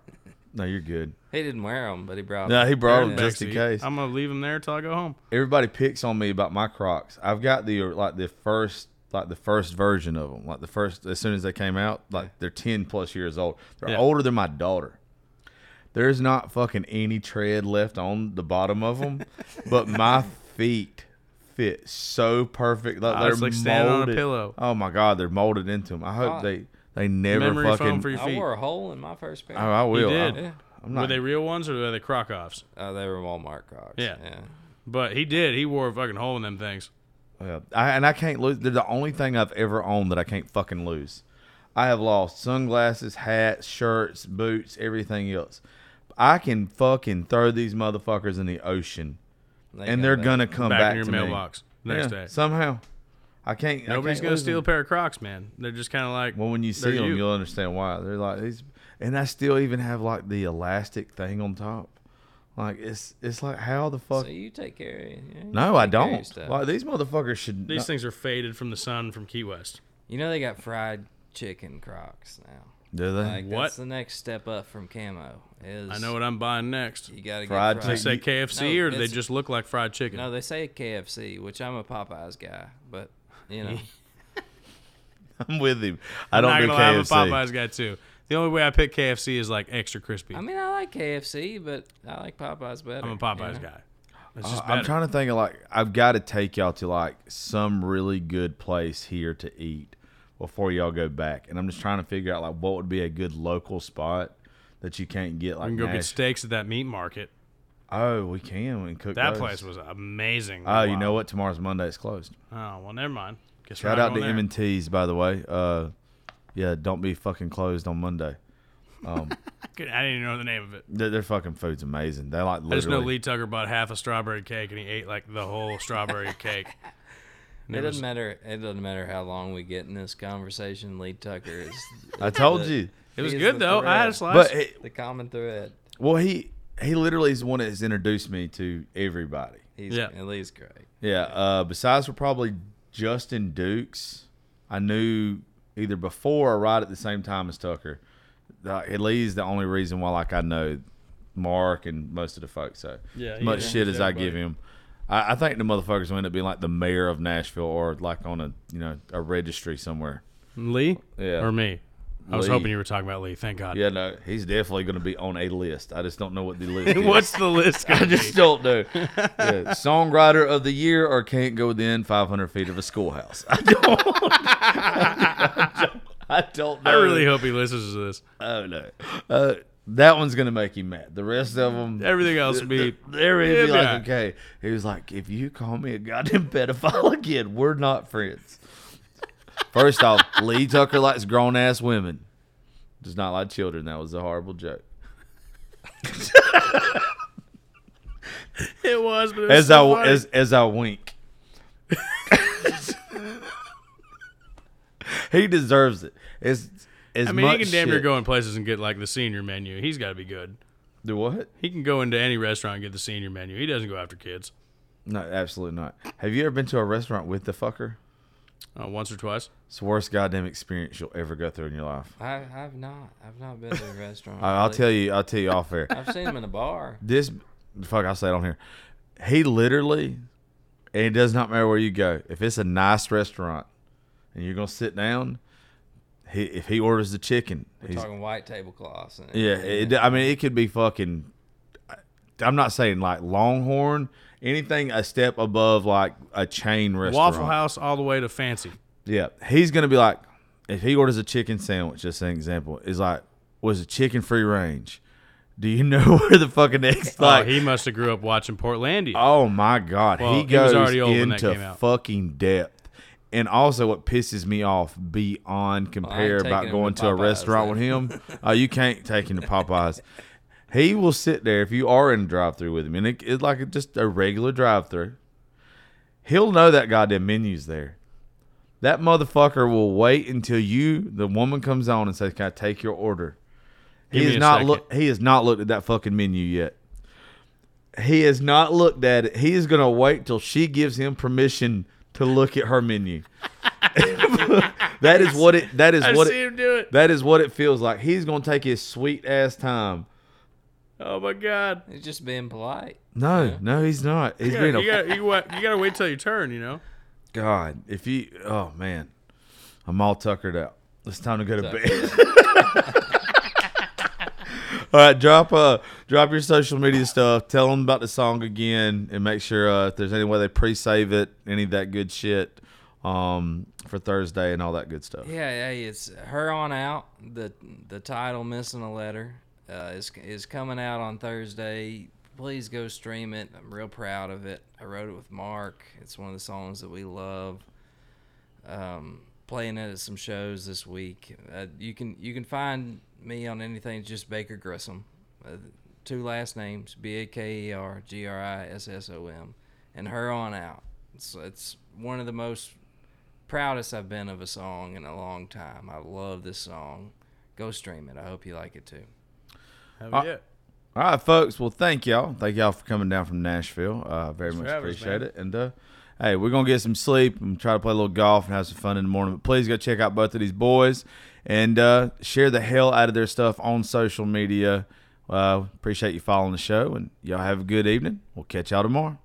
no, you're good. he didn't wear them, but he brought. No, them. he brought them just in case. I'm gonna leave them there till I go home. everybody picks on me about my Crocs. I've got the like the first like the first version of them, like the first as soon as they came out, like they're ten plus years old. They're Yeah. older than my daughter. There's not fucking any tread left on the bottom of them, but my feet fit so perfect. Like they're it's like standing on a molded. pillow. Oh my god, they're molded into them. I hope Oh. they they never Memory fucking. foam for your I feet. wore a hole in my first pair. oh, I will. did. I, yeah. I'm Were not. they real ones or were they croc offs? Oh, they were Walmart Crocs. Yeah. yeah. But he did. He wore a fucking hole in them things. Yeah, I, and I can't lose. They're the only thing I've ever owned that I can't fucking lose. I have lost sunglasses, hats, shirts, boots, everything else. I can fucking throw these motherfuckers in the ocean, They and they're gonna come Back, back, in your to me. mailbox next Yeah, day. somehow. I can't. I Nobody's can't gonna steal them. a pair of Crocs, man. They're just kind of like. Well, when you see them, you. you. will understand why. They're like these, and I still even have like the elastic thing on top. Like it's it's like how the fuck. So you take care of it. yeah, you no, I take care of your don't. stuff. Like these motherfuckers should. These not- things are faded from the sun from Key West. You know they got fried chicken Crocs now. Do they? Like What? that's the next step up from camo. Is I know what I'm buying next. you gotta Fried get Do they say KFC No, or do they just look like fried chicken? No, they say KFC, which I'm a Popeyes guy, but you know, I'm with him. I I'm don't not do gonna lie, I'm a Popeyes guy too. The only way I pick KFC is like extra crispy. I mean, I like KFC, but I like Popeyes better. I'm a Popeyes you know? guy. It's just Uh, I'm trying to think of like I've got to take y'all to like some really good place here to eat before y'all go back, and I'm just trying to figure out like what would be a good local spot that you can't get like. we can go get steaks at that meat market. Oh, we can. We can cook That those. place was amazing. Oh, you know what? Tomorrow's Monday. It's closed. Oh well, never mind. Guess Shout out to M&T's by the way. Uh, yeah, don't be fucking closed on Monday. Um, I didn't even know the name of it. their, their fucking food's amazing. They like I just know. Lee Tucker bought half a strawberry cake and he ate like the whole strawberry cake. And It it doesn't matter. It doesn't matter how long we get in this conversation. Lee Tucker is. I told the- you. It was good the though. I had a thread. slice. But it, The common thread. well, he he literally is the one that has introduced me to everybody. He's Yeah. at least great. Yeah. Uh, besides for probably Justin Dukes, I knew either before or right at the same time as Tucker. Like, Lee's the only reason why like I know Mark and most of the folks. So Yeah, as much knows shit as I give him. I, I think the motherfuckers will end up being like the mayor of Nashville or like on a you know a registry somewhere. Lee Yeah. or me. I was Lee. hoping you were talking about Lee. Thank God. Yeah, no, he's definitely going to be on a list. I just don't know what the list is. What's the list? I just don't know. Yeah, songwriter of the year or can't go within 500 feet of a schoolhouse. I don't. I don't, I don't know. I really hope he listens to this. Oh no. Uh, that one's gonna make him mad. The rest of them, Everything else would be. Yeah, be like, okay. He was like, if you call me a goddamn pedophile again, we're not friends. First off, Lee Tucker likes grown ass women, does not like children. That was a horrible joke. It was, but it was As so I funny. as as I wink. he deserves it. As as I mean, much he can damn near shit- go in places and get like the senior menu. He's got to be good. Do what? He can go into any restaurant and get the senior menu. He doesn't go after kids. No, absolutely not. Have you ever been to a restaurant with the fucker? Uh, once or twice. It's the worst goddamn experience you'll ever go through in your life. I, I've not. I've not been to a restaurant. I, I'll really. tell you. I'll tell you off air. I've seen him in a bar. This fuck. I'll say it on here. He literally, and it does not matter where you go. If it's a nice restaurant and you're gonna sit down, he if he orders the chicken, We're he's talking white tablecloths. And Yeah, it, I mean, it could be fucking. I'm not saying like Longhorn, anything a step above like a chain restaurant. Waffle House all the way to fancy. Yeah, he's gonna be like, if he orders a chicken sandwich, just an example, is like, was it chicken free range? Do you know where the fucking next oh, like? oh, he must have grew up watching Portlandia. Oh my god, Well, he he was goes already old when that into came out. fucking depth. And also, what pisses me off beyond compare taking about going to to a restaurant with him, uh, you can't take him to Popeyes. he will sit there if you are in a drive-through with him, and it, it's like just a regular drive-through. He'll know that goddamn menu's there. That motherfucker will wait until you, the woman, comes on and says, "Can I take your order?" Give He has not looked. He has not looked at that fucking menu yet. He has not looked at it. He is gonna wait till she gives him permission to look at her menu. that is what it. That is I what see it. him do it. That is what it feels like. He's gonna take his sweet ass time. Oh my God. He's just being polite. No, no, he's not. He's Yeah, being a you got you, wa- you got to wait till your turn. You know. God. If you, oh man, I'm all tuckered out. It's time to go to Tuckered bed. all right, drop uh, drop your social media stuff. Tell them about the song again, and make sure uh, if there's any way they pre-save it, any of that good shit, um, for Thursday and all that good stuff. Yeah, hey, it's her on out. The the title missing a letter uh, is is coming out on Thursday. Please go stream it. I'm real proud of it. I wrote it with Mark. It's one of the songs that we love. Um, playing it at some shows this week. Uh, you can you can find me on anything just Baker Grissom. Uh, two last names B A K E R G R I S S O M, and her on out. It's it's one of the most proudest I've been of a song in a long time. I love this song. Go stream it. I hope you like it too. Hell Uh, yeah. All right, folks. Well, thank y'all. Thank y'all for coming down from Nashville. Uh, very Thanks much for having us, appreciate it. And uh, hey, we're gonna get some sleep and try to play a little golf and have some fun in the morning. But please go check out both of these boys and uh, share the hell out of their stuff on social media. Uh, appreciate you following the show, and y'all have a good evening. We'll catch y'all tomorrow.